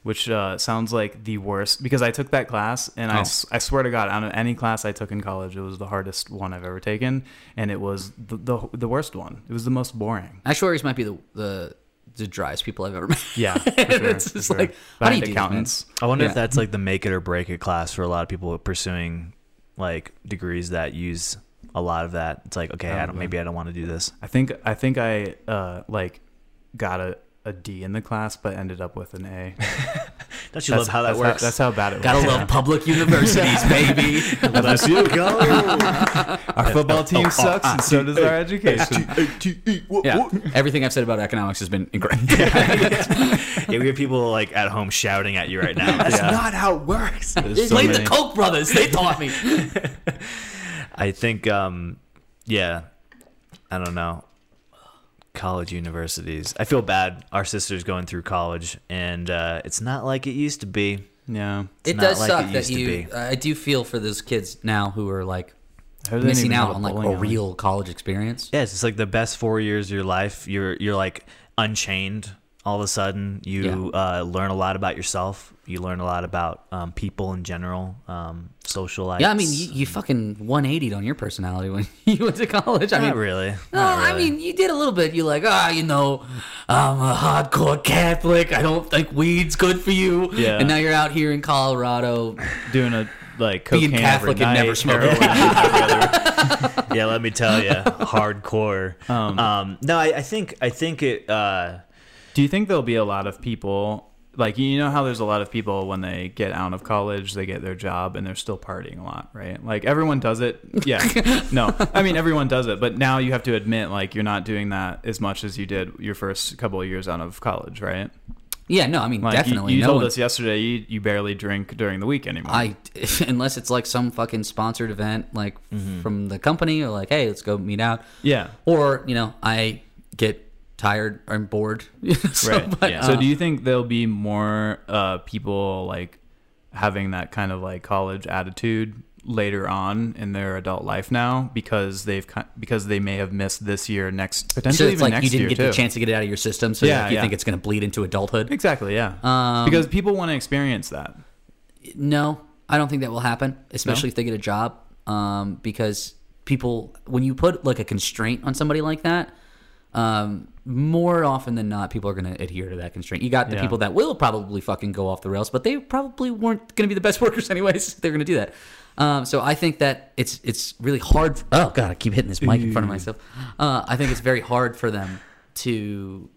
Which uh, sounds like the worst because I took that class and I, Oh. s- I swear to God, out of any class I took in college, it was the hardest one I've ever taken, and it was the the, the worst one. It was the most boring. Actuaries might be the the, the driest people I've ever met. Yeah, for sure, it's for just sure. like, how do you Behind do accountants? I wonder Yeah. if that's like the make it or break it class for a lot of people pursuing like degrees that use a lot of that. It's like, okay, I don't, maybe I don't want to do this. I think I think I uh, like got a, a D in the class, but ended up with an A. Don't you love how that that's works? that's how bad it was. Gotta love public universities, baby. Let's go. Our football team sucks, and so does our education. yeah, everything I've said about economics has been incorrect. yeah, we have people like at home shouting at you right now. That's Yeah. not how it works. There's so Blame the many- Koch brothers. They taught me. I think, um, yeah, I don't know. College universities. I feel bad. Our sister's going through college, and uh, it's not like it used to be. No, It's it not does like suck it that used to you. be. I do feel for those kids now who are like I missing out on like a alley. real college experience. Yeah, it's like the best four years of your life. You're you're like unchained. All of a sudden, you uh, learn a lot about yourself. You learn a lot about um, people in general, um, social life. Yeah, I mean, you, you fucking 180'd on your personality when you went to college. I not mean, really. No, Not I mean, you did a little bit. You like, ah, you know, I'm a hardcore Catholic. I don't think weed's good for you. Yeah. And now you're out here in Colorado. doing a like Being cocaine Catholic every and never smoking heroin every other. yeah, let me tell you, hardcore. Um, no, I, I think I think it. Uh, Do you think there'll be a lot of people like you know how there's a lot of people when they get out of college, they get their job and they're still partying a lot, right? Like everyone does it. Yeah. no. I mean everyone does it, but now you have to admit like you're not doing that as much as you did your first couple of years out of college, right? Yeah, no, I mean, Like definitely. You, no told one- us yesterday you, you barely drink during the week anymore. I unless it's like some fucking sponsored event, like mm-hmm. from the company, or like, hey, let's go meet out. yeah. Or you know, I get tired or I'm bored. so, right. but, yeah. So uh, do you think there'll be more uh, people like having that kind of like college attitude later on in their adult life now because they've because they may have missed this year, next so potentially it's even like next you didn't year get too. the chance to get it out of your system, so Yeah, like, you yeah. think it's going to bleed into adulthood. Exactly. Yeah. Um, because people want to experience that. No, I don't think that will happen, especially if they get a job. Um, because people, when you put like a constraint on somebody like that, um, more often than not, people are going to adhere to that constraint. You got the Yeah. people that will probably fucking go off the rails, but they probably weren't going to be the best workers anyways. They're going to do that. Um, so I think that it's it's really hard. Oh god, I keep hitting this mic in front of myself. Uh, I think it's very hard for them to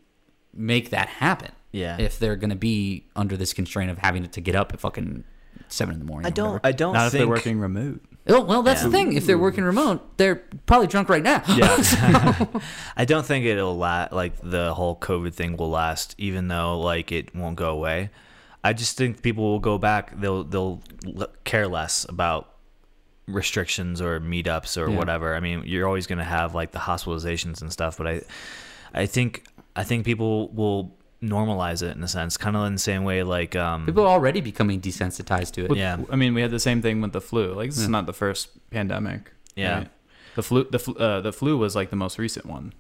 make that happen. Yeah. If they're going to be under this constraint of having to get up at fucking seven in the morning. I don't. whatever. I don't Not if they're working remote. Oh, well, that's Yeah. the thing. If they're mm. working remote, they're probably drunk right now. Yeah. I don't think it'll last. Like the whole COVID thing will last, even though like it won't go away. I just think people will go back. They'll they'll care less about restrictions or meetups or Yeah. whatever. I mean, you're always going to have like the hospitalizations and stuff, but I I think I think people will normalize it in a sense, kind of in the same way like um People are already becoming desensitized to it. With- Yeah. I mean, we had the same thing with the flu. Like this is not the first pandemic. Yeah. right? The flu. The flu. Uh, the flu was like the most recent one.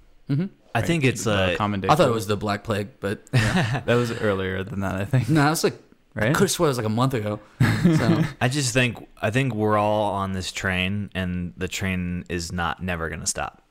I think it's the uh common day I thought it was the Black Plague, but that was earlier than that. I think. no, it's like I Right? could have sworn it was like a month ago. So I just think I think we're all on this train, and the train is not never going to stop.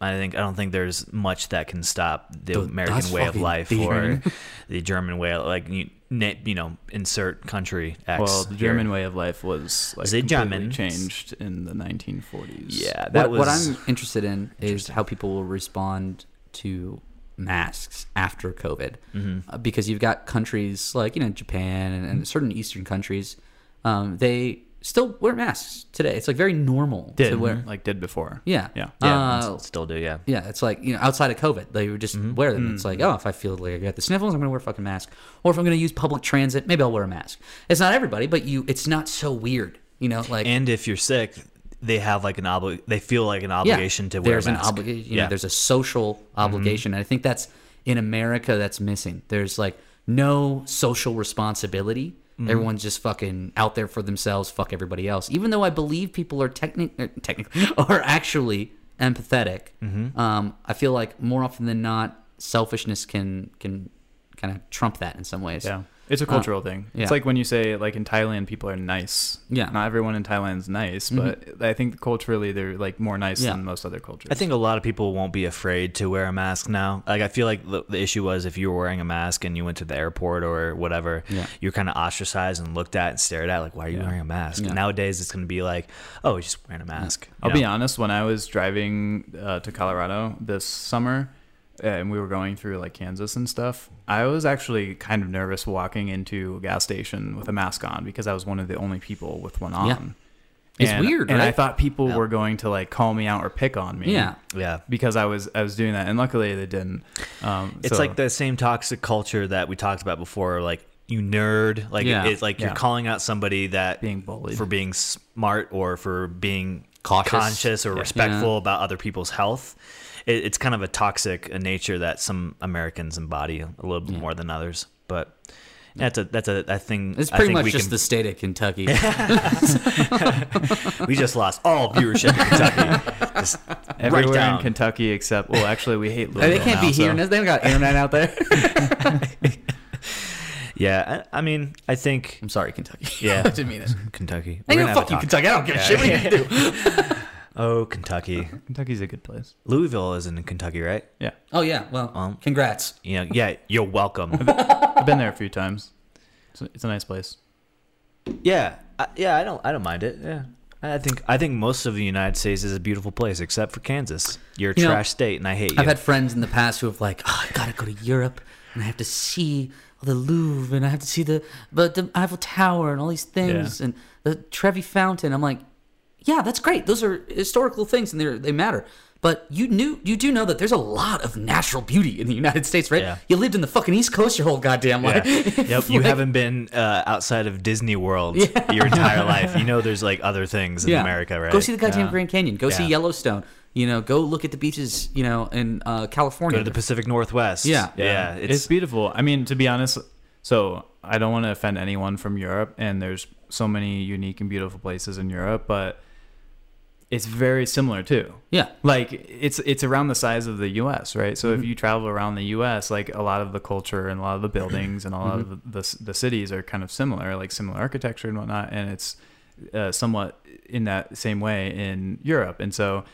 I think I don't think there's much that can stop the, The- American way of life or the German way. Of, like you, you know, insert country X. Well, the here. German way of life was like The Germans. changed in the 1940s. Yeah, that what, was what I'm interested in is how people will respond to masks after COVID, Mm-hmm. uh, because you've got countries like you know Japan and, and certain Eastern countries, um, they still wear masks today. It's like very normal did to wear. like did before. Yeah, Yeah. yeah, Uh, still do. Yeah, Yeah, it's like you know, outside of COVID, they would just Mm-hmm. wear them. It's like, oh, if I feel like I got the sniffles, I'm gonna wear a fucking mask. Or if I'm gonna use public transit, maybe I'll wear a mask. It's not everybody, but you, it's not so weird, you know. Like, and if you're sick, they have like an obli- they feel like an obligation to wear there's a mask. an obligation. You yeah. know, there's a social obligation, and I think that's in America that's missing. There's like no social responsibility. Mm-hmm. Everyone's just fucking out there for themselves. Fuck everybody else. Even though I believe people are technically uh, technically are actually empathetic, mm-hmm. um, I feel like more often than not, selfishness can can kind of trump that in some ways. Yeah. It's a cultural thing. yeah. It's like when you say like in Thailand people are nice. Yeah. Mm-hmm. Not everyone in Thailand's nice, but I think culturally they're like more nice Yeah. than most other cultures. I think a lot of people won't be afraid to wear a mask now. Like I feel like the, the issue was if you were wearing a mask and you went to the airport or whatever, Yeah. you're kind of ostracized and looked at and stared at. Like, why are you wearing a mask? Nowadays, it's going to be like, oh, he's just wearing a mask. I'll know? be honest. When I was driving uh, to Colorado this summer, uh, and we were going through like Kansas and stuff, I was actually kind of nervous walking into a gas station with a mask on because I was one of the only people with one on. Yeah. It's And- weird, and I thought people Yeah. were going to like call me out or pick on me. Yeah. Yeah. because I was I was doing that, and luckily they didn't. Um, It's so- like the same toxic culture that we talked about before. Like you nerd. Like Yeah. it's like you're calling out somebody that Being bullied. for being smart or for being Cautious. conscious or respectful Yeah. about other people's health. It, it's kind of a toxic nature that some Americans embody a little bit more than others. But that's a that's a, a thing. It's I pretty think much we just can- the state of Kentucky. we just lost all viewership in Kentucky. Just everywhere right in Kentucky except well, actually we hate they can't now, be so- hearing this. They don't got internet out there. Yeah, I, I mean, I think I'm sorry, Kentucky. Yeah. I didn't mean it. Kentucky. Hey, We're no, gonna fuck you. Kentucky. I don't give a shit. What are you gonna do? Oh, Kentucky. Kentucky's a good place. Louisville is in Kentucky, right? Yeah, Oh yeah. Well, Um, congrats. You know, yeah, you're welcome. I've been there a few times. It's a, it's a nice place. yeah, I, yeah, I don't, I don't mind it. Yeah, I think, I think most of the United States is a beautiful place, except for Kansas. You're a You know, trash state, and I hate you. I've had friends in the past who have like, oh, I gotta go to Europe and I have to see the Louvre and I have to see the but the Eiffel Tower and all these things Yeah. and the Trevi Fountain. I'm like, yeah, that's great. Those are historical things and they they matter. But you knew you do know that there's a lot of natural beauty in the United States, right? Yeah. You lived in the fucking East Coast your whole goddamn life. Yeah. life. Yep, you Like, haven't been uh, outside of Disney World your entire life. You know, there's like other things in America, right? Go see the goddamn Yeah. Grand Canyon. Go see Yellowstone. You know, go look at the beaches. You know, in uh, California. Go to the Pacific Northwest. Yeah. yeah, it's, beautiful. I mean, to be honest, so I don't want to offend anyone from Europe, and there's so many unique and beautiful places in Europe, but it's very similar too. yeah. Like it's it's around the size of the U.S., right? So Mm-hmm. if you travel around the U.S., like a lot of the culture and a lot of the buildings and a lot Mm-hmm. of the the cities are kind of similar, like similar architecture and whatnot, and it's uh, somewhat in that same way in Europe. And so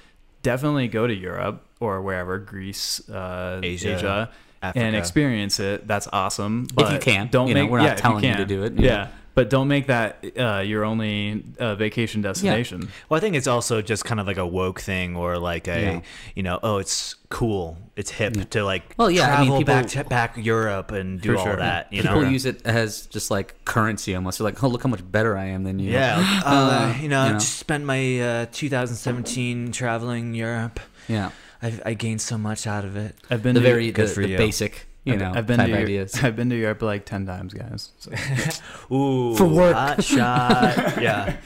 definitely go to Europe or wherever Greece, uh, Asia, Asia, Africa. and experience it. That's awesome. If But you can. don't You know, make. we're not yeah, telling you to do it, Yeah. know. But don't make that uh, your only uh, vacation destination. Well, I think it's also just kind of like a woke thing, or like a, Yeah. you know, oh, it's cool, it's hip to like Well, yeah, I travel mean, people- back to back Europe and do all sure. that. You People know, use it as just like currency almost. They're like, oh, look how much better I am than you. yeah, like, uh, Uh, you know, you I know. just spent my uh, 2017 traveling Europe. Yeah. I've, I gained so much out of it. I've been The very good the, for the you. basic, you I've, know, I've been type to ideas. I've been to Europe like ten times, guys. So. Ooh, For work. hot shot. yeah.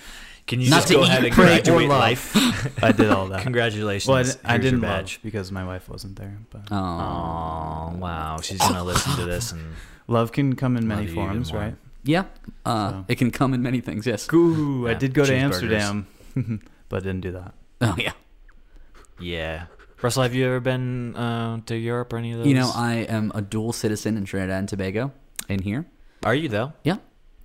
Can you Not just go eat, ahead and pray, or graduate life? I did all that. Congratulations. Well, I, di- I didn't badge. love because my wife wasn't there. But Oh. Oh wow, she's gonna listen to this and love can come in many Love you even forms, right? Yeah. Uh, So. it can come in many things, yes. Ooh, I did go to. Amsterdam, but didn't do that. Oh, yeah. yeah. Russell, have you ever been uh, to Europe or any of those? You know, I am a dual citizen in Trinidad and Tobago in here. are you though? Yeah.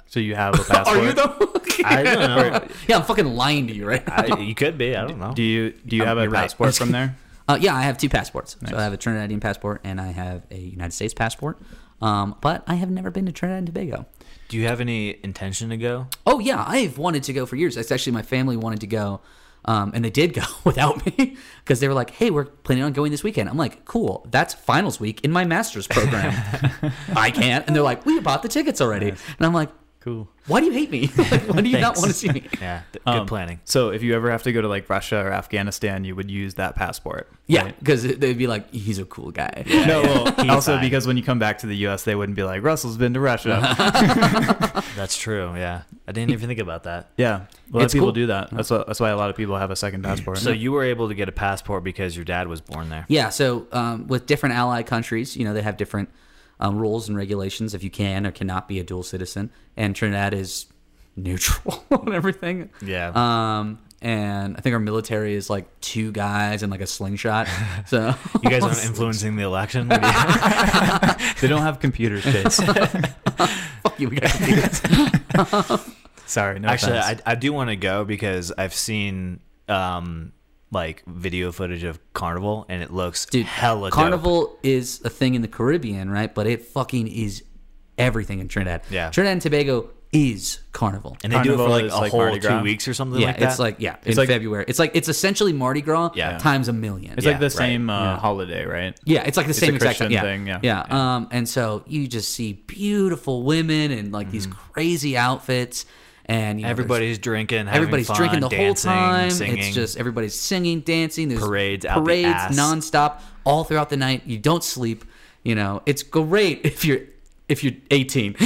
So you have a passport? Are you though? I don't know. yeah, I'm fucking lying to you, right? I, you could be. I don't know. Do you do you Um, have a you're right. passport from there? Uh, yeah, I have two passports. Nice. So I have a Trinidadian passport and I have a United States passport. Um, but I have never been to Trinidad and Tobago. Do you have any intention to go? Oh yeah, I've wanted to go for years. It's actually my family wanted to go, um, and they did go without me because they were like, "Hey, we're planning on going this weekend." I'm like, "Cool, that's finals week in my master's program. I can't." And they're like, "We bought the tickets already," and I'm like, Cool. Why do you hate me? like, why do you not want to see me? Yeah, th- good Um, planning. So if you ever have to go to like Russia or Afghanistan, you would use that passport. Yeah, right? because they'd be like, he's a cool guy. No, well, also fine. because when you come back to the U.S., they wouldn't be like Russell's been to Russia. That's true. Yeah, I didn't even think about that. yeah, a lot It's of people cool. do that. That's why, that's why a lot of people have a second passport. So you were able to get a passport because your dad was born there. Yeah, so um, with different ally countries, you know, they have different um, rules and regulations if you can or cannot be a dual citizen. And Trinidad is neutral on everything. Yeah. Um, and I think our military is like two guys and like a slingshot. So You guys aren't influencing the election. Do they don't have computers, Chase. fuck you, we got computers. Sorry, no Actually, offense. I, I do want to go because I've seen um like video footage of Carnival and it looks Dude, hella dope. Carnival is a thing in the Caribbean, right? But it fucking is everything in Trinidad. Yeah. Trinidad and Tobago is Carnival. and they do it for like a like whole two weeks or something yeah, like that. it's like yeah, in like- February. It's like it's essentially Mardi Gras Yeah. times a million. it's yeah, like the right. same uh, Yeah. holiday, right? Yeah, it's like the It's same a exact Christian yeah. thing, yeah. yeah. Um, and so you just see beautiful women and like these Mm-hmm. crazy outfits, and you know, everybody's drinking, everybody's fun, drinking the dancing, whole time. Singing. It's just everybody's singing, dancing. There's Parades out the parades ass. nonstop all throughout the night. You don't sleep. You know, it's great if you're if you're 18.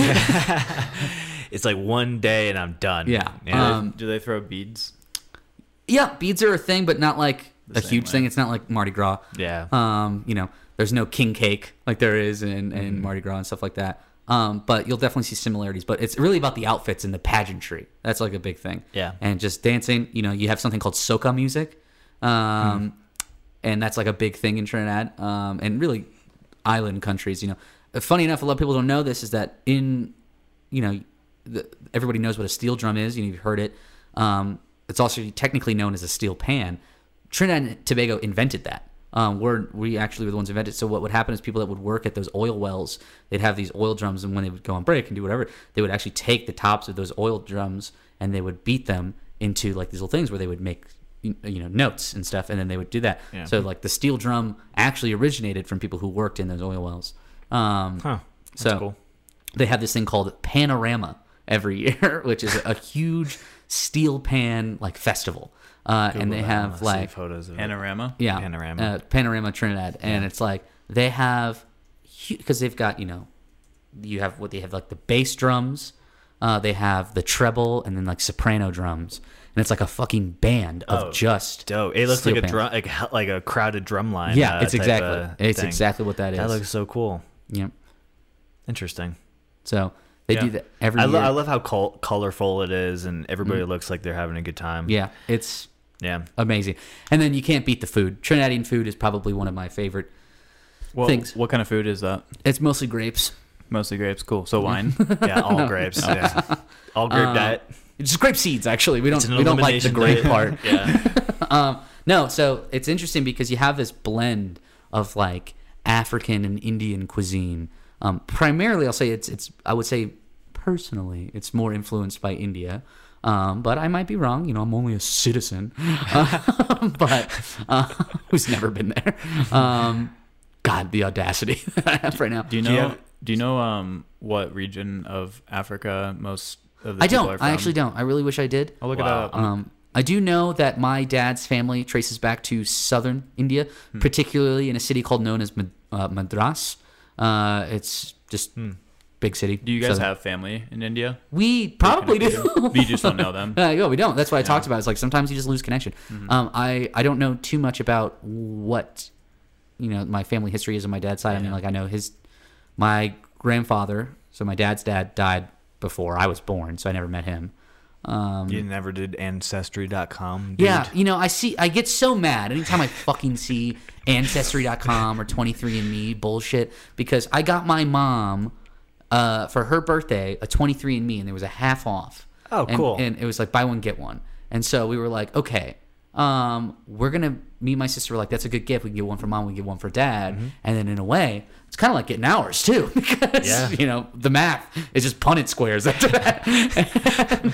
it's like one day and I'm done. Yeah. yeah. Um, Do they throw beads? yeah, beads are a thing, but not like a huge way. thing. It's not like Mardi Gras. Yeah. Um, you know, there's no king cake like there is in, in Mm-hmm. Mardi Gras and stuff like that. Um, but you'll definitely see similarities. But it's really about the outfits and the pageantry. That's like a big thing. Yeah. And just dancing. You know, you have something called soca music, um, and that's like a big thing in Trinidad um, and really island countries. You know, funny enough, a lot of people don't know this is that in you know, the, everybody knows what a steel drum is. You know, you've heard it. Um, it's also technically known as a steel pan. Trinidad and Tobago invented that. Um, we're, we actually were the ones who invented. it. So what would happen is people that would work at those oil wells, they'd have these oil drums, and when they would go on break and do whatever, they would actually take the tops of those oil drums and they would beat them into like these little things where they would make you know notes and stuff, and then they would do that. Yeah. So like the steel drum actually originated from people who worked in those oil wells. Um, Huh. That's so cool. they have this thing called Panorama every year, which is a huge steel pan like festival. Uh, and they that. have like photos of it. Panorama. yeah, Panorama. uh, Panorama Trinidad, and it's like they have because they've got you know you have what they have like the bass drums, uh, they have the treble, and then like soprano drums, and it's like a fucking band of Oh, just Dope. It looks steel like a drum, like like a crowded drum line. Yeah, uh, it's exactly it's thing. exactly what that is. That looks so cool. Yep. Interesting. So they Yeah. do that every I, year. lo- I love how col- colorful it is, and everybody looks like they're having a good time. yeah, it's yeah. amazing. And then you can't beat the food. Trinidadian food is probably one of my favorite. What, Things. what kind of food is that? It's mostly grapes. Mostly grapes. Cool. So wine. Yeah, all grapes. Yeah, all grape Uh, diet. It's just grape seeds, actually. We don't we don't like the grape diet. part. Yeah, Um, no, so it's interesting because you have this blend of like African and Indian cuisine. Um, primarily, I'll say it's it's. I would say personally, it's more influenced by India. Um, but I might be wrong. You know, I'm only a citizen, but uh, who's never been there. Um, God, the audacity I have right now. Do you know? Do Do you you, know um what region of Africa most of the I don't. are from? I actually don't. I really wish I did. I'll look Wow. it up. Um, I do know that my dad's family traces back to southern India, Hmm. particularly in a city called known as Mad- uh, Madras. Uh, it's just big city. Do you guys southern- have family in India? We probably do. But you just don't know them. Uh, yeah, we don't. That's what I talked about. It's like sometimes you just lose connection. Mm-hmm. Um, I I don't know too much about what you know my family history is on my dad's side. I mean, like I know his my grandfather. So my dad's dad died before I was born, so I never met him. Um, you never did ancestry.com. Dude. yeah, you know, I see. I get so mad anytime I fucking see Ancestry.com or 23andMe bullshit because I got my mom uh, for her birthday a 23andMe and there was a half off. Oh, And- cool. And it was like buy one get one, and so we were like, okay, um, we're gonna. Me and my sister were like, that's a good gift. We can get one for mom. We can get one for dad, Mm-hmm. and then in a way. It's kind of like getting ours too, because Yeah. you know the math is just Punnett squares after that. and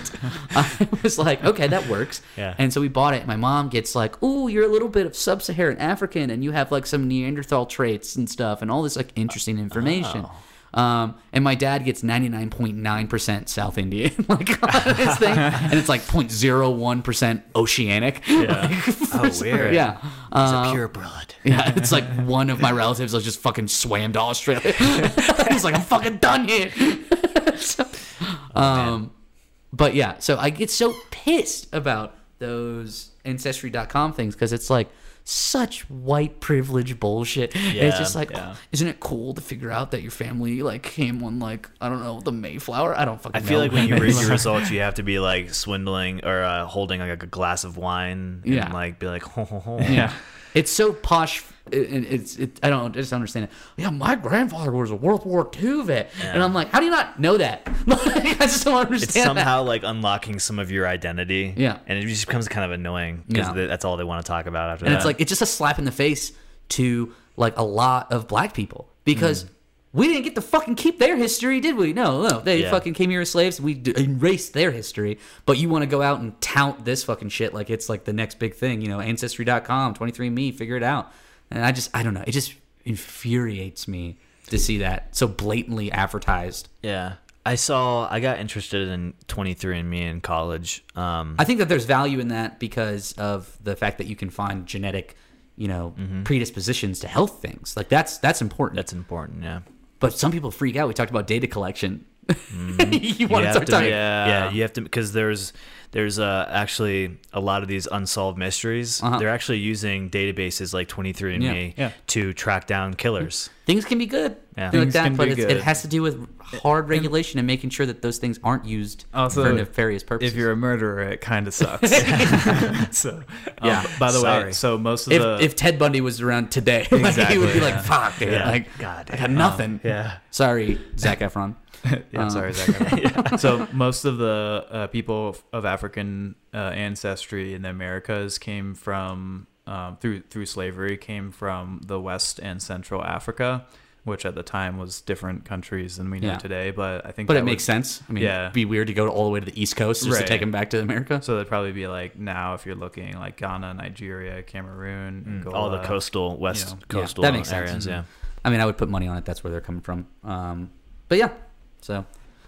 I was like, okay, that works. Yeah. And so we bought it. My mom gets like, "Ooh, you're a little bit of sub-Saharan African, and you have like some Neanderthal traits and stuff, and all this like interesting information." Um, and my dad gets 99.9% South Indian, like on his thing, and it's like 0.01% oceanic. Yeah. oh, weird. Yeah. He's Um, a pure blood. yeah, it's like one of my relatives like just fucking swam to Australia. He's like, I'm fucking done here. So, um, but yeah, so I get so pissed about those ancestry.com things because it's like such white privilege bullshit. And it's just like, yeah. isn't it cool to figure out that your family like came on like I don't know the Mayflower? I don't fucking. I feel like when you read your results, you have to be like swindling or uh, holding like a glass of wine and Yeah. like be like, ho, ho, ho. Yeah. It's so posh. And it's it. I don't I just understand it. Yeah, my grandfather was a World War II vet, and I'm like, how do you not know that? I just don't understand. It's that. somehow like unlocking some of your identity. Yeah. And it just becomes kind of annoying because Yeah. that's all they want to talk about after that. and that. it's like it's just a slap in the face to like a lot of black people because mm. we didn't get to fucking keep their history, did we? No, no, they Yeah. fucking came here as slaves. We d- erased their history, but you want to go out and tout this fucking shit like it's like the next big thing, you know? Ancestry.com, 23andMe, figure it out. And I just, I don't know, it just infuriates me to see that so blatantly advertised. yeah. I saw, I got interested in 23andMe in college. Um, I think that there's value in that because of the fact that you can find genetic, you know, predispositions to health things. Like that's that's important. that's important. Yeah. but some people freak out. We talked about data collection. you want to You have start to- talking? yeah, yeah, you have to because there's there's uh, actually a lot of these unsolved mysteries. Uh-huh. They're actually using databases like 23andMe Yeah, yeah. to track down killers. Things can be good, Yeah. things like that, can but be it's, it has to do with hard regulation and making sure that those things aren't used Also, for nefarious purposes. If you're a murderer, it kind of sucks. so, um, Yeah. By the way, so most of if, the if Ted Bundy was around today, like, he would be like, "Fuck, dude, Yeah. like, God I got nothing." Yeah. Sorry, Zac Efron. Yeah, Um, sorry, Zac. Efron. So most of the uh, people of- of African uh, ancestry in the Americas came from um, through through slavery came from the West and Central Africa, which at the time was different countries than we know Yeah. today. But I think But that it makes sense. I mean, Yeah. it'd be weird to go all the way to the East Coast just to take them back to America. So that'd probably be like now if you're looking like Ghana, Nigeria, Cameroon, Angola, All the coastal west you know. coastal Yeah, that makes sense. areas. Yeah. I mean, I would put money on it. That's where they're coming from. Um, but yeah, so,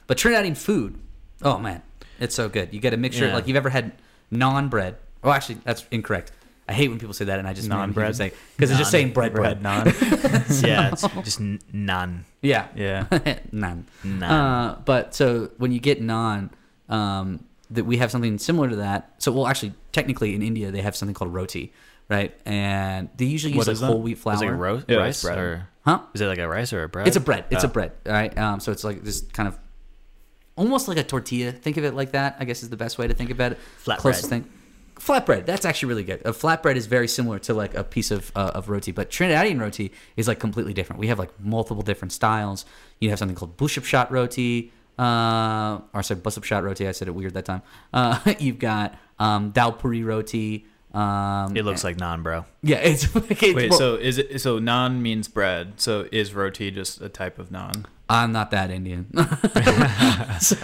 but Trinidadian food, oh man, it's so good. You get a mixture Yeah. like you've ever had naan bread. Oh, actually, that's incorrect. I hate when people say that, and I just Non-bread? because it's just saying bread, bread. bread naan. yeah, it's just n- none. Yeah, yeah. none. None. Uh, but so when you get naan, um, that we have something similar to that. So well, actually, technically in India they have something called roti, right? And they usually use What like is that? whole wheat flour. Is it like ro- Yeah, rice bread. or Huh? is it like a rice or a bread? It's a bread. It's Oh. a bread. All right. Um, so it's like this kind of almost like a tortilla. Think of it like that. I guess is the best way to think about it. Flatbread. Closest thing. Flatbread. That's actually really good. A flatbread is very similar to like a piece of uh, of roti, but Trinidadian roti is like completely different. We have like multiple different styles. You have something called buss up shut roti. Uh, or sorry, said buss up shut roti. I said it weird that time. Uh, you've got um, dal puri roti. Um, It looks like naan, bro. yeah. It's, it's Wait, well, so is it so naan means bread? So is roti just a type of naan? I'm not that Indian, so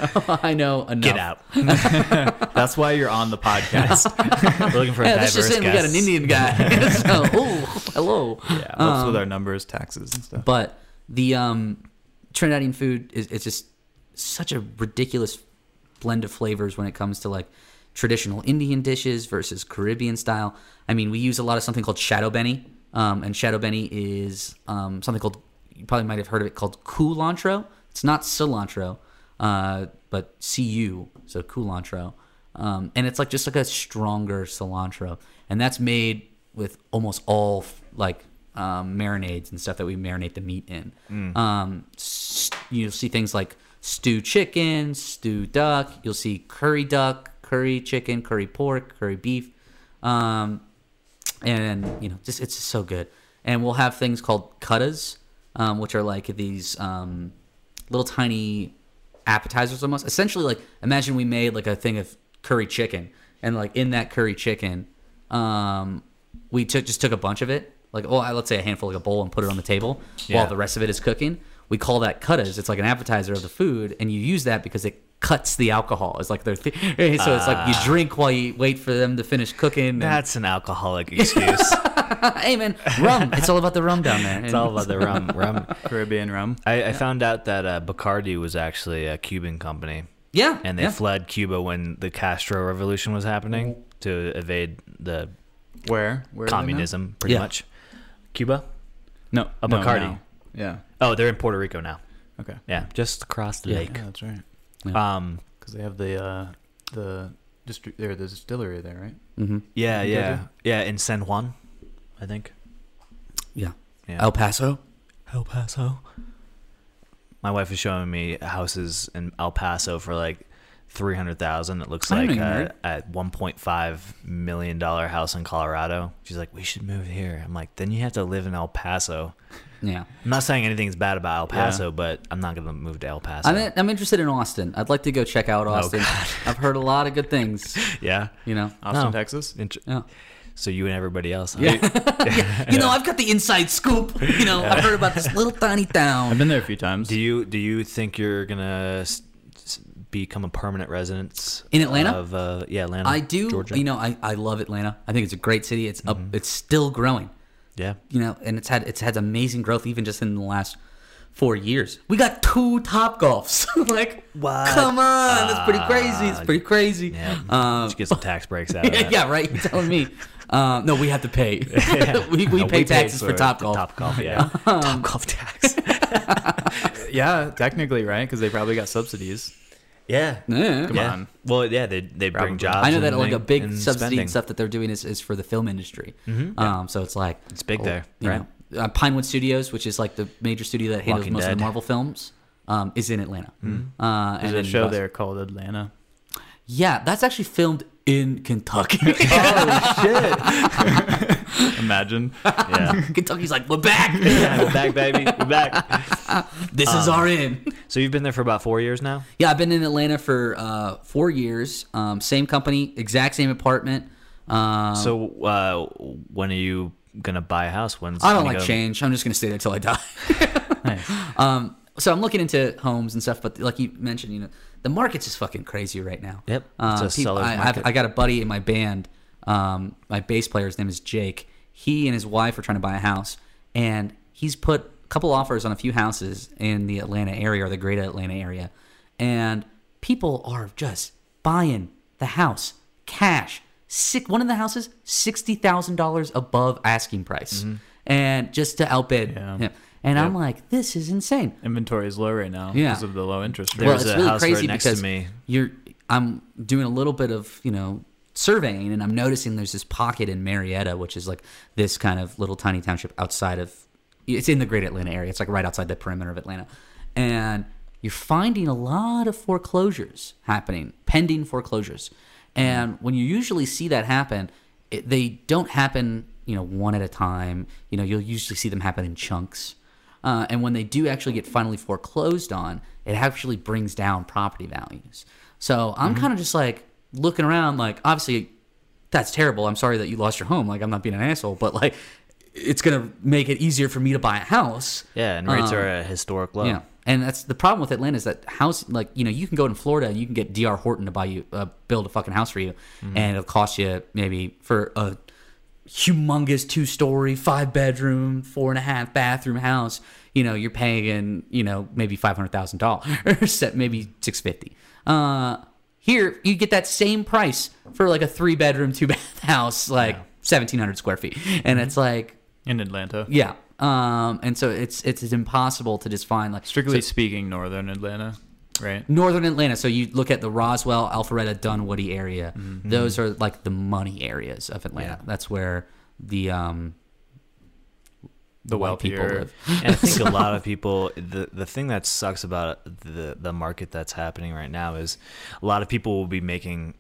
I know enough. Get out. That's why you're on the podcast. We're looking for a diverse just in. We got an. Indian guy. so, oh, hello. yeah, helps with our numbers, taxes, and stuff. But the um, Trinidadian food is it's just such a ridiculous blend of flavors when it comes to like traditional Indian dishes versus Caribbean style. I mean, we use a lot of something called shado beni, um, and shado beni is um, something called you probably might have heard of it called culantro. It's not cilantro, uh, but cu so culantro, um, and it's like just like a stronger cilantro, and that's made with almost all like um, marinades and stuff that we marinate the meat in. Um, s- you'll see things like stew chicken, stew duck. You'll see curry duck, curry chicken, curry pork, curry beef, um, and you know, just it's just so good. And we'll have things called cutters, um, which are like these um, little tiny appetizers almost. Essentially, like imagine we made like a thing of curry chicken, and like in that curry chicken, um, we took just took a bunch of it, like oh, let's say a handful, like a bowl, and put it on the table Yeah. while the rest of it is cooking. We call that cutters. It's like an appetizer of the food, and you use that because it cuts the alcohol. It's like they're th- so it's like you Ah. drink while you wait for them to finish cooking. And, That's an alcoholic excuse. hey man, rum. It's all about the rum down there. it's all about the rum. rum. Caribbean rum. I, I found out that uh, Bacardi was actually a Cuban company, yeah, and they yeah. fled Cuba when the Castro Revolution was happening to evade the Where? Where are they now? communism, pretty Yeah. much. Cuba? No, A no, Bacardi. no. Yeah. Oh, they're in Puerto Rico now. Okay. Yeah, just across the Yeah. lake. Yeah, that's right. Um, Because they have the uh, the distri- or the distillery there, right? hmm yeah, You yeah, guys yeah. In San Juan, I think. yeah. Yeah. El Paso. El Paso. My wife is showing me houses in El Paso for like three hundred thousand. It looks like know you a, married. a one point five million dollar house in Colorado. She's like, we should move here. I'm like, then you have to live in El Paso. Yeah. I'm not saying anything's bad about El Yeah. Paso, but I'm not gonna move to El Paso. I'm in, I'm interested in Austin. I'd like to go check out Austin. God. I've heard a lot of good things. yeah. You know. Austin, No. Texas. Int- Yeah. So you and everybody else. huh? Yeah. You know, I've got the inside scoop. You know, I've heard about this little tiny town. I've been there a few times. Do you do you think you're gonna s- s- become a permanent resident In Atlanta? Of uh, yeah, Atlanta. I do. Georgia. You know, I, I love Atlanta. I think it's a great city. It's up. Mm-hmm. It's still growing. Yeah. You know, and it's had it's had amazing growth even just in the last four years. We got two Topgolfs. like, What? come on, that's pretty crazy. It's Ah, pretty crazy. Yeah. Um, Should get some tax breaks out of yeah, that. yeah, right. You're telling me. Um, no, we have to pay. we we No, pay paid taxes for, the Topgolf. Top golf, yeah. top golf tax. yeah, technically, right? Because they probably got subsidies. Yeah. Yeah. Come yeah. on. Well, yeah, they they bring jobs. I know that and like a big and subsidy spending. and stuff that they're doing is, is for the film industry. Mhm. Um, so it's like It's big there, you right? know, uh, Pinewood Studios, which is like the major studio that handles Walking most of the Marvel films, um, is in Atlanta. Uh, There's and a show Boston. there called Atlanta. Yeah, that's actually filmed in Kentucky. Oh shit. Imagine. Yeah. Kentucky's like, we're back. yeah, we're back, baby. We're back. this is Um, our in. So you've been there for about four years now. Yeah, I've been in Atlanta for uh, four years. Um, same company, exact same apartment. Um, So uh, when are you gonna buy a house? When's I don't like go- change. I'm just gonna stay there till I die. Nice. Um, so I'm looking into homes and stuff, but like you mentioned, you know, the market's just fucking crazy right now. Yep, Uh, it's a seller's I. I got a buddy in my band. Um, my bass player, his name is Jake. He and his wife are trying to buy a house, and he's put a couple offers on a few houses in the Atlanta area or the greater Atlanta area, and people are just buying the house cash. Sick. One of the houses, sixty thousand dollars above asking price, and just to outbid Yeah. him. And I'm like, this is insane. Inventory is low right now Yeah. because of the low interest rate. well, There's it's a really house right crazy next to because me. you're. I'm doing a little bit of you know surveying, and I'm noticing there's this pocket in Marietta, which is like this kind of little tiny township outside of. It's in the Great Atlanta area. It's like right outside the perimeter of Atlanta, and you're finding a lot of foreclosures happening, pending foreclosures, and mm-hmm. when you usually see that happen, it, they don't happen you know one at a time. You know you'll usually see them happen in chunks. Uh, and when they do actually get finally foreclosed on, it actually brings down property values. So I'm kind of just like looking around, like obviously that's terrible. I'm sorry that you lost your home. Like I'm not being an asshole, but like it's gonna make it easier for me to buy a house. Yeah, and rates Um, are at a historic low. Yeah, and that's the problem with Atlanta is that house, like you know, you can go in Florida and you can get D.R. Horton to buy you, uh, build a fucking house for you, and it'll cost you maybe for a humongous two story, five bedroom, four and a half bathroom house. You know, you're paying you know maybe five hundred thousand dollars, or maybe six fifty. Uh, here you get that same price for like a three bedroom, two bath house, like seventeen hundred square feet, and it's like in Atlanta. yeah. Um, and so it's it's impossible to just find like Strictly so- speaking, northern Atlanta, right? northern Atlanta. So you look at the Roswell, Alpharetta, Dunwoody area. Those are like the money areas of Atlanta. Yeah. That's where the um The white people wealthier- live. and I think a lot of people the the thing that sucks about the the market that's happening right now is a lot of people will be making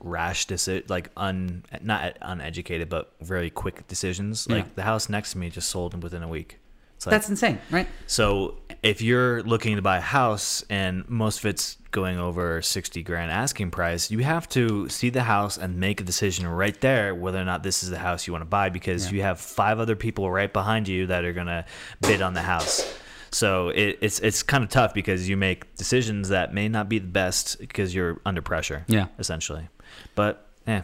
rash deci- like un not uneducated but very quick decisions. Yeah. Like the house next to me just sold within a week. Like That's insane, right? so if you're looking to buy a house and most of it's going over 60 grand asking price, you have to see the house and make a decision right there whether or not this is the house you want to buy because Yeah. you have five other people right behind you that are going to bid on the house. So it, it's it's kind of tough because you make decisions that may not be the best because you're under pressure. Yeah. essentially. But yeah,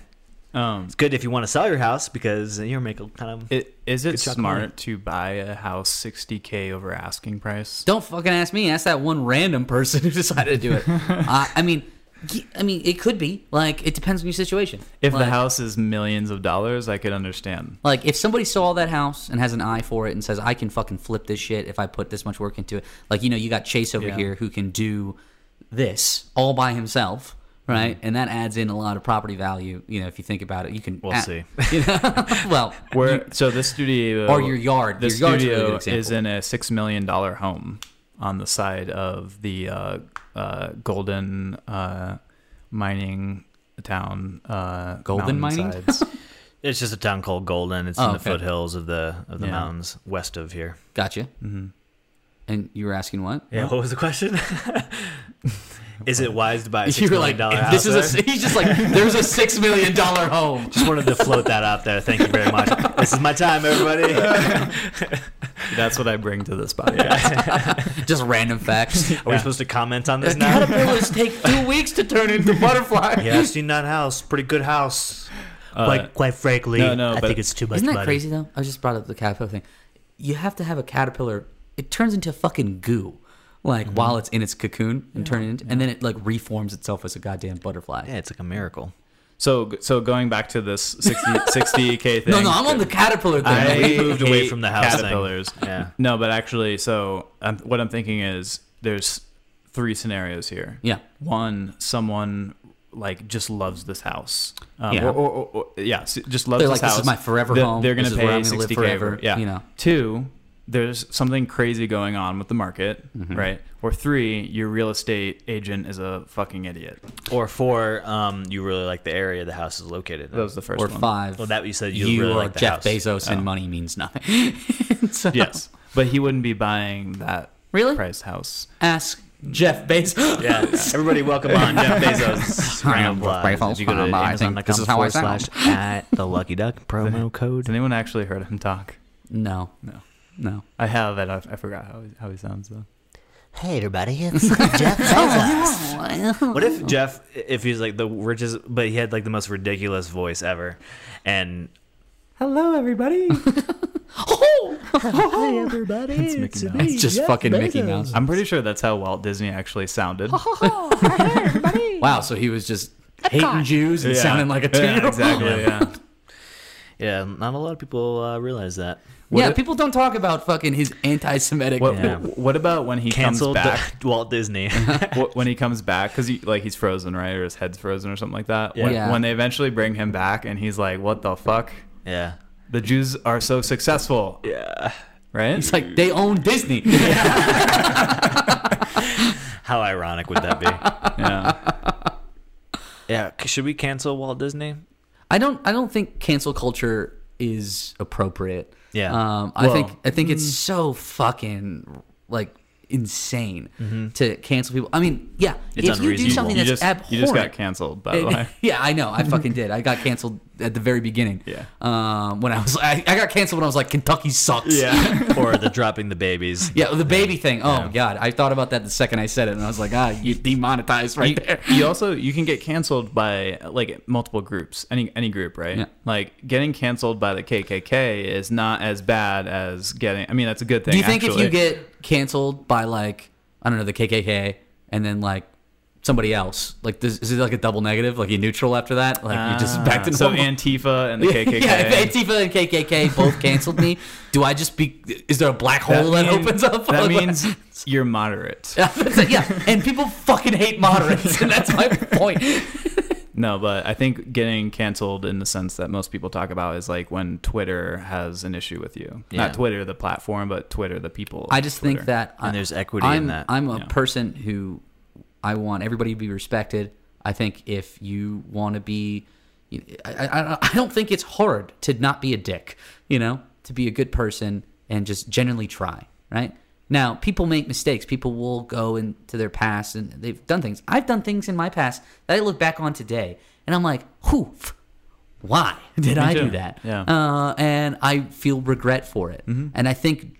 Um, it's good if you want to sell your house because you're making kind of. it, is it Good chunk of smart to buy a house 60k over asking price? Don't fucking ask me. Ask that one random person who decided to do it. uh, I mean, y- I mean, it could be like it depends on your situation. If the house is millions of dollars, I could understand. Like if somebody saw that house and has an eye for it and says, "I can fucking flip this shit if I put this much work into it." Like you know, you got Chase over Yeah. here who can do this all by himself, right? Mm-hmm. And that adds in a lot of property value. You know, if you think about it, you can. We'll ah, see. You know? well, Where so this studio Or your yard. The Your yard's a really studio is in a six million dollar home on the side of the uh, uh, golden uh, mining town. Uh, Golden mining? mountainsides. It's just a town called Golden. It's Oh, in the okay. foothills of the of the Yeah. mountains west of here. gotcha. hmm And you were asking what? Yeah. What was the question? Is it wise to buy a You six were million like, dollar house? this is there? a. He's just like, there's a six million dollar home. Just wanted to float that out there. Thank you very much. This is my time, everybody. That's what I bring to this podcast. Just random facts. Are we supposed to comment on this now? Caterpillars take two weeks to turn into butterflies. yeah, I've seen that house. Pretty good house. Uh, quite, quite frankly, no, no, I but- think it's too much Isn't that money. crazy though? I just brought up the caterpillar thing. You have to have a caterpillar. It turns into fucking goo, like Mm-hmm. while it's in its cocoon and turning into, and then it like reforms itself as a goddamn butterfly. Yeah, it's like a miracle. so so going back to this 60 60k thing. No, no, I'm on the caterpillar thing. I man. we moved away from the house thing. caterpillars. Yeah. No, but actually, so um, what I'm thinking is there's three scenarios here. yeah, One, someone like just loves this house. Um, Yeah. Or, or, or, or- yeah, s- just loves they're this like, house. this is my forever They're- home. They're going This to is where pay I'm gonna live 60k forever. over. Yeah. you know. Two, there's something crazy going on with the market, Mm-hmm. right? Or three, your real estate agent is a fucking idiot. Or four, um, you really like the area the house is located in. That was the first Or one. five. Well, that you said you, you really or like the Jeff house. Bezos and Oh. money means nothing. So- Yes, but he wouldn't be buying that Really? priced house. Ask Jeff Bezos. Yeah, everybody, welcome on Jeff Bezos. I Round am of. Jeff Bezos. You go to I think Amazon.com this is how I forward sound. slash at the Lucky Duck promo code. Has anyone actually heard him talk? No, No. No. I have, and I, I forgot how he, how he sounds though. Hey everybody, it's Jeff Bezos. What if Jeff, if he's like the richest, but he had like the most ridiculous voice ever, and Hello, everybody. Oh, hi everybody, It's it's, Mickey me, Mouse. It's just Jeff fucking Mickey Bezos. Mouse. I'm pretty sure that's how Walt Disney actually sounded. Wow, so he was just hating Jews and Yeah. sounding like a two year Yeah, old. exactly. Yeah. yeah, not a lot of people uh, realize that. Yeah, if- people don't talk about fucking his anti-Semitic. What, Yeah. what about when he Canceled comes back? Walt Disney. When he comes back, because he like he's frozen, right, or his head's frozen, or something like that. When, Yeah. when they eventually bring him back, and he's like, "What the fuck? yeah, The Jews are so successful, yeah. right?" It's like they own Disney. How ironic would that be? yeah. yeah, should we cancel Walt Disney? I don't. I don't think cancel culture is appropriate. Yeah. Um, I Well, think. I think it's so fucking like insane to cancel people. I mean, yeah. It's if you do unreasonable. something You that's just abhorrent, you just got canceled, by the way. yeah, I know. I fucking did. I got canceled at the very beginning. Yeah. Um, when I was, I, I got canceled when I was like, Kentucky sucks. Yeah. or the dropping the babies? Yeah, the baby thing. Oh Yeah. god, I thought about that the second I said it, and I was like, ah, you demonetized right you, there. you also you can get canceled by like multiple groups any any group right Yeah. like getting canceled by the kkk is not as bad as getting i mean that's a good thing Do you think actually. if you get canceled by like I don't know the KKK and then like somebody else, like this, is it like a double negative? Like you neutral after that? Like you just back to Ah, so antifa and the kkk Yeah, if Antifa and KKK both canceled me, do I just be? Is there a black hole that, mean- opens up? that means you're moderate yeah, that's it, yeah, and people fucking hate moderates, and that's my point. no but i think getting canceled in the sense that most people talk about is like when twitter has an issue with you Yeah. not twitter the platform but twitter the people I just think that And I- there's equity in I'm, that. I'm a Yeah. person who I want everybody to be respected. I think if you want to be, I, I, I don't think it's hard to not be a dick. You know, to be a good person and just genuinely try. Right now, people make mistakes. People will go into their past and they've done things. I've done things in my past that I look back on today, and I'm like, whew. Why did Me I too. do that? Yeah. Uh, and I feel regret for it. And I think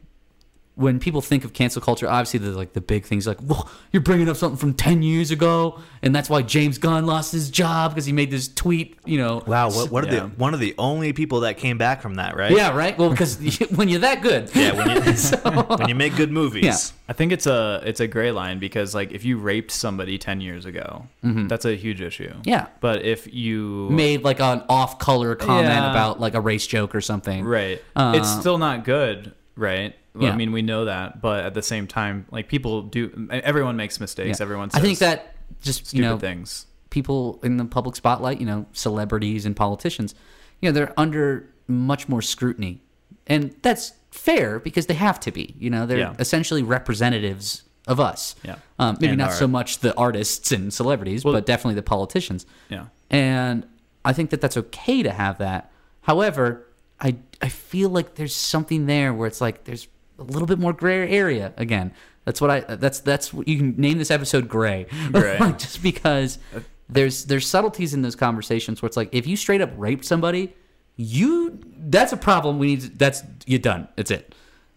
when people think of cancel culture, obviously there's like the big things like, well, you're bringing up something from 10 years ago, and that's why James Gunn lost his job because he made this tweet, you know. Wow, what, what are Yeah. the one of the only people that came back from that, right? Yeah, right? Well, because when you're that good. Yeah, when you, when you make good movies. Yeah. I think it's a it's a gray line because like if you raped somebody ten years ago, that's a huge issue. Mm-hmm. Yeah. But if you Made like an off color comment Yeah. about like a race joke or something. right, Uh, it's still not good, right? Well, Yeah. I mean, we know that, but at the same time, like people do, everyone makes mistakes. Yeah. Everyone. I think that just, stupid you know, things. people in the public spotlight, you know, celebrities and politicians, you know, they're under much more scrutiny. And that's fair because they have to be. You know, they're Yeah. essentially representatives of us. Yeah. Um, maybe And not our- so much the artists and celebrities, Well- but definitely the politicians. Yeah. And I think that that's okay to have that. However, I I feel like there's something there where it's like there's a little bit more gray area again. That's what I that's that's what you can name this episode gray. Gray. Just because uh, there's there's subtleties in those conversations where it's like if you straight up raped somebody, you that's a problem. We need to, that's you're done. That's it.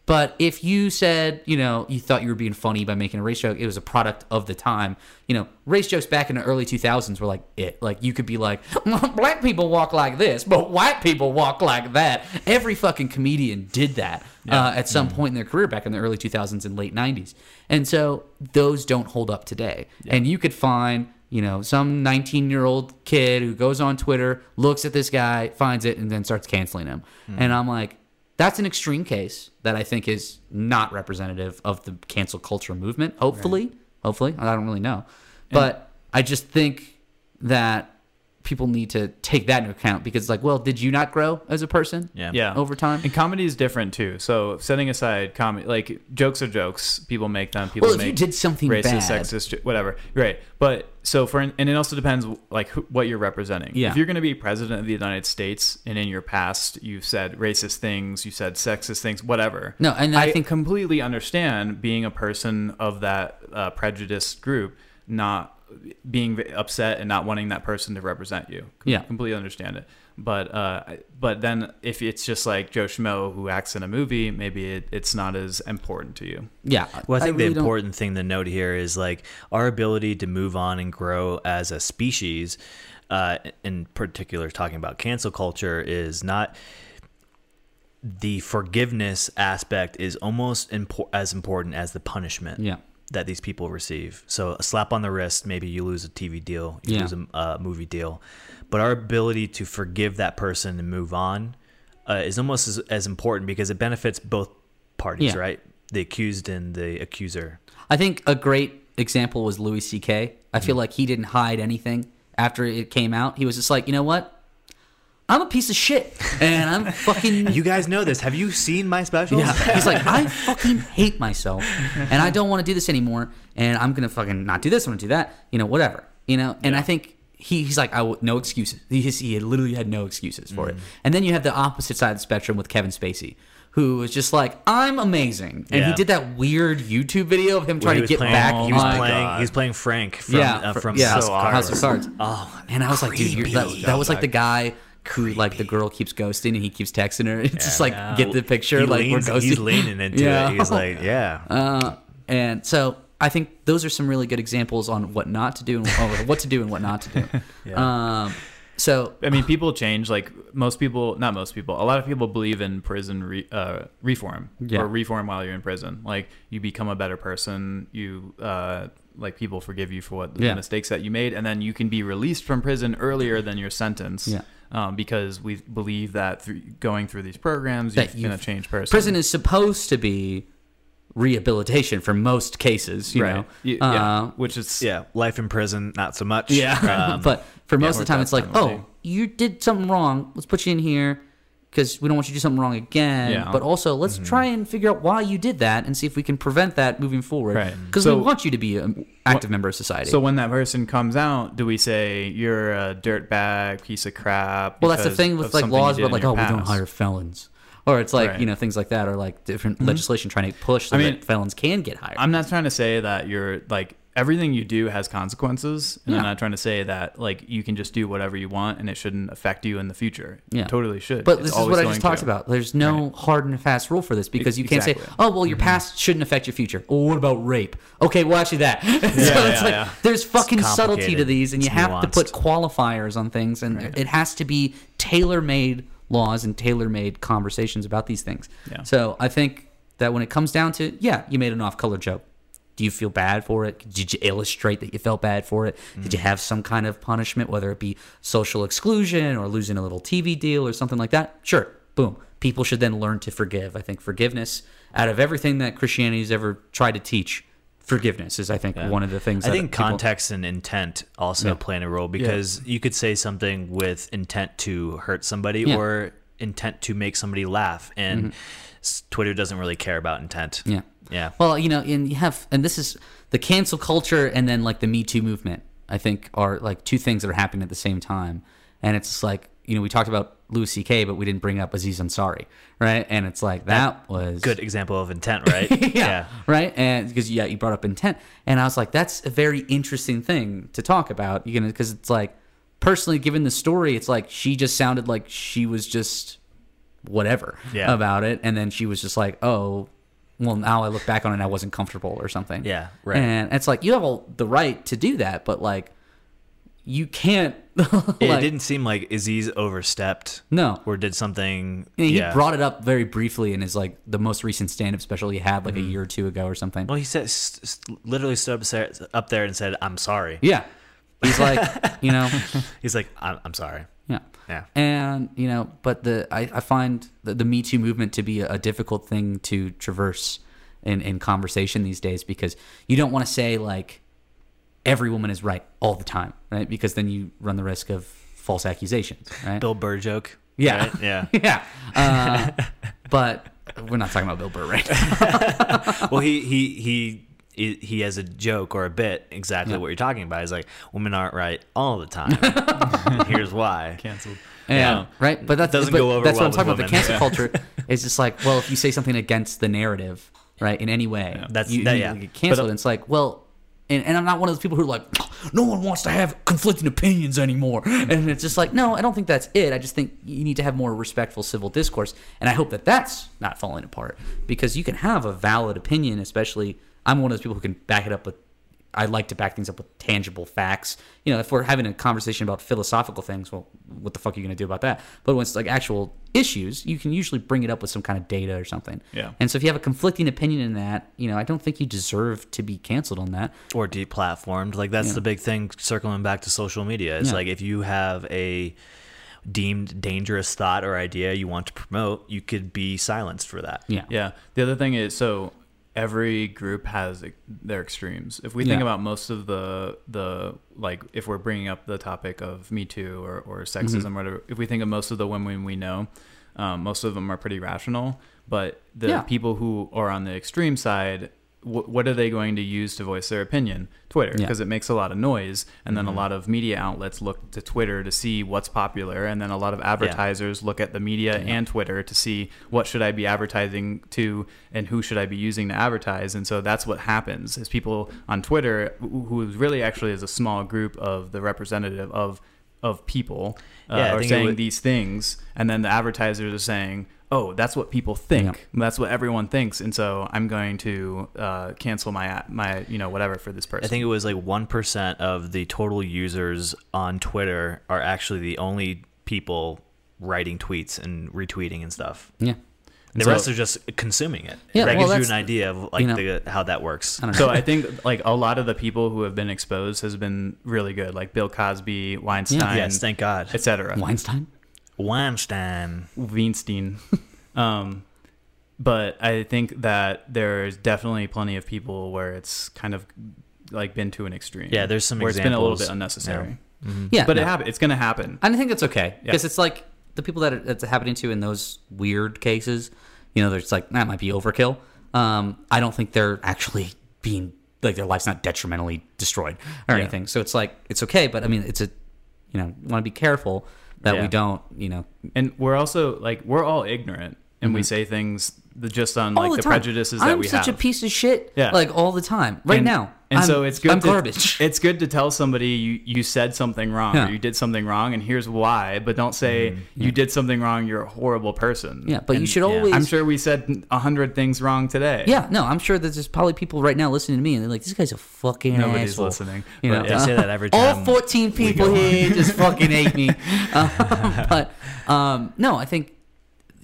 But if you said, you know, you thought you were being funny by making a race joke, it was a product of the time. You know, race jokes back in the early 2000s were like it. Like you could be like, black people walk like this, but white people walk like that. Every fucking comedian did that uh, at some point in their career back in the early 2000s and late 90s. And so those don't hold up today. And you could find you know, some 19 year old kid who goes on Twitter, looks at this guy, finds it, and then starts canceling him. And I'm like, that's an extreme case that I think is not representative of the cancel culture movement. Hopefully, hopefully, I don't really know, but I just think that people need to take that into account because it's like, well, did you not grow as a person? Yeah. Yeah. Over time? And comedy is different too. So setting aside comedy, like jokes are jokes. People make them. People Well, if make you did something racist, bad- sexist, whatever. Right. But so for and it also depends like who, what you're representing. Yeah. If you're going to be president of the United States and in your past you've said racist things, you said sexist things, whatever. No, and I think- completely understand being a person of that uh, prejudiced group not being upset and not wanting that person to represent you. Yeah. completely understand it. But uh, but then if it's just like Joe Schmo who acts in a movie, maybe it, it's not as important to you. Yeah. Well, I think really the don't- important thing to note here is like our ability to move on and grow as a species. Uh, in particular, talking about cancel culture is not the forgiveness aspect is almost impo- as important as the punishment Yeah. That these people receive. So a slap on the wrist, maybe you lose a TV deal, you Yeah. lose a uh, movie deal, but our ability to forgive that person and move on uh, is almost as, as important because it benefits both parties, Yeah. right? The accused and the accuser. I think a great example was Louis C.K. I Mm. feel like he didn't hide anything after it came out. He was just like, you know what? I'm a piece of shit, and I'm fucking. You guys know this. Have you seen my specials? yeah, he's like, I fucking hate myself, and I don't want to do this anymore, and I'm gonna fucking not do this, I'm gonna do that, you know, whatever, you know. And I think he, he's like, I will, no excuses. He, he had literally had no excuses for Mm. it. And then you have the opposite side of the spectrum with Kevin Spacey, who was just like, I'm amazing, and he did that weird YouTube video of him trying to get playing, back. He was on- playing. He was playing Frank from yeah, uh, from yeah, House of House of Cards. Oh, And I was like, dude, you're, that, that was like the guy who, like, the girl keeps ghosting and he keeps texting her. It's just like, get the picture, He like, leans, we're ghosting. he's leaning into Yeah. it. He's like, yeah. Uh, and so I think those are some really good examples on what not to do and what to do and what not to do. um, so I mean, people change. Like most people, not most people, a lot of people believe in prison re, uh, reform Yeah. or reform while you're in prison. Like you become a better person. You uh, like people forgive you for what the Yeah. mistakes that you made, and then you can be released from prison earlier than your sentence. Yeah. Um, because we believe that through going through these programs, That you're going to change person. prison is supposed to be rehabilitation for most cases, you right? know. Yeah. Uh, Which is Yeah, life in prison, not so much. Yeah, Um, but for most or of the time, it's like, penalty. oh, you did something wrong. Let's put you in here because we don't want you to do something wrong again. Yeah. But also, let's mm-hmm. try and figure out why you did that and see if we can prevent that moving forward. Right. Because So- we want you to be an active member of society. So when that person comes out, do we say you're a dirtbag piece of crap? well, that's the thing with like laws in like, oh, we don't hire felons. Or it's like, Right. you know, things like that, or like different mm-hmm. legislation trying to push so I mean, that felons can get hired. I'm not trying to say that you're like everything you do has consequences, and I'm not trying to say that like you can just do whatever you want and it shouldn't affect you in the future. Yeah. It totally should. But It's this is what I just talked to. about. There's no hard and fast rule for this because you can't say. Mm-hmm. "Oh, well, your past shouldn't affect your future." Well, what about rape? Okay, well, actually, that. so it's yeah, like yeah. there's fucking subtlety to these, and you It's have to put qualifiers on things, and it has to be tailor-made laws and tailor-made conversations about these things. Yeah. So I think that when it comes down to, yeah, you made an off-color joke. Do you feel bad for it? Did you illustrate that you felt bad for it? Did Mm. you have some kind of punishment, whether it be social exclusion or losing a little TV deal or something like that? Sure. Boom. People should then learn to forgive. I think forgiveness, out of everything that Christianity has ever tried to teach, forgiveness is, I think, one of the things. I that think people- context and intent also Yeah. play a role because you could say something with intent to hurt somebody Yeah. Mm-hmm. or intent to make somebody laugh, and s Twitter doesn't really care about intent. Yeah. Yeah. Well, you know, and you have, and this is the cancel culture and then like the Me Too movement, I think are like two things that are happening at the same time. And it's like, you know, we talked about Louis C.K., but we didn't bring up Aziz Ansari, right? And it's like, that was Good example of intent, right? yeah, right. And because yeah, you brought up intent, and I was like, that's a very interesting thing to talk about. You know, because it's like personally, given the story, it's like she just sounded like she was just whatever Yeah. about it, and then she was just like, oh. Well, now I look back on it, and I wasn't comfortable or something. Yeah, right. And it's like you have all the right to do that, but like you can't. It didn't seem like Aziz overstepped. No. Or did something. Yeah, he yeah. brought it up very briefly in his like the most recent stand-up special he had like a mm-hmm. year or two ago or something. Well, he said, s- s- literally stood up there, up there and said, I'm sorry. Yeah. He's like, you know, He's like, I'm, I'm sorry. Yeah. Yeah. And, you know, but the I, I find the, the Me Too movement to be a, a difficult thing to traverse in, in conversation these days because you don't want to say like every woman is right all the time, right? Because then you run the risk of false accusations, right? Bill Burr joke. yeah. right? Yeah. yeah. Uh, but we're not talking about Bill Burr right now. well, he he he he he has a joke or a bit exactly Yeah. what you're talking about. He's like, women aren't right all the time. Here's why. Canceled. Yeah, right. But that's Doesn't but go over That's well what I'm talking with about. The women. cancel culture is just like, well, if you say something against the narrative, right, in any way, That's- you, that- you yeah. get canceled. and it's like, well, and, and I'm not one of those people who are like, no one wants to have conflicting opinions anymore. Mm-hmm. And it's just like, no, I don't think that's it. I just think you need to have more respectful civil discourse. And I hope that that's not falling apart because you can have a valid opinion, especially. I'm one of those people who can back it up with I like to back things up with tangible facts. You know, if we're having a conversation about philosophical things, well, what the fuck are you going to do about that? But when it's like actual issues, you can usually bring it up with some kind of data or something. Yeah. And so if you have a conflicting opinion in that, you know, I don't think you deserve to be canceled on that. Or deplatformed. Like that's Yeah. the big thing. Circling back to social media, it's Yeah. like if you have a deemed dangerous thought or idea you want to promote, you could be silenced for that. Yeah. Yeah. The other thing is so every group has their extremes. If we think Yeah. about most of the the like if we're bringing up the topic of Me Too or or sexism Mm-hmm. or whatever, if we think of most of the women we know, um, most of them are pretty rational. But the Yeah. people who are on the extreme side, wh- what are they going to use to voice their opinion? Twitter, Yeah. Mm-hmm. because it makes a lot of noise, and then a lot of media outlets look to Twitter to see what's popular, and then a lot of advertisers look at the media and Twitter to see what should I be advertising to and who should I be using to advertise, and so that's what happens is people on Twitter, who who really actually is a small group of the representative of of people, uh, Yeah, are saying would- these things, and then the advertisers are saying. Oh, that's what people think. That's what everyone thinks, and so I'm going to uh, cancel my my you know whatever for this person. I think it was like one percent of the total users on Twitter are actually the only people writing tweets and retweeting and stuff. Yeah. And The so- rest are just consuming it. Yeah, that well, gives you an idea of like you know- the, how that works. I. So I think like a lot of the people who have been exposed has been really good, like Bill Cosby, Weinstein, yes, thank God. etc. Weinstein? Weinstein. Weinstein. um, but I think that there's definitely plenty of people where it's kind of like been to an extreme. Yeah, there's some where it's been a little bit unnecessary. Yeah. But no. it happen- It's going to happen. And I think it's okay Yeah. because it's like the people that it's happening to in those weird cases, you know, there's like that might be overkill. Um, I don't think they're actually being like their life's not detrimentally destroyed or Yeah. anything. So it's like it's okay, but I mean, it's a you know, want to be careful that Yeah. we don't, you know, And we're also like we're all ignorant. And we say things just on all like the, the, prejudices that I'm we such a piece of shit. Yeah. like all the time, right and, now. And I'm- so it's good. I'm to, garbage. It's good to tell somebody you, you said something wrong Yeah. or you did something wrong, and here's why. But don't say you did something wrong. You're a horrible person. Yeah, but you should always- I'm sure we said a hundred things wrong today. Yeah, no, I'm sure that there's probably people right now listening to me and they're like, "This guy's a fucking Nobody's asshole." listening, You know, They say that every time. all 14 people here just fucking hate me. Um, but um, no, I think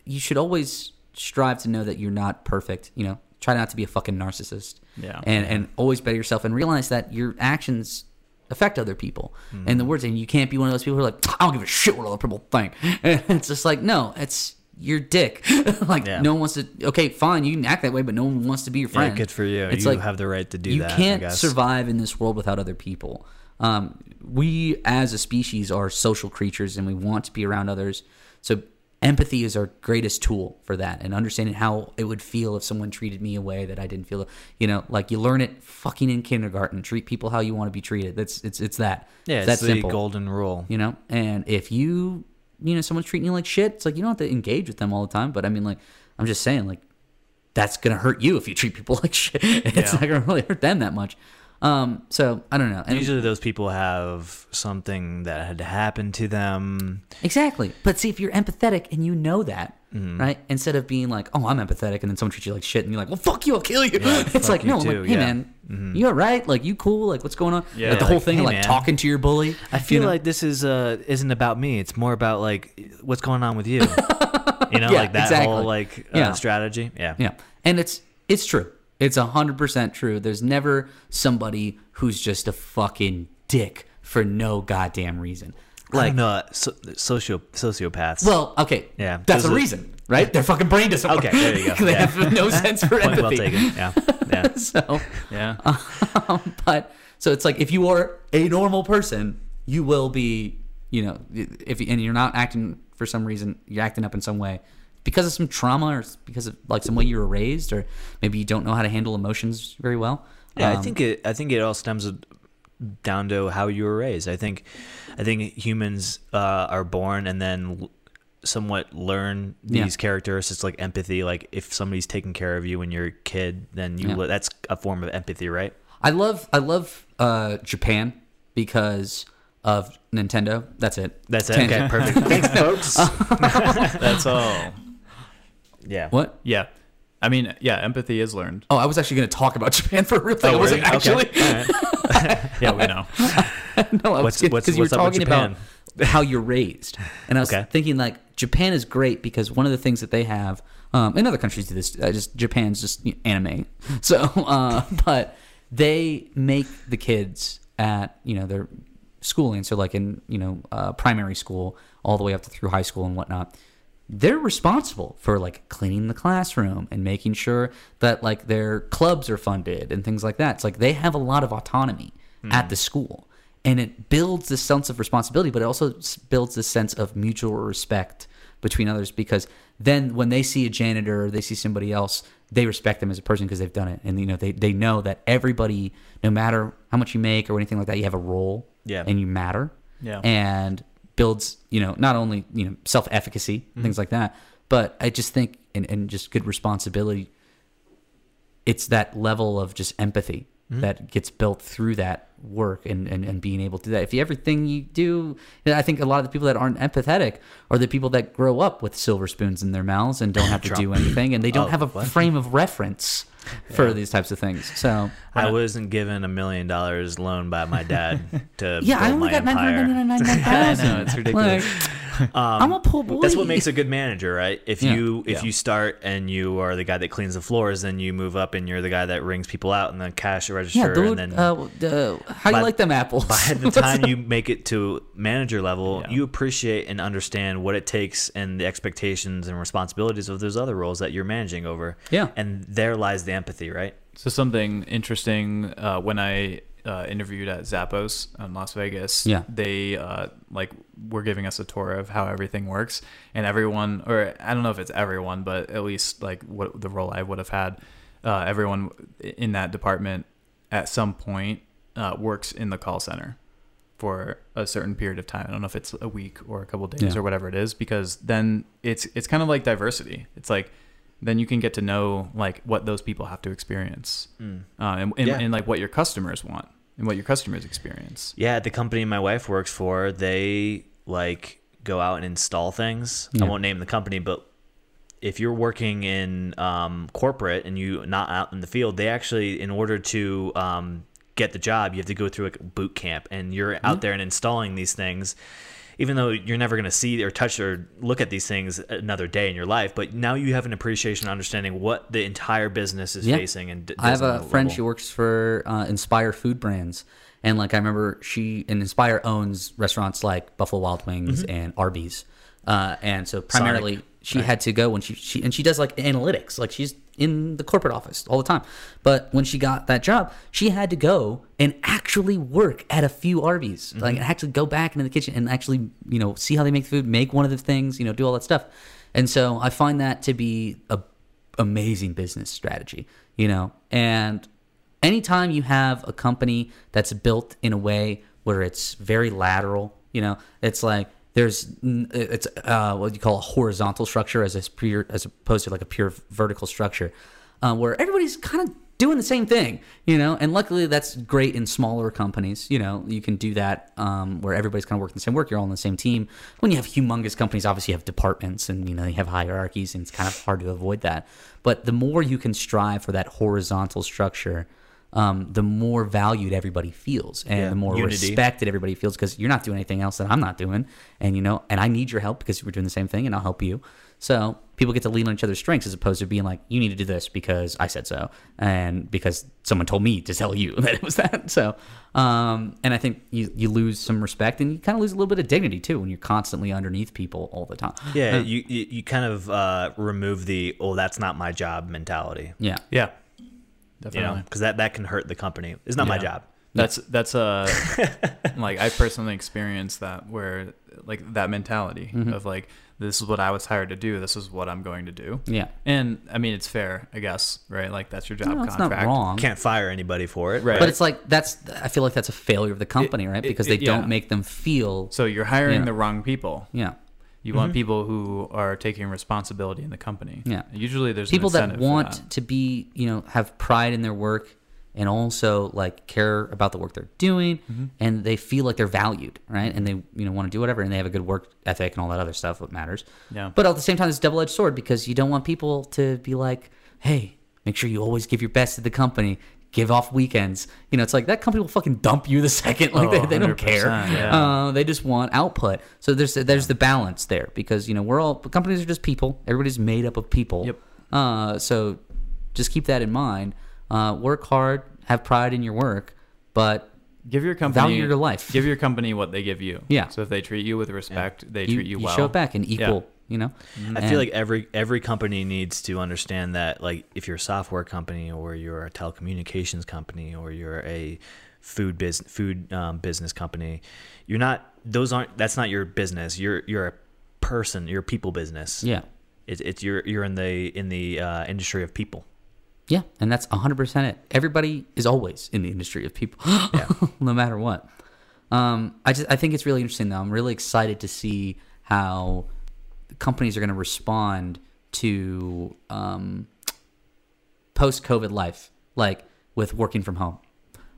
you should always strive to know that you're not perfect. You know, try not to be a fucking narcissist. Yeah. and and always better yourself and realize that your actions affect other people. And the words, and you can't be one of those people who are like, I don't give a shit what other people think. And it's just like, no, it's your dick. like Yeah. no one wants to. Okay, fine, you can act that way, but no one wants to be your Yeah, friend. good for you. It's you like have the right to do you that. I can't survive in this world without other people. Um, we as a species are social creatures and we want to be around others. So empathy is our greatest tool for that and understanding how it would feel if someone treated me a way that I didn't feel. You know, like you learn it fucking in kindergarten. Treat people how you want to be treated. That's it's it's that. Yeah, it's it's that the simple. golden rule. You know, and if you you know someone's treating you like shit, it's like you don't have to engage with them all the time. But I mean, like I'm just saying, like that's gonna hurt you if you treat people like shit. It's Yeah. not gonna really hurt them that much. Um, so I don't know. And Usually, those people have something that had happened to them. exactly. But see, if you're empathetic and you know that, Mm-hmm. right? Instead of being like, "Oh, I'm empathetic," and then someone treats you like shit, and you're like, "Well, fuck you, I'll kill you." it's like, you no, too, like, hey yeah. Mm-hmm. man, you all right? Like, you cool? Like, what's going on? Yeah, like the like, whole thing, hey, like man. talking to your bully. I feel you know? like this is uh isn't about me. It's more about like what's going on with you. you know, Yeah, like that exactly. whole like uh, Yeah. strategy. Yeah. Yeah, and it's it's true. It's hundred percent true. There's never somebody who's just a fucking dick for no goddamn reason. Like no, so, socio sociopaths. well, okay, Yeah, that's a reason, right? Their fucking brain doesn't work. Okay, there you go. they Yeah. have no sense for point well taken. Yeah, yeah. so, Yeah. um, but so it's like if you are a normal person, you will be, you know, if and you're not acting for some reason, you're acting up in some way because of some trauma or because of like some way you were raised, or maybe you don't know how to handle emotions very well. Yeah, I Um, think it. I think it all stems down to how you were raised. I think, I think humans uh, are born and then l- somewhat learn Yeah. these characteristics like empathy. Like if somebody's taking care of you when you're a kid, then you Yeah. that's a form of empathy, right? I love I love uh, Japan because of Nintendo. That's it. That's it. Okay, perfect. Thanks, folks. That's all. Yeah. What? Yeah. I mean, yeah, empathy is learned. Oh, I was actually going to talk about Japan for a real thing. I Oh, wasn't really? actually. Okay. Yeah, we know. no, I What's- was what's- because you were what's up with talking about Japan? how you're raised, and I was Okay. thinking like Japan is great because one of the things that they have, um, and other countries do this. Uh, just Japan's just you know, anime, so uh, but they make the kids at you know their schooling, so like in you know uh, primary school all the way up to through high school and whatnot. They're responsible for like cleaning the classroom and making sure that like their clubs are funded and things like that. It's like they have a lot of autonomy at hmm. the school and it builds this sense of responsibility but it also builds this sense of mutual respect between others because then when they see a janitor or they see somebody else they respect them as a person because they've done it and you know they, they know that everybody no matter how much you make or anything like that you have a role Yeah. and you matter Yeah. and builds you know not only you know self-efficacy mm-hmm. things like that but i just think and, and just good responsibility it's that level of just empathy mm-hmm. that gets built through that work and, and, and being able to do that. If you, everything you do, I think a lot of the people that aren't empathetic are the people that grow up with silver spoons in their mouths and don't have to do anything, and they don't Oh, have a what? frame of reference for these types of things. So I wasn't given a million dollars loan by my dad to yeah, I only my got nine hundred ninety nine thousand. I know, it's ridiculous. I'm a poor boy. That's what makes a good manager, right? If Yeah. you if Yeah. you start and you are the guy that cleans the floors, then you move up and you're the guy that rings people out and the cash register, Yeah, dude. and then uh, uh, how do you like them apples? by the time you make it to manager level, Yeah. you appreciate and understand what it takes and the expectations and responsibilities of those other roles that you're managing over. Yeah. and there lies the empathy, right? So something interesting uh, when I uh, interviewed at Zappos in Las Vegas. Yeah. They uh, like were giving us a tour of how everything works, and everyone, or I don't know if it's everyone, but at least like what the role I would have had, uh, everyone in that department at some point uh, works in the call center for a certain period of time. I don't know if it's a week or a couple days Yeah. or whatever it is, because then it's it's kind of like diversity. It's like then you can get to know like what those people have to experience, uh, and, and, Yeah. and like what your customers want and what your customers experience. Yeah, the company my wife works for, they like go out and install things. Yeah. I won't name the company, but if you're working in um, corporate and you not out in the field, they actually, in order to um, get the job, you have to go through a boot camp, and you're out there and installing these things. Even though you're never going to see or touch or look at these things another day in your life, but now you have an appreciation, and understanding what the entire business is Yeah. facing. And d- I have a friend. She works for uh, Inspire Food Brands, and like I remember, she and Inspire owns restaurants like Buffalo Wild Wings and Arby's, uh, and so primarily she had to go when she she and she does like analytics, like she's in the corporate office all the time. But when she got that job, she had to go and actually work at a few Arby's, mm-hmm. like actually go back into the kitchen and actually you know see how they make the food, make one of the things, you know, do all that stuff. And so I find that to be a amazing business strategy, you know. And anytime you have a company that's built in a way where it's very lateral, you know, it's like there's it's uh, what you call a horizontal structure as a pure as opposed to like a pure vertical structure, uh, where everybody's kind of doing the same thing, you know. And luckily, that's great in smaller companies. You know, you can do that um, where everybody's kind of working the same work. You're all on the same team. When you have humongous companies, obviously you have departments and you know you have hierarchies, and it's kind of hard to avoid that. But the more you can strive for that horizontal structure, um, the more valued everybody feels, and Yeah, the more unity. respected everybody feels because you're not doing anything else that I'm not doing, and you know, and I need your help because we're doing the same thing, and I'll help you. So people get to lean on each other's strengths as opposed to being like, you need to do this because I said so, and because someone told me to tell you that it was that. So, um, and I think you you lose some respect, and you kind of lose a little bit of dignity too when you're constantly underneath people all the time. Yeah, you, you you kind of uh, remove the oh that's not my job mentality. Yeah. Yeah, You definitely. know, because that that can hurt the company. It's not my job. That's that's a like I personally experienced that where like that mentality Mm-hmm. of like this is what I was hired to do. This is what I'm going to do. Yeah. And I mean it's fair, I guess, right? Like that's your job No, contract. not wrong. Can't fire anybody for it. Right. But it's like that's I feel like that's a failure of the company, right? it- Because they it- don't make them feel So you're hiring Yeah. the wrong people. yeah. You want people who are taking responsibility in the company. Yeah. Usually there's people that want that. to be, you know, have pride in their work and also like care about the work they're doing Mm-hmm. and they feel like they're valued, right? And they, you know, want to do whatever and they have a good work ethic and all that other stuff what matters. Yeah. But at the same time it's a double-edged sword because you don't want people to be like, "Hey, make sure you always give your best to the company." Give off weekends. You know, it's like that company will fucking dump you the second. Like Oh, they, they don't care. yeah. Uh, they just want output. So there's there's the balance there because you know we're all companies are just people. Everybody's made up of people. Yep. Uh, so just keep that in mind. Uh, work hard, have pride in your work, but Give your company Value your life. Give your company what they give you. Yeah. So if they treat you with respect, they you, treat you, you well. show it back in equal. You know. I And- feel like every every company needs to understand that like if you're a software company or you're a telecommunications company or you're a food business food um, business company, you're not those aren't that's not your business. You're you're a person. You're a people business. Yeah. It's it's you're you're in the in the uh, industry of people. Yeah, and that's 100% it. Everybody is always in the industry of people, no matter what. Um, I just I think it's really interesting though. I'm really excited to see how companies are going to respond to um, post COVID life, like with working from home.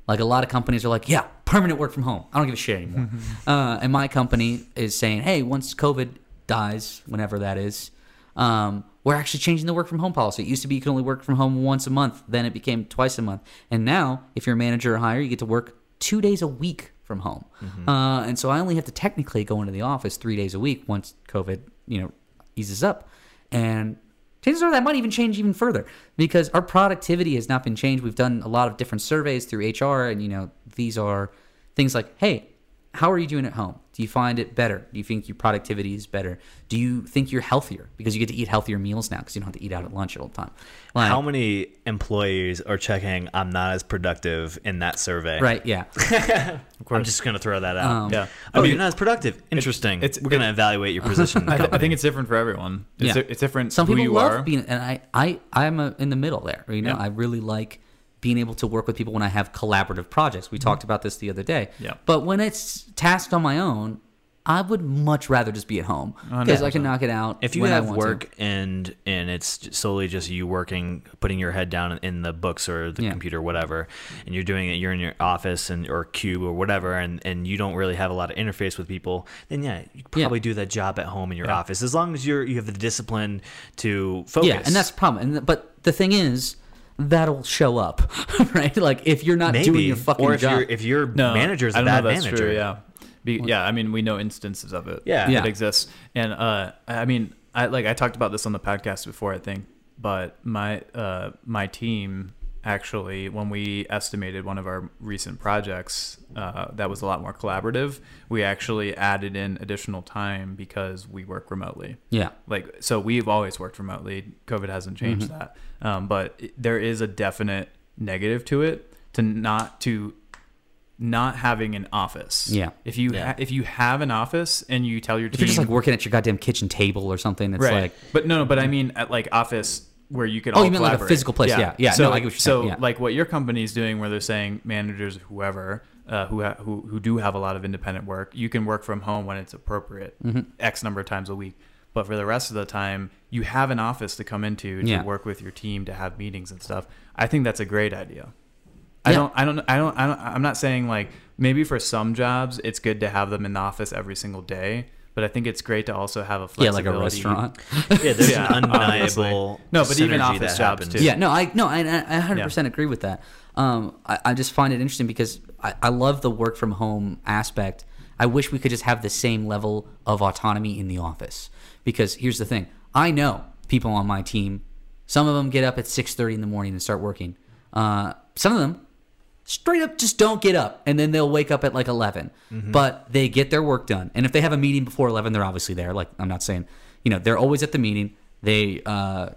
Like a lot of companies are like, yeah, permanent work from home. I don't give a shit anymore. uh, and my company is saying, hey, once COVID dies, whenever that is, um, we're actually changing the work from home policy. It used to be you could only work from home once a month. Then it became twice a month. And now, if you're a manager or higher, you get to work two days a week from home. Uh, and so I only have to technically go into the office three days a week once COVID, you know, eases up. And chances are that might even change even further because our productivity has not been changed. We've done a lot of different surveys through HR, and you know, these are things like, hey, how are you doing at home? Do you find it better? Do you think your productivity is better? Do you think you're healthier because you get to eat healthier meals now because you don't have to eat out at lunch all the time? Like, How many employees are checking I'm not as productive in that survey? Right? Yeah. I'm just gonna throw that out. Um, Yeah. Oh, I mean, you're not as productive. Interesting. it's- We're gonna evaluate your position. I, I think it's different for everyone. It's, Yeah. it's different Some who people you love are. being, and I, I, I'm a, in the middle there. You know, Yeah. I really like being able to work with people when I have collaborative projects. We mm-hmm. talked about this the other day. Yeah. But when it's tasked on my own, I would much rather just be at home because I can knock it out. If you have want to. work and and it's solely just you working, putting your head down in the books or the Yeah. computer, whatever, and you're doing it, you're in your office and or cube or whatever, and and you don't really have a lot of interface with people, then yeah, you could Yeah. probably do that job at home in your office as long as you're you have the discipline to focus. Yeah, and that's the problem. And but the thing is, that'll show up, right? Like if you're not maybe doing your fucking or if job. your if your No, manager's I a don't bad know if that's manager. True, yeah, Be, yeah. I mean, we know instances of it. Yeah. Yeah. it exists, and uh, I mean, I like I talked about this on the podcast before, I think, but my uh, my team actually, when we estimated one of our recent projects uh, that was a lot more collaborative, we actually added in additional time because we work remotely yeah, like so we've always worked remotely covid hasn't changed Mm-hmm. that um, but there is a definite negative to it to not to not having an office Yeah. if you Yeah. ha- if you have an office and you tell your if team you're just like working at your goddamn kitchen table or something, it's right like but no no but i mean at like office where you could Oh, all you mean like a collaborate. physical place. Yeah, yeah. so No, I get what you're so. Yeah. like what your company is doing where they're saying managers whoever uh, who, ha- who who do have a lot of independent work you can work from home when it's appropriate Mm-hmm. x number of times a week but for the rest of the time you have an office to come into to Yeah. work with your team to have meetings and stuff i think that's a great idea I Yeah. don't, I don't, I don't, I don't, I'm not saying like maybe for some jobs it's good to have them in the office every single day, but I think it's great to also have a flexibility. yeah, like a restaurant. yeah, there's Yeah, an obviously. undeniable No, but even office that jobs, happens. too. Yeah, no, I no, I, I 100% agree with that. Um, I, I just find it interesting because I, I love the work from home aspect. I wish we could just have the same level of autonomy in the office. Because here's the thing: I know people on my team. Some of them get up at 6:30 in the morning and start working. Uh, some of them straight up just don't get up. And then they'll wake up at like 11 but they get their work done. And if they have a meeting before 11 they're obviously there. Like i'm not saying you know they're always at the meeting. They uh,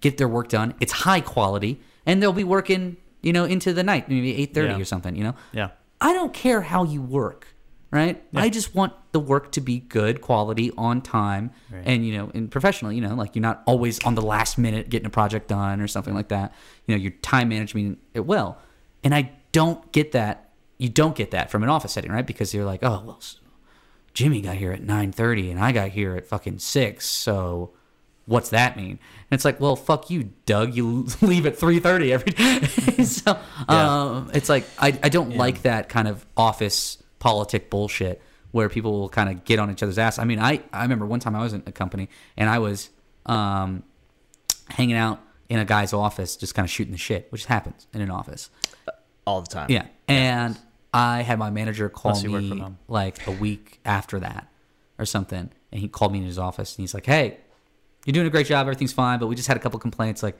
get their work done. It's high quality. And they'll be working you know into the night maybe 8.30 Yeah. or something you know? Yeah. i don't care how you work right? I just want the work to be good quality on time and you know and professional you know? Like you're not always on the last minute getting a project done or something like that. You know you're time management it well and i don't get that. You don't get that from an office setting right? Because you're like oh well jimmy got here at 9.30 and i got here at fucking 6 so what's that mean? And it's like well fuck you doug. You leave at 3.30 every day. So um, it's like i, I don't like that kind of office politic bullshit where people will kind of get on each other's ass. I mean i, I remember one time i was in a company and i was um, hanging out in a guy's office just kind of shooting the shit which happens in an office all the time. yeah. And I had my manager call Unless you work me home. like a week after that or something. And he called me in his office and he's like, Hey, you're doing a great job. Everything's fine. But we just had a couple complaints. Like,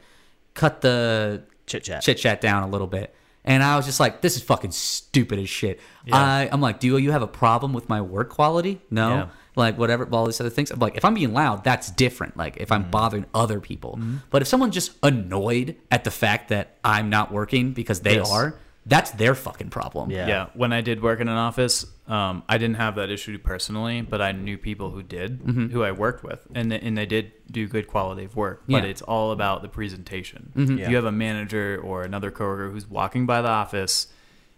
cut the Chit chat. chit chat down a little bit. And I was just like, this is fucking stupid as shit. I, I'm like, do you have a problem with my work quality? No. Yeah. Like, whatever, all these other things. I'm like, if I'm being loud, that's different. Like, if I'm mm-hmm. bothering other people. Mm-hmm. But if someone's just annoyed at the fact that I'm not working because they Yes. are, that's their fucking problem. Yeah. Yeah. When I did work in an office, um, I didn't have that issue personally, but I knew people who did, who I worked with, and they, and they did do good quality of work. But Yeah. it's all about the presentation. Yeah. If you have a manager or another coworker who's walking by the office,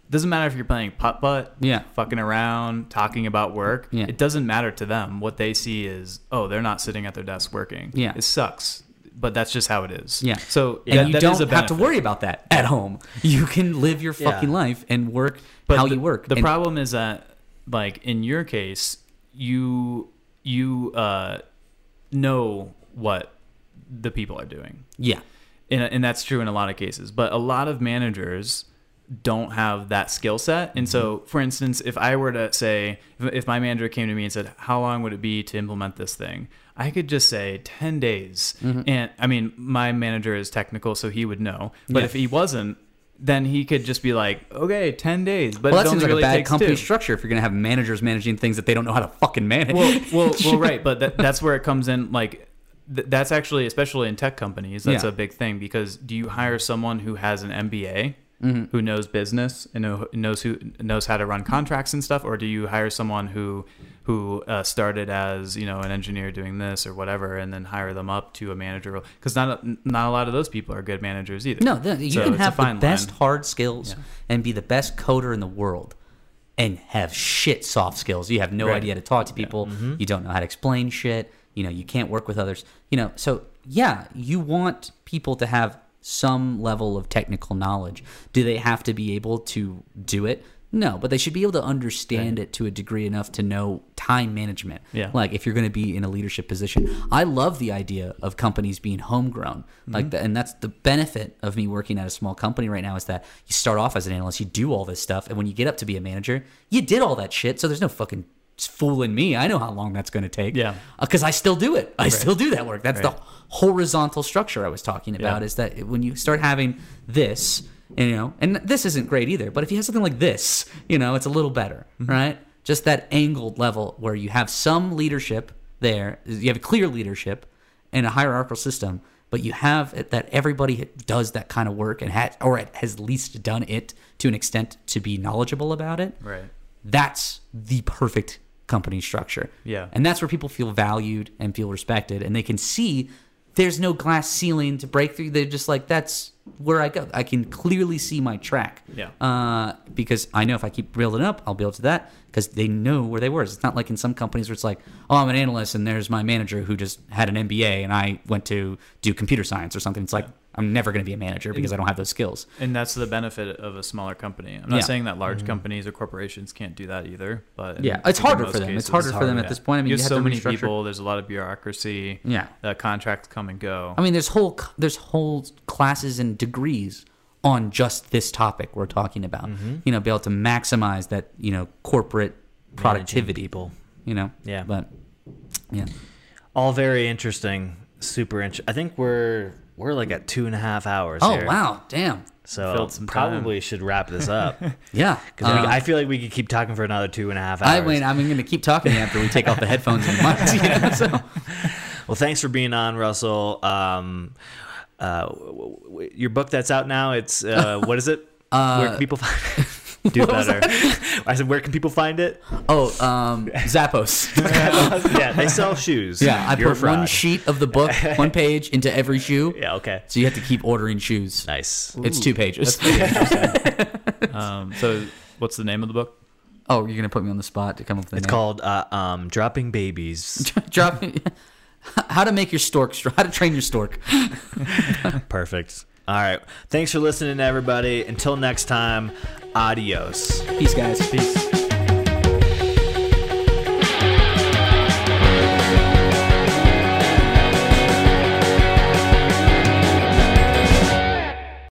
doesn't matter if you're playing putt putt, Yeah. fucking around, talking about work. Yeah. It doesn't matter to them. What they see is, oh, they're not sitting at their desk working. Yeah. It sucks, but that's just how it is. Yeah. So and that- you that don't have to worry about that at home. You can live your Yeah. fucking life and work But how the, you work. The And- problem is that, like in your case, you you uh, know what the people are doing, Yeah. and, and that's true in a lot of cases. But a lot of managers don't have that skill set, and so, for instance, if I were to say, if, if my manager came to me and said, "How long would it be to implement this thing?" I could just say 10 days. Mm-hmm. And I mean, my manager is technical, so he would know. But Yeah. if he wasn't, then he could just be like, okay, 10 days. But Well, that seems like really a bad company two. structure if you're going to have managers managing things that they don't know how to fucking manage. well, well, well, right. But that, that's where it comes in. Like, th- that's actually, especially in tech companies, that's Yeah. a big thing because do you hire someone who has an MBA who knows business and know, knows who knows how to run contracts and stuff, or do you hire someone who who uh, started as you know an engineer doing this or whatever, and then hire them up to a manager role? Because not a, not a lot of those people are good managers either. No, the, you So can have the best line. hard skills Yeah. and be the best coder in the world and have shit soft skills. You have no Right. idea how to talk to people. You don't know how to explain shit. You know, you can't work with others. You know, so yeah, you want people to have some level of technical knowledge. Do they have to be able to do it? No, but they should be able to understand it to a degree enough to know time management. Yeah. Like if you're going to be in a leadership position. I love the idea of companies being homegrown. Like mm-hmm. the, and that's the benefit of me working at a small company right now is that you start off as an analyst, you do all this stuff, and when you get up to be a manager, you did all that shit. So there's no fucking fooling me. I know how long that's going to take. Yeah. Because I still do it. I still do that work. That's the horizontal structure I was talking about Yeah. is that when you start having this, you know, and this isn't great either, but if you have something like this, you know, it's a little better, Mm-hmm. right? Just that angled level where you have some leadership there, you have a clear leadership and a hierarchical system, but you have it that everybody does that kind of work and has, or has at least done it to an extent to be knowledgeable about it Right. that's the perfect company structure. Yeah. And that's where people feel valued and feel respected and they can see there's no glass ceiling to break through. They're just like, that's where I go. I can clearly see my track. Yeah. Uh, because I know if I keep building up, I'll be able to that because they know where they were. It's not like in some companies where it's like, oh, I'm an analyst and there's my manager who just had an MBA and I went to do computer science or something. It's like, I'm never going to be a manager because I don't have those skills. And that's the benefit of a smaller company. I'm not Yeah. saying that large companies or corporations can't do that either, but in- Yeah. It's in harder most for them. It's cases, harder for them yeah. at this point. I mean, you you have have so to many people. There's a lot of bureaucracy. Yeah. Uh, contracts come and go. I mean, there's whole there's whole classes and degrees on just this topic we're talking about. Mm-hmm. You know, be able to maximize that you know corporate productivity. people. You know. Yeah. But yeah. All very interesting. Super interesting. I think we're we're like at two and a half hours. Oh here. wow, damn. So Filled some time. probably should wrap this up Yeah. because Uh, I feel like we could keep talking for another two and a half hours. I mean, I'm going to keep talking after we take off the headphones and the mics. You know? So Well, thanks for being on, Russell. Um, uh, w- w- your book that's out now. It's uh, what is it? where can people find it? Do better. I said, where can people find it? oh, um, Zappos. yeah, they sell shoes. Yeah, I You're put one sheet of the book, one page into every shoe. Yeah. Okay. So you have to keep ordering shoes. Nice. It's two pages. Um, so, what's the name of the book? oh, you're gonna put me on the spot to come up with the name. It's name. called uh, um, "Dropping Babies." Drop. How to make your stork? How to train your stork? Perfect. All right. Thanks for listening, everybody. Until next time, adios. Peace, guys. Peace.